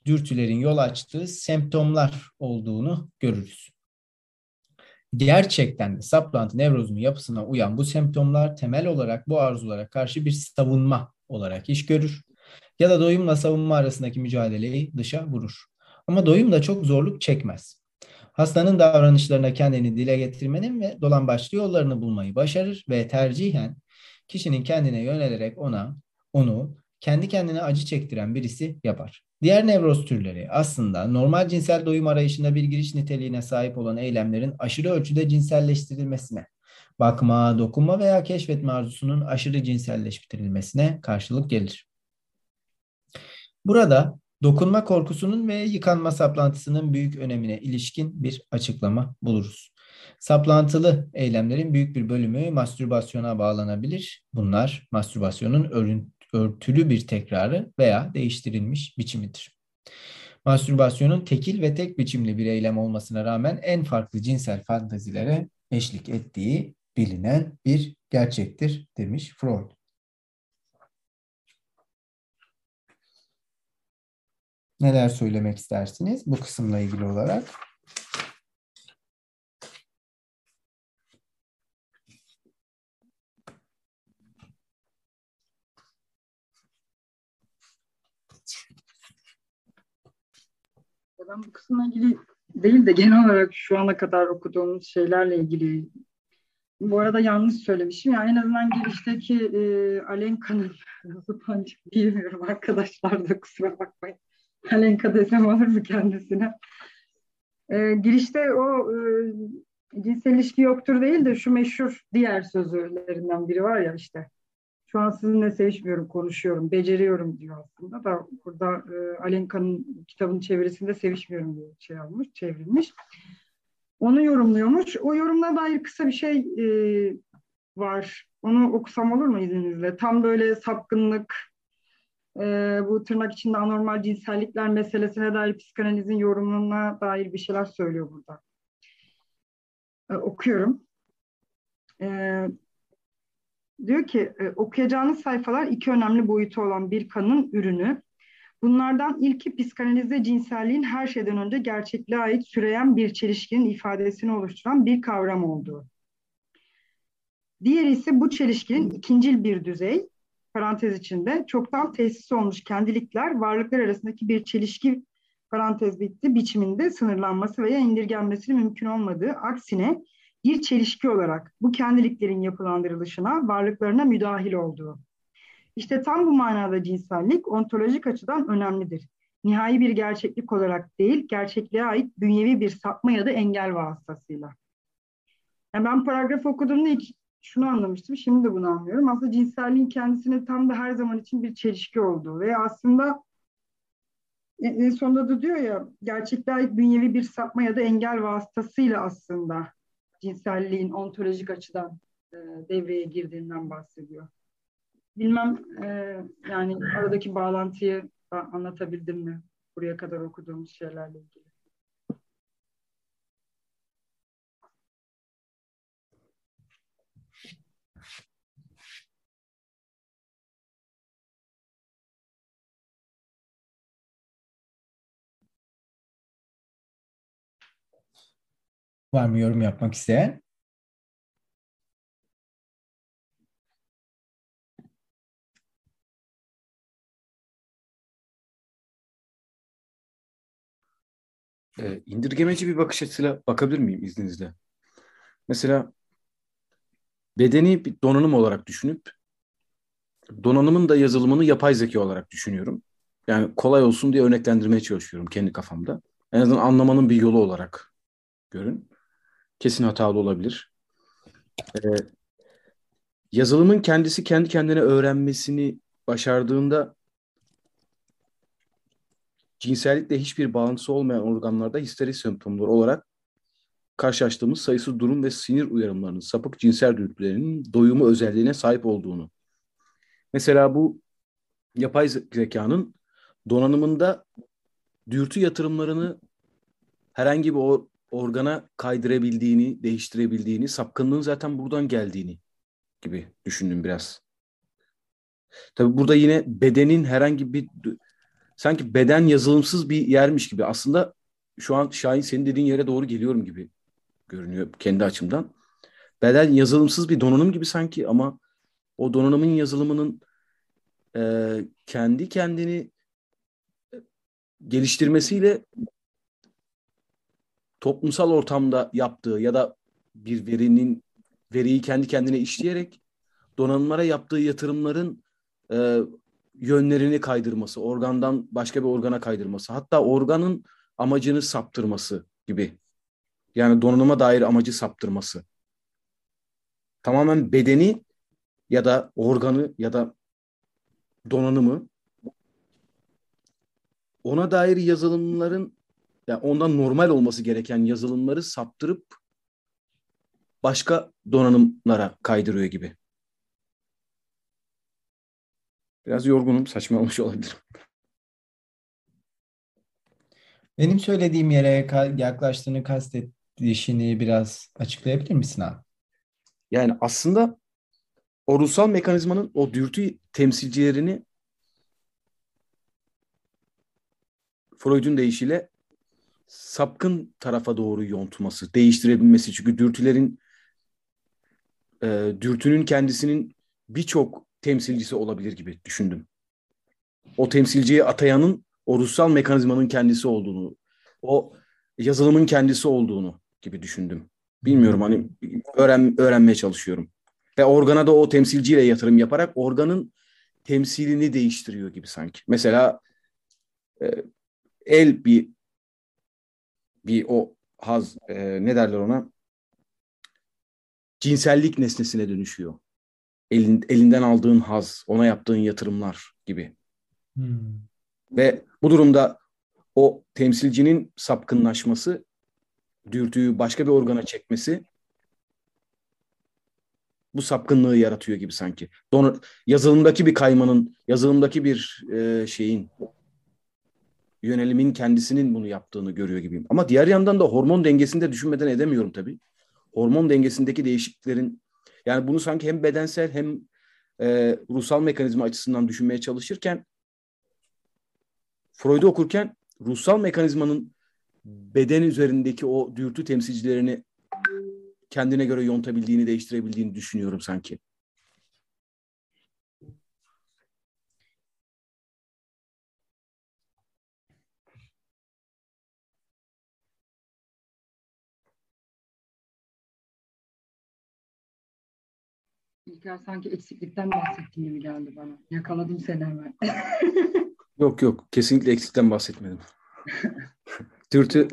dürtülerin yol açtığı semptomlar olduğunu görürüz. Gerçekten de saplantı nevrozunun yapısına uyan bu semptomlar temel olarak bu arzulara karşı bir savunma olarak iş görür ya da doyumla savunma arasındaki mücadeleyi dışa vurur. Ama doyum da çok zorluk çekmez. Hastanın davranışlarına kendini dile getirmenin ve dolambaçlı yollarını bulmayı başarır ve tercihen kişinin kendine yönelerek ona, onu kendi kendine acı çektiren birisi yapar. Diğer nevroz türleri aslında normal cinsel doyum arayışında bir giriş niteliğine sahip olan eylemlerin aşırı ölçüde cinselleştirilmesine, bakma, dokunma veya keşfetme arzusunun aşırı cinselleştirilmesine karşılık gelir. Burada dokunma korkusunun ve yıkanma saplantısının büyük önemine ilişkin bir açıklama buluruz. Saplantılı eylemlerin büyük bir bölümü mastürbasyona bağlanabilir. Bunlar mastürbasyonun örtülü bir tekrarı veya değiştirilmiş biçimidir. Mastürbasyonun tekil ve tek biçimli bir eylem olmasına rağmen en farklı cinsel fantazilere eşlik ettiği bilinen bir gerçektir demiş Freud. Neler söylemek istersiniz bu kısımla ilgili olarak? Ben bu kısımla ilgili değil de genel olarak şu ana kadar okuduğumuz şeylerle ilgili bu arada yanlış söylemişim. Yani en azından girişteki e, Alenka'nın nasıl pancık bilmiyorum arkadaşlar da kusura bakmayın. Alenka desem olur mu kendisine? E, girişte o e, cinsel ilişki yoktur değil de şu meşhur diğer sözlerinden biri var ya işte. Şu an sizinle sevişmiyorum, konuşuyorum, beceriyorum diyor aslında da burada e, Alenka'nın kitabının çevirisinde sevişmiyorum diye şey almış, çevrilmiş. Onu yorumluyormuş. O yorumla dair kısa bir şey e, var. Onu okusam olur mu izninizle? Tam böyle sapkınlık, e, bu tırnak içinde anormal cinsellikler meselesine dair psikanalizin yorumuna dair bir şeyler söylüyor burada. E, okuyorum. E, diyor ki e, okuyacağınız sayfalar iki önemli boyutu olan bir kanın ürünü. Bunlardan ilki psikanalizde cinselliğin her şeyden önce gerçekliğe ait süreyen bir çelişkinin ifadesini oluşturan bir kavram olduğu. Diğeri ise bu çelişkinin ikincil bir düzey, parantez içinde çoktan tesis olmuş kendilikler, varlıklar arasındaki bir çelişki parantez bitti biçiminde sınırlanması veya indirgenmesi mümkün olmadığı, aksine bir çelişki olarak bu kendiliklerin yapılandırılışına, varlıklarına müdahil olduğu. İşte tam bu manada cinsellik ontolojik açıdan önemlidir. Nihai bir gerçeklik olarak değil, gerçekliğe ait bünyevi bir sapma ya da engel vasıtasıyla. Yani ben paragraf okuduğumda ilk şunu anlamıştım, şimdi de bunu anlıyorum. Aslında cinselliğin kendisine tam da her zaman için bir çelişki olduğu ve aslında en sonunda da diyor ya gerçekliğe ait bünyevi bir sapma ya da engel vasıtasıyla aslında cinselliğin ontolojik açıdan e, devreye girdiğinden bahsediyor. Bilmem e, yani aradaki bağlantıyı anlatabildim mi buraya kadar okuduğumuz şeylerle ilgili. Var mı yorum yapmak isteyen? e, indirgemeci bir bakış açısıyla bakabilir miyim izninizle? Mesela bedeni bir donanım olarak düşünüp donanımın da yazılımını yapay zeka olarak düşünüyorum. Yani kolay olsun diye örneklendirmeye çalışıyorum kendi kafamda. En azından anlamanın bir yolu olarak görün. Kesin hatalı olabilir. Ee, yazılımın kendisi kendi kendine öğrenmesini başardığında cinsellikle hiçbir bağlantısı olmayan organlarda histeri semptomları olarak karşılaştığımız sayısı durum ve sinir uyarımlarının sapık cinsel dürtülerinin doyumu özelliğine sahip olduğunu. Mesela bu yapay zekanın donanımında dürtü yatırımlarını herhangi bir organa kaydırabildiğini, değiştirebildiğini, sapkınlığın zaten buradan geldiğini gibi düşündüm biraz. Tabii burada yine bedenin herhangi bir sanki beden yazılımsız bir yermiş gibi. Aslında şu an Şahin senin dediğin yere doğru geliyorum gibi görünüyor kendi açımdan. Beden yazılımsız bir donanım gibi sanki ama o donanımın yazılımının e, kendi kendini geliştirmesiyle toplumsal ortamda yaptığı ya da bir verinin veriyi kendi kendine işleyerek donanımlara yaptığı yatırımların e, yönlerini kaydırması, organdan başka bir organa kaydırması, hatta organın amacını saptırması gibi. Yani donanıma dair amacı saptırması. Tamamen bedeni ya da organı ya da donanımı ona dair yazılımların yani ondan normal olması gereken yazılımları saptırıp başka donanımlara kaydırıyor gibi. Biraz yorgunum, saçmalamış olabilirim. Benim söylediğim yere yaklaştığını kastettiğini biraz açıklayabilir misin abi? Yani aslında o ruhsal mekanizmanın o dürtü temsilcilerini Freud'un deyişiyle sapkın tarafa doğru yontması, değiştirebilmesi. Çünkü dürtülerin e, dürtünün kendisinin birçok temsilcisi olabilir gibi düşündüm. O temsilciye atayanın o ruhsal mekanizmanın kendisi olduğunu, o yazılımın kendisi olduğunu gibi düşündüm. Bilmiyorum hani öğren, öğrenmeye çalışıyorum. Ve organa da o temsilciyle yatırım yaparak organın temsilini değiştiriyor gibi sanki. Mesela e, el bir bir o haz e, ne derler ona cinsellik nesnesine dönüşüyor. Elin, elinden aldığın haz, ona yaptığın yatırımlar gibi. Hmm. Ve bu durumda o temsilcinin sapkınlaşması, dürtüyü başka bir organa çekmesi bu sapkınlığı yaratıyor gibi sanki. Don yazılımdaki bir kaymanın, yazılımdaki bir e, şeyin yönelimin kendisinin bunu yaptığını görüyor gibiyim. Ama diğer yandan da hormon dengesinde düşünmeden edemiyorum tabii. Hormon dengesindeki değişikliklerin yani bunu sanki hem bedensel hem e, ruhsal mekanizma açısından düşünmeye çalışırken Freud'u okurken ruhsal mekanizmanın beden üzerindeki o dürtü temsilcilerini kendine göre yontabildiğini, değiştirebildiğini düşünüyorum sanki. İlker sanki eksiklikten bahsettiğin gibi geldi bana. Yakaladım seni hemen. (laughs) yok yok. Kesinlikle eksikten bahsetmedim. (laughs) Dürtü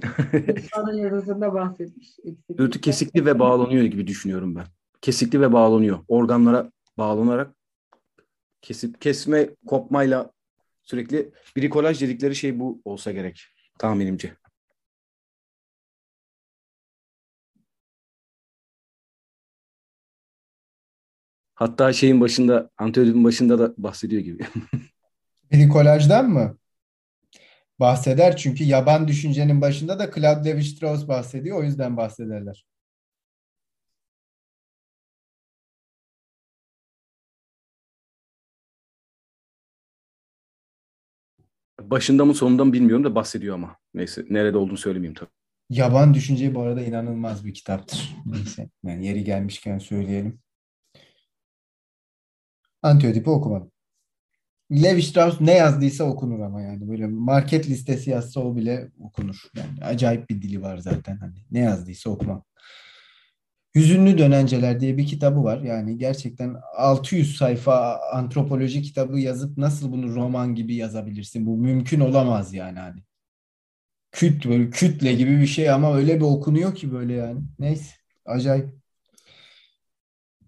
Sana yarısında bahsetmiş. Dürtü kesikli ve bağlanıyor gibi düşünüyorum ben. Kesikli ve bağlanıyor. Organlara bağlanarak kesip kesme kopmayla sürekli brikolaj dedikleri şey bu olsa gerek tahminimce. Hatta şeyin başında, antiödipin başında da bahsediyor gibi. (laughs) Brikolajdan mı? Bahseder çünkü yaban düşüncenin başında da Claude Levi-Strauss bahsediyor. O yüzden bahsederler. Başında mı sonunda mı bilmiyorum da bahsediyor ama. Neyse nerede olduğunu söylemeyeyim tabii. Yaban Düşünce bu arada inanılmaz bir kitaptır. Neyse yani yeri gelmişken söyleyelim. Antiödipi okumadım. Levi Strauss ne yazdıysa okunur ama yani böyle market listesi yazsa o bile okunur. Yani acayip bir dili var zaten hani ne yazdıysa okumam. Hüzünlü Dönenceler diye bir kitabı var. Yani gerçekten 600 sayfa antropoloji kitabı yazıp nasıl bunu roman gibi yazabilirsin? Bu mümkün olamaz yani hani. Küt böyle kütle gibi bir şey ama öyle bir okunuyor ki böyle yani. Neyse acayip.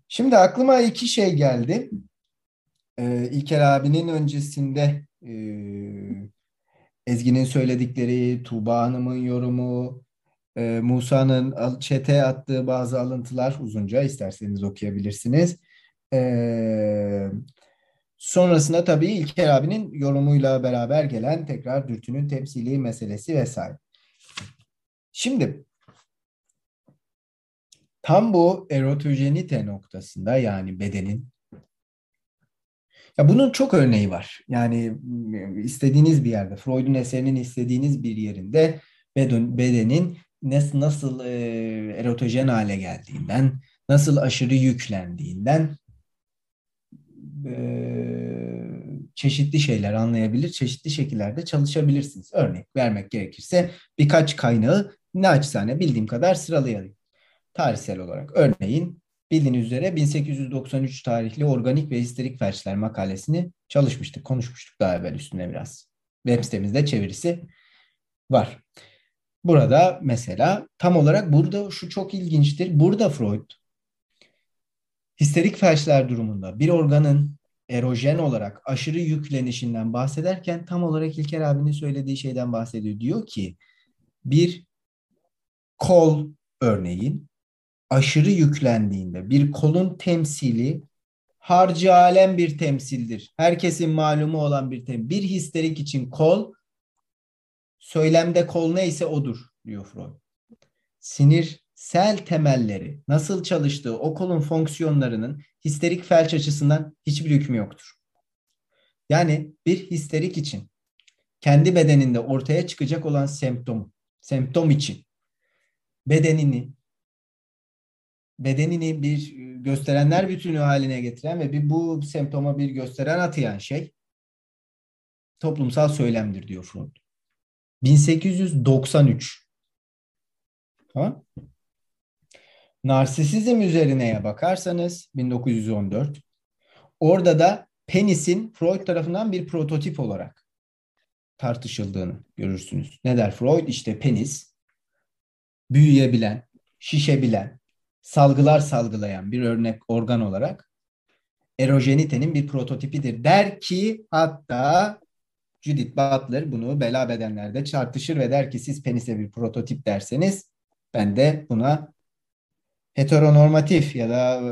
Şimdi aklıma iki şey geldi e, İlker abinin öncesinde e, Ezgi'nin söyledikleri, Tuğba Hanım'ın yorumu, e, Musa'nın çete attığı bazı alıntılar uzunca isterseniz okuyabilirsiniz. E, sonrasında tabii İlker abinin yorumuyla beraber gelen tekrar dürtünün temsili meselesi vesaire. Şimdi tam bu erotojenite noktasında yani bedenin ya bunun çok örneği var. Yani istediğiniz bir yerde, Freud'un eserinin istediğiniz bir yerinde beden, bedenin nasıl, nasıl e, erotojen hale geldiğinden, nasıl aşırı yüklendiğinden e, çeşitli şeyler anlayabilir, çeşitli şekillerde çalışabilirsiniz. Örnek vermek gerekirse birkaç kaynağı naçizane bildiğim kadar sıralayalım. Tarihsel olarak örneğin bildiğiniz üzere 1893 tarihli organik ve histerik felçler makalesini çalışmıştık, konuşmuştuk daha evvel üstüne biraz. Web sitemizde çevirisi var. Burada mesela tam olarak burada şu çok ilginçtir. Burada Freud histerik felçler durumunda bir organın erojen olarak aşırı yüklenişinden bahsederken tam olarak İlker abinin söylediği şeyden bahsediyor. Diyor ki bir kol örneğin aşırı yüklendiğinde bir kolun temsili harcı alem bir temsildir. Herkesin malumu olan bir temsil. Bir histerik için kol söylemde kol neyse odur diyor Freud. Sinirsel temelleri nasıl çalıştığı o kolun fonksiyonlarının histerik felç açısından hiçbir hükmü yoktur. Yani bir histerik için kendi bedeninde ortaya çıkacak olan semptom, semptom için bedenini bedenini bir gösterenler bütünü haline getiren ve bir bu semptoma bir gösteren atayan şey toplumsal söylemdir diyor Freud. 1893. Tamam. Narsisizm üzerine bakarsanız 1914. Orada da penisin Freud tarafından bir prototip olarak tartışıldığını görürsünüz. Ne der Freud? İşte penis büyüyebilen, şişebilen, salgılar salgılayan bir örnek organ olarak erojenitenin bir prototipidir der ki hatta Judith Butler bunu bela bedenlerde tartışır ve der ki siz penise bir prototip derseniz ben de buna heteronormatif ya da e,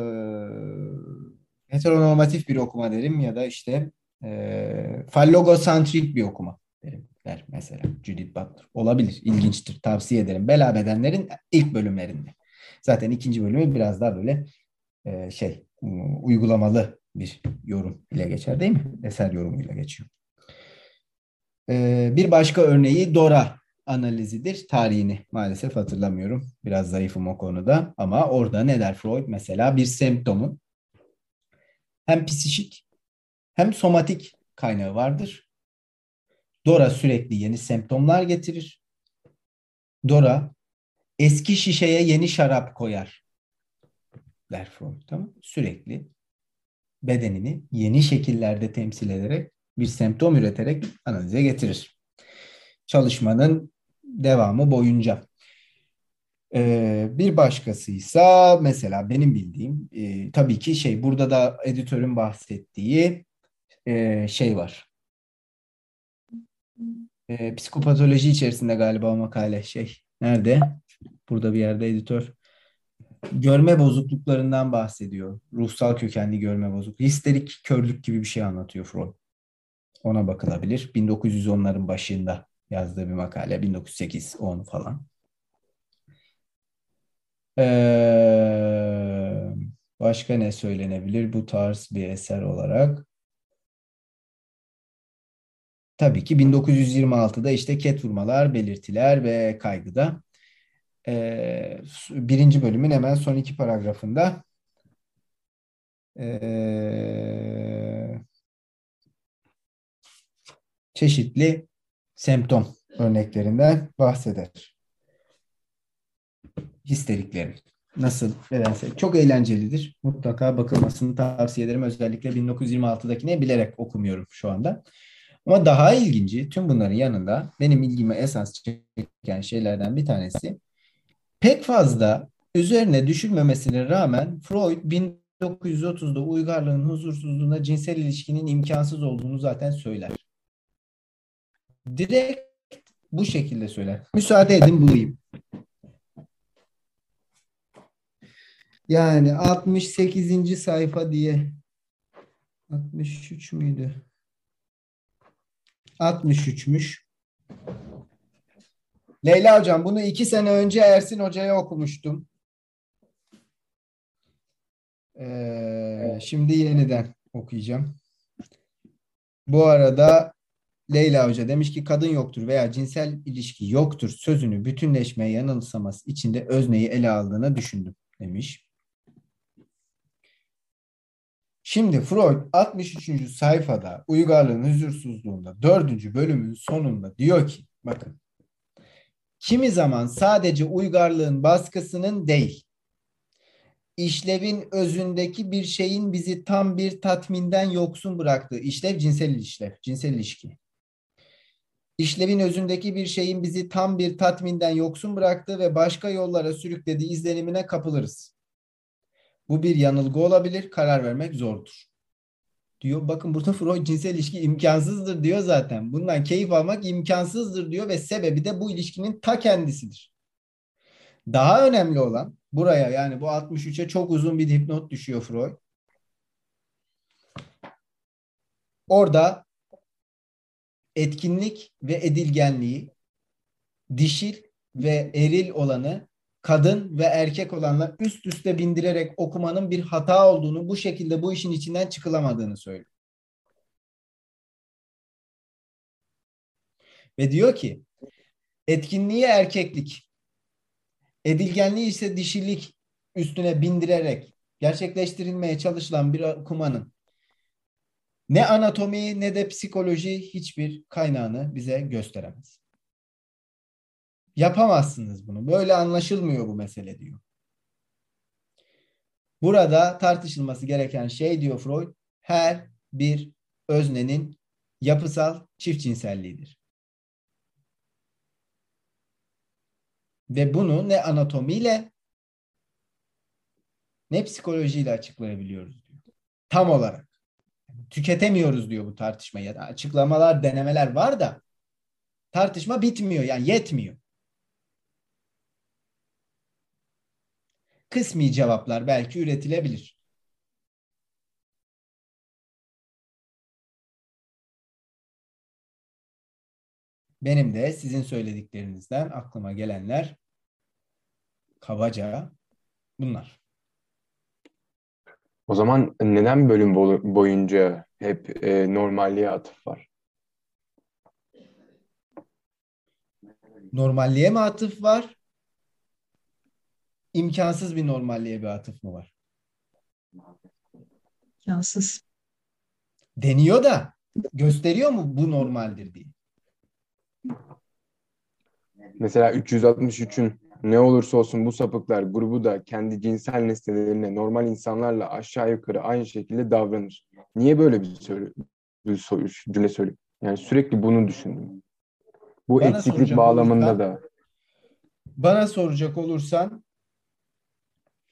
heteronormatif bir okuma derim ya da işte e, fallogosantrik bir okuma derim der mesela Judith Butler. Olabilir, ilginçtir, tavsiye ederim. Bela bedenlerin ilk bölümlerinde. Zaten ikinci bölümü biraz daha böyle e, şey uygulamalı bir yorum ile geçer değil mi? Eser yorumuyla geçiyor. E, bir başka örneği Dora analizidir. Tarihini maalesef hatırlamıyorum. Biraz zayıfım o konuda. Ama orada ne der Freud? Mesela bir semptomun hem psikik hem somatik kaynağı vardır. Dora sürekli yeni semptomlar getirir. Dora eski şişeye yeni şarap koyar. Der Freud. Tamam Sürekli bedenini yeni şekillerde temsil ederek bir semptom üreterek analize getirir. Çalışmanın devamı boyunca. Ee, bir başkasıysa mesela benim bildiğim e, tabii ki şey burada da editörün bahsettiği e, şey var. E, psikopatoloji içerisinde galiba o makale şey. Nerede? Burada bir yerde editör. Görme bozukluklarından bahsediyor. Ruhsal kökenli görme bozukluğu. Histerik körlük gibi bir şey anlatıyor Freud. Ona bakılabilir. 1910'ların başında yazdığı bir makale. 1908-10 falan. Ee, başka ne söylenebilir bu tarz bir eser olarak? Tabii ki 1926'da işte ket vurmalar, belirtiler ve kaygıda. Ee, birinci bölümün hemen son iki paragrafında ee, çeşitli semptom örneklerinden bahseder. Histeriklerin. Nasıl nedense çok eğlencelidir. Mutlaka bakılmasını tavsiye ederim. Özellikle 1926'dakine bilerek okumuyorum şu anda. Ama daha ilginci tüm bunların yanında benim ilgimi esas çeken şeylerden bir tanesi pek fazla üzerine düşünmemesine rağmen Freud 1930'da uygarlığın huzursuzluğuna cinsel ilişkinin imkansız olduğunu zaten söyler. Direkt bu şekilde söyler. Müsaade edin bulayım. Yani 68. sayfa diye 63 müydü? 63'müş. Leyla hocam bunu iki sene önce Ersin hocaya okumuştum. Ee, şimdi yeniden okuyacağım. Bu arada Leyla Hoca demiş ki kadın yoktur veya cinsel ilişki yoktur sözünü bütünleşmeye yanılsaması içinde özneyi ele aldığını düşündüm demiş. Şimdi Freud 63. sayfada uygarlığın huzursuzluğunda 4. bölümün sonunda diyor ki bakın kimi zaman sadece uygarlığın baskısının değil işlevin özündeki bir şeyin bizi tam bir tatminden yoksun bıraktığı işlev cinsel işlev, cinsel ilişki. İşlevin özündeki bir şeyin bizi tam bir tatminden yoksun bıraktığı ve başka yollara sürüklediği izlenimine kapılırız. Bu bir yanılgı olabilir, karar vermek zordur. Diyor. Bakın burada (laughs) Freud cinsel ilişki imkansızdır diyor zaten. Bundan keyif almak imkansızdır diyor ve sebebi de bu ilişkinin ta kendisidir. Daha önemli olan buraya yani bu 63'e çok uzun bir dipnot düşüyor Freud. Orada etkinlik ve edilgenliği dişil ve eril olanı kadın ve erkek olanla üst üste bindirerek okumanın bir hata olduğunu, bu şekilde bu işin içinden çıkılamadığını söylüyor. Ve diyor ki etkinliği erkeklik, edilgenliği ise dişilik üstüne bindirerek gerçekleştirilmeye çalışılan bir okumanın ne anatomi ne de psikoloji hiçbir kaynağını bize gösteremez. Yapamazsınız bunu. Böyle anlaşılmıyor bu mesele diyor. Burada tartışılması gereken şey diyor Freud, her bir öznenin yapısal çift cinselliğidir. Ve bunu ne anatomiyle ne psikolojiyle açıklayabiliyoruz diyor. Tam olarak. Tüketemiyoruz diyor bu tartışmayı. Açıklamalar, denemeler var da tartışma bitmiyor yani yetmiyor. Kısmi cevaplar belki üretilebilir. Benim de sizin söylediklerinizden aklıma gelenler kabaca bunlar. O zaman neden bölüm boyunca hep e, normalliğe atıf var? Normalliğe mi atıf var? İmkansız bir normalliğe bir atıf mı var? İmkansız. Deniyor da gösteriyor mu bu normaldir diye? Mesela 363'ün ne olursa olsun bu sapıklar grubu da kendi cinsel nesnelerine normal insanlarla aşağı yukarı aynı şekilde davranır. Niye böyle bir, söyle, bir cümle söyleyeyim? Yani sürekli bunu düşündüm. Bu Bana eksiklik bağlamında olursan, da. Bana soracak olursan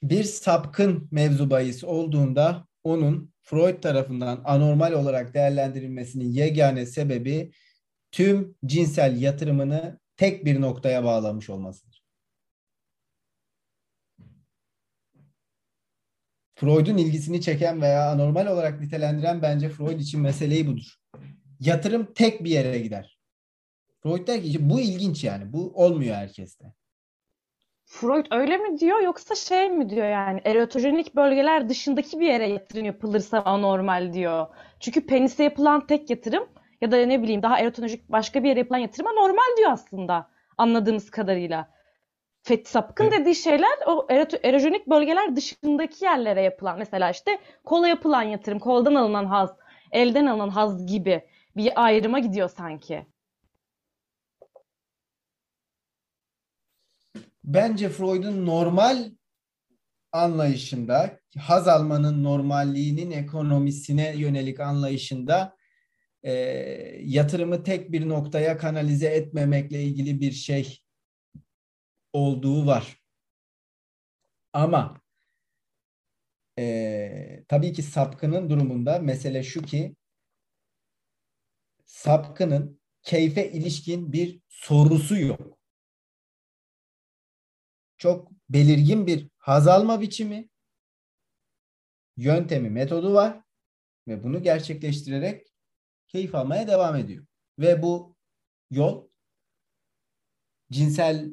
bir sapkın mevzu bahis olduğunda onun Freud tarafından anormal olarak değerlendirilmesinin yegane sebebi tüm cinsel yatırımını tek bir noktaya bağlamış olmasıdır. Freud'un ilgisini çeken veya anormal olarak nitelendiren bence Freud için meseleyi budur. Yatırım tek bir yere gider. Freud der ki bu ilginç yani. Bu olmuyor herkeste. Freud öyle mi diyor yoksa şey mi diyor yani erotojenik bölgeler dışındaki bir yere yatırım yapılırsa anormal diyor. Çünkü penise yapılan tek yatırım ya da ne bileyim daha erotojenik başka bir yere yapılan yatırıma normal diyor aslında anladığımız kadarıyla. Fet sapkın evet. dediği şeyler o erojenik bölgeler dışındaki yerlere yapılan mesela işte kola yapılan yatırım, koldan alınan haz, elden alınan haz gibi bir ayrıma gidiyor sanki. Bence Freud'un normal anlayışında, haz almanın normalliğinin ekonomisine yönelik anlayışında e, yatırımı tek bir noktaya kanalize etmemekle ilgili bir şey olduğu var. Ama e, tabii ki sapkının durumunda mesele şu ki sapkının keyfe ilişkin bir sorusu yok çok belirgin bir haz alma biçimi, yöntemi, metodu var ve bunu gerçekleştirerek keyif almaya devam ediyor. Ve bu yol cinsel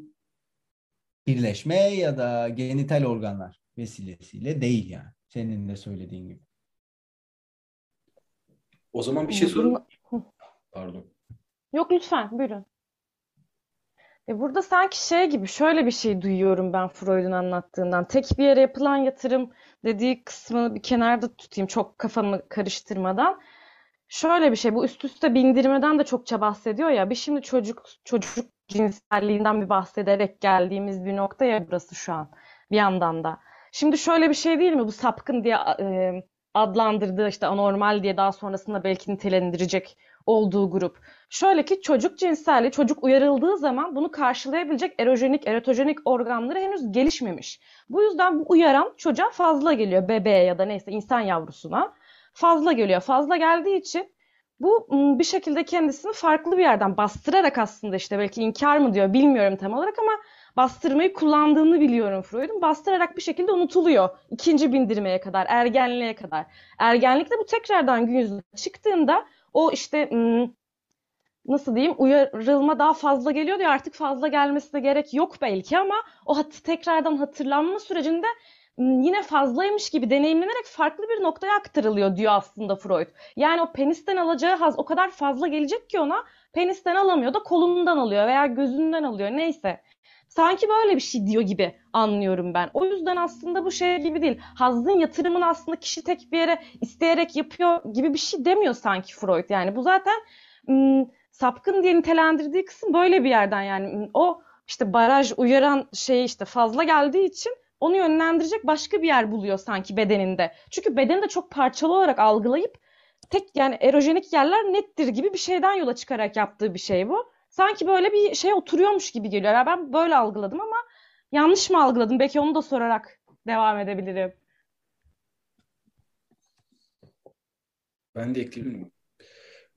birleşme ya da genital organlar vesilesiyle değil yani. Senin de söylediğin gibi. O zaman bir şey sorayım. Pardon. Yok lütfen buyurun. E burada sanki şey gibi şöyle bir şey duyuyorum ben Freud'un anlattığından. Tek bir yere yapılan yatırım dediği kısmı bir kenarda tutayım çok kafamı karıştırmadan. Şöyle bir şey bu üst üste bindirmeden de çokça bahsediyor ya. Bir şimdi çocuk çocuk cinselliğinden bir bahsederek geldiğimiz bir nokta ya burası şu an bir yandan da. Şimdi şöyle bir şey değil mi bu sapkın diye e, adlandırdığı işte anormal diye daha sonrasında belki nitelendirecek olduğu grup. Şöyle ki çocuk cinselliği, çocuk uyarıldığı zaman bunu karşılayabilecek erojenik, erotojenik organları henüz gelişmemiş. Bu yüzden bu uyaran çocuğa fazla geliyor. Bebeğe ya da neyse insan yavrusuna fazla geliyor. Fazla geldiği için bu bir şekilde kendisini farklı bir yerden bastırarak aslında işte belki inkar mı diyor bilmiyorum tam olarak ama bastırmayı kullandığını biliyorum Freud'un. Bastırarak bir şekilde unutuluyor. ikinci bindirmeye kadar, ergenliğe kadar. Ergenlikte bu tekrardan gün yüzüne çıktığında o işte nasıl diyeyim uyarılma daha fazla geliyor diyor artık fazla gelmesine gerek yok belki ama o hat tekrardan hatırlanma sürecinde yine fazlaymış gibi deneyimlenerek farklı bir noktaya aktarılıyor diyor aslında Freud. Yani o penisten alacağı haz o kadar fazla gelecek ki ona penisten alamıyor da kolundan alıyor veya gözünden alıyor neyse. Sanki böyle bir şey diyor gibi anlıyorum ben. O yüzden aslında bu şey gibi değil. Hazın yatırımını aslında kişi tek bir yere isteyerek yapıyor gibi bir şey demiyor sanki Freud. Yani bu zaten ım, sapkın diye nitelendirdiği kısım böyle bir yerden yani. O işte baraj uyaran şey işte fazla geldiği için onu yönlendirecek başka bir yer buluyor sanki bedeninde. Çünkü bedeni de çok parçalı olarak algılayıp tek yani erojenik yerler nettir gibi bir şeyden yola çıkarak yaptığı bir şey bu sanki böyle bir şey oturuyormuş gibi geliyor. Yani ben böyle algıladım ama yanlış mı algıladım? Belki onu da sorarak devam edebilirim. Ben de ekleyeyim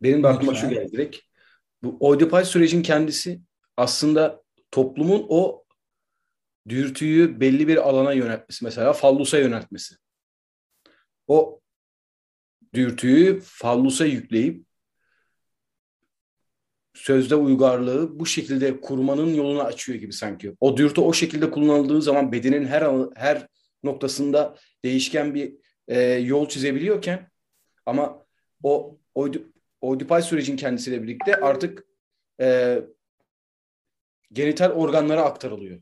Benim de aklıma şu geldi direkt. Bu Oedipal sürecin kendisi aslında toplumun o dürtüyü belli bir alana yöneltmesi. Mesela fallusa yöneltmesi. O dürtüyü fallusa yükleyip sözde uygarlığı bu şekilde kurmanın yolunu açıyor gibi sanki. O dürtü o şekilde kullanıldığı zaman bedenin her her noktasında değişken bir e, yol çizebiliyorken ama o Oedipal sürecin kendisiyle birlikte artık e, genital organlara aktarılıyor.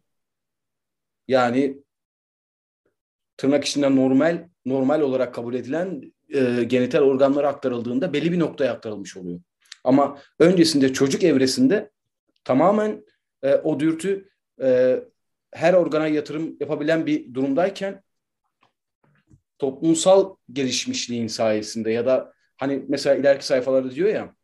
Yani tırnak içinde normal normal olarak kabul edilen e, genital organlara aktarıldığında belli bir noktaya aktarılmış oluyor. Ama öncesinde çocuk evresinde tamamen e, o dürtü e, her organa yatırım yapabilen bir durumdayken toplumsal gelişmişliğin sayesinde ya da hani mesela ileriki sayfalarda diyor ya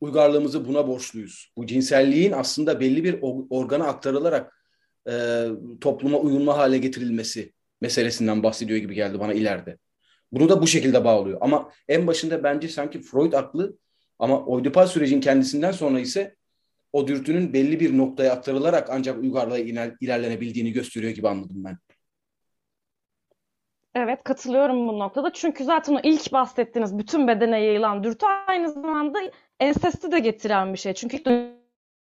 uygarlığımızı buna borçluyuz. Bu cinselliğin aslında belli bir organa aktarılarak e, topluma uyumlu hale getirilmesi meselesinden bahsediyor gibi geldi bana ileride. Bunu da bu şekilde bağlıyor. Ama en başında bence sanki Freud aklı ama Oedipal sürecin kendisinden sonra ise o dürtünün belli bir noktaya aktarılarak ancak uygarlığa ilerlenebildiğini gösteriyor gibi anladım ben. Evet katılıyorum bu noktada. Çünkü zaten o ilk bahsettiğiniz bütün bedene yayılan dürtü aynı zamanda ensesti de getiren bir şey. Çünkü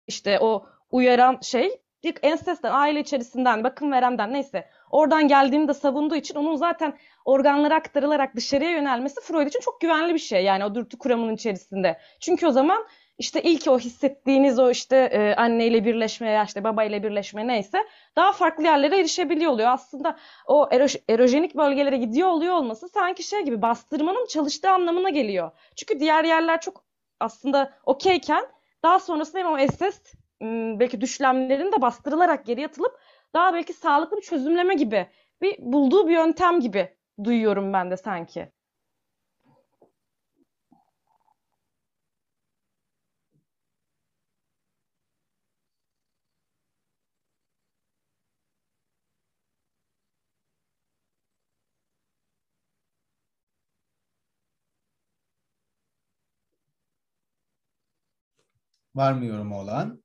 işte o uyaran şey ilk ensesten, aile içerisinden, bakım verenden neyse oradan geldiğini de savunduğu için onun zaten organlara aktarılarak dışarıya yönelmesi Freud için çok güvenli bir şey. Yani o dürtü kuramının içerisinde. Çünkü o zaman işte ilk o hissettiğiniz o işte e, anneyle birleşme ya işte babayla birleşme neyse daha farklı yerlere erişebiliyor oluyor. Aslında o eroj erojenik bölgelere gidiyor oluyor olması sanki şey gibi bastırmanın çalıştığı anlamına geliyor. Çünkü diğer yerler çok aslında okeyken daha sonrasında o SS belki düşlemlerin de bastırılarak geri atılıp daha belki sağlıklı bir çözümleme gibi bir bulduğu bir yöntem gibi duyuyorum ben de sanki. Var mı yorumu olan?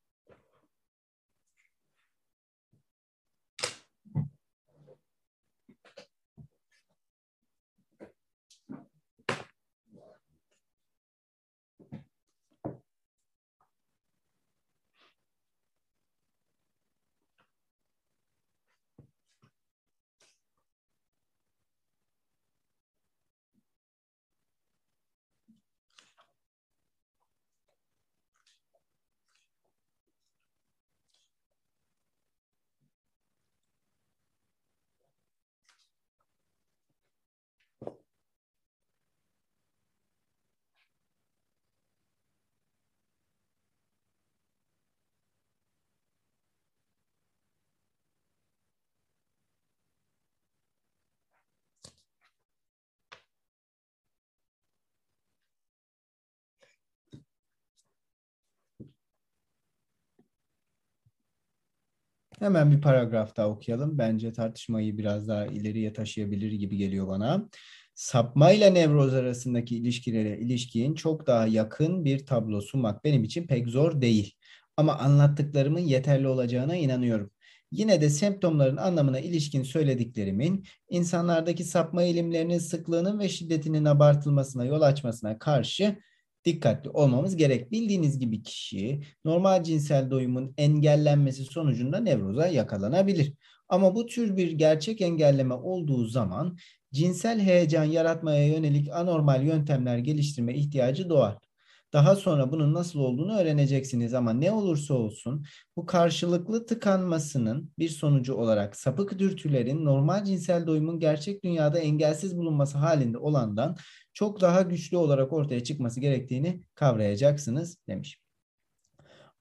Hemen bir paragraf daha okuyalım. Bence tartışmayı biraz daha ileriye taşıyabilir gibi geliyor bana. Sapma ile nevroz arasındaki ilişkilere ilişkin çok daha yakın bir tablo sunmak benim için pek zor değil. Ama anlattıklarımın yeterli olacağına inanıyorum. Yine de semptomların anlamına ilişkin söylediklerimin insanlardaki sapma eğilimlerinin sıklığının ve şiddetinin abartılmasına yol açmasına karşı dikkatli olmamız gerek. Bildiğiniz gibi kişi normal cinsel doyumun engellenmesi sonucunda nevroza yakalanabilir. Ama bu tür bir gerçek engelleme olduğu zaman cinsel heyecan yaratmaya yönelik anormal yöntemler geliştirme ihtiyacı doğar. Daha sonra bunun nasıl olduğunu öğreneceksiniz ama ne olursa olsun bu karşılıklı tıkanmasının bir sonucu olarak sapık dürtülerin normal cinsel doyumun gerçek dünyada engelsiz bulunması halinde olandan çok daha güçlü olarak ortaya çıkması gerektiğini kavrayacaksınız demiş.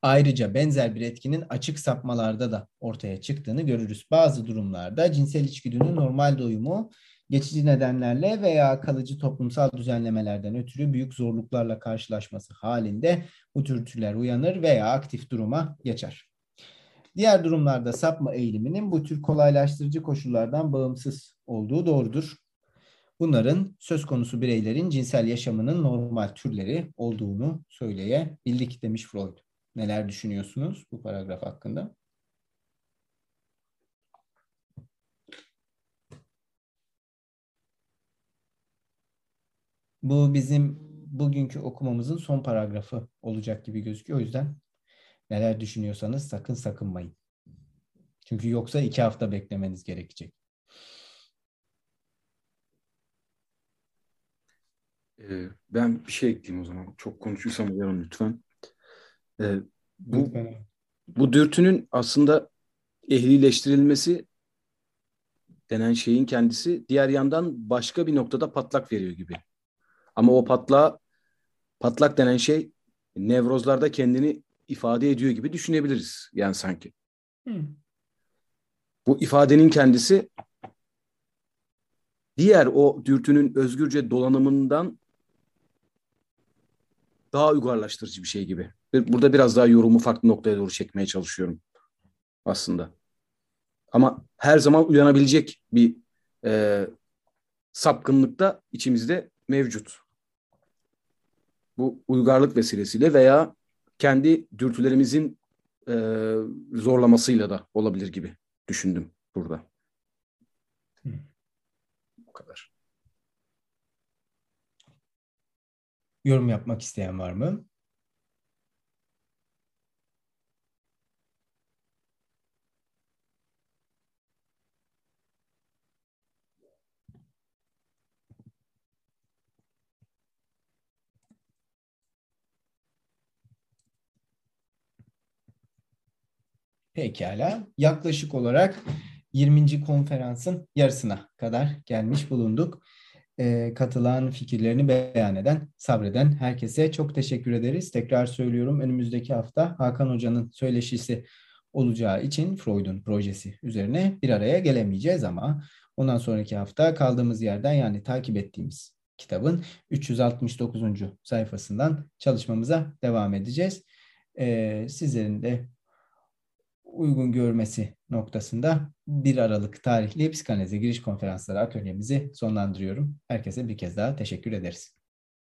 Ayrıca benzer bir etkinin açık sapmalarda da ortaya çıktığını görürüz. Bazı durumlarda cinsel içgüdünün normal doyumu geçici nedenlerle veya kalıcı toplumsal düzenlemelerden ötürü büyük zorluklarla karşılaşması halinde bu türtüler uyanır veya aktif duruma geçer. Diğer durumlarda sapma eğiliminin bu tür kolaylaştırıcı koşullardan bağımsız olduğu doğrudur. Bunların söz konusu bireylerin cinsel yaşamının normal türleri olduğunu söyleyebildik demiş Freud. Neler düşünüyorsunuz bu paragraf hakkında? Bu bizim bugünkü okumamızın son paragrafı olacak gibi gözüküyor. O yüzden neler düşünüyorsanız sakın sakınmayın. Çünkü yoksa iki hafta beklemeniz gerekecek. Ee, ben bir şey ekleyeyim o zaman. Çok konuşursam uyarın lütfen. Ee, bu, lütfen. bu dürtünün aslında ehlileştirilmesi denen şeyin kendisi diğer yandan başka bir noktada patlak veriyor gibi. Ama o patla patlak denen şey nevrozlarda kendini ifade ediyor gibi düşünebiliriz yani sanki. Hmm. Bu ifadenin kendisi diğer o dürtünün özgürce dolanımından daha uygarlaştırıcı bir şey gibi. Burada biraz daha yorumu farklı noktaya doğru çekmeye çalışıyorum aslında. Ama her zaman uyanabilecek bir e, sapkınlık da içimizde mevcut. Bu uygarlık vesilesiyle veya kendi dürtülerimizin e, zorlamasıyla da olabilir gibi düşündüm burada. Bu kadar. Yorum yapmak isteyen var mı? Pekala. Yaklaşık olarak 20. konferansın yarısına kadar gelmiş bulunduk. E, katılan, fikirlerini beyan eden, sabreden herkese çok teşekkür ederiz. Tekrar söylüyorum önümüzdeki hafta Hakan Hoca'nın söyleşisi olacağı için Freud'un projesi üzerine bir araya gelemeyeceğiz ama ondan sonraki hafta kaldığımız yerden yani takip ettiğimiz kitabın 369. sayfasından çalışmamıza devam edeceğiz. Ee, sizlerin de uygun görmesi noktasında 1 Aralık tarihli psikanalize giriş konferansları atölyemizi sonlandırıyorum. Herkese bir kez daha teşekkür ederiz.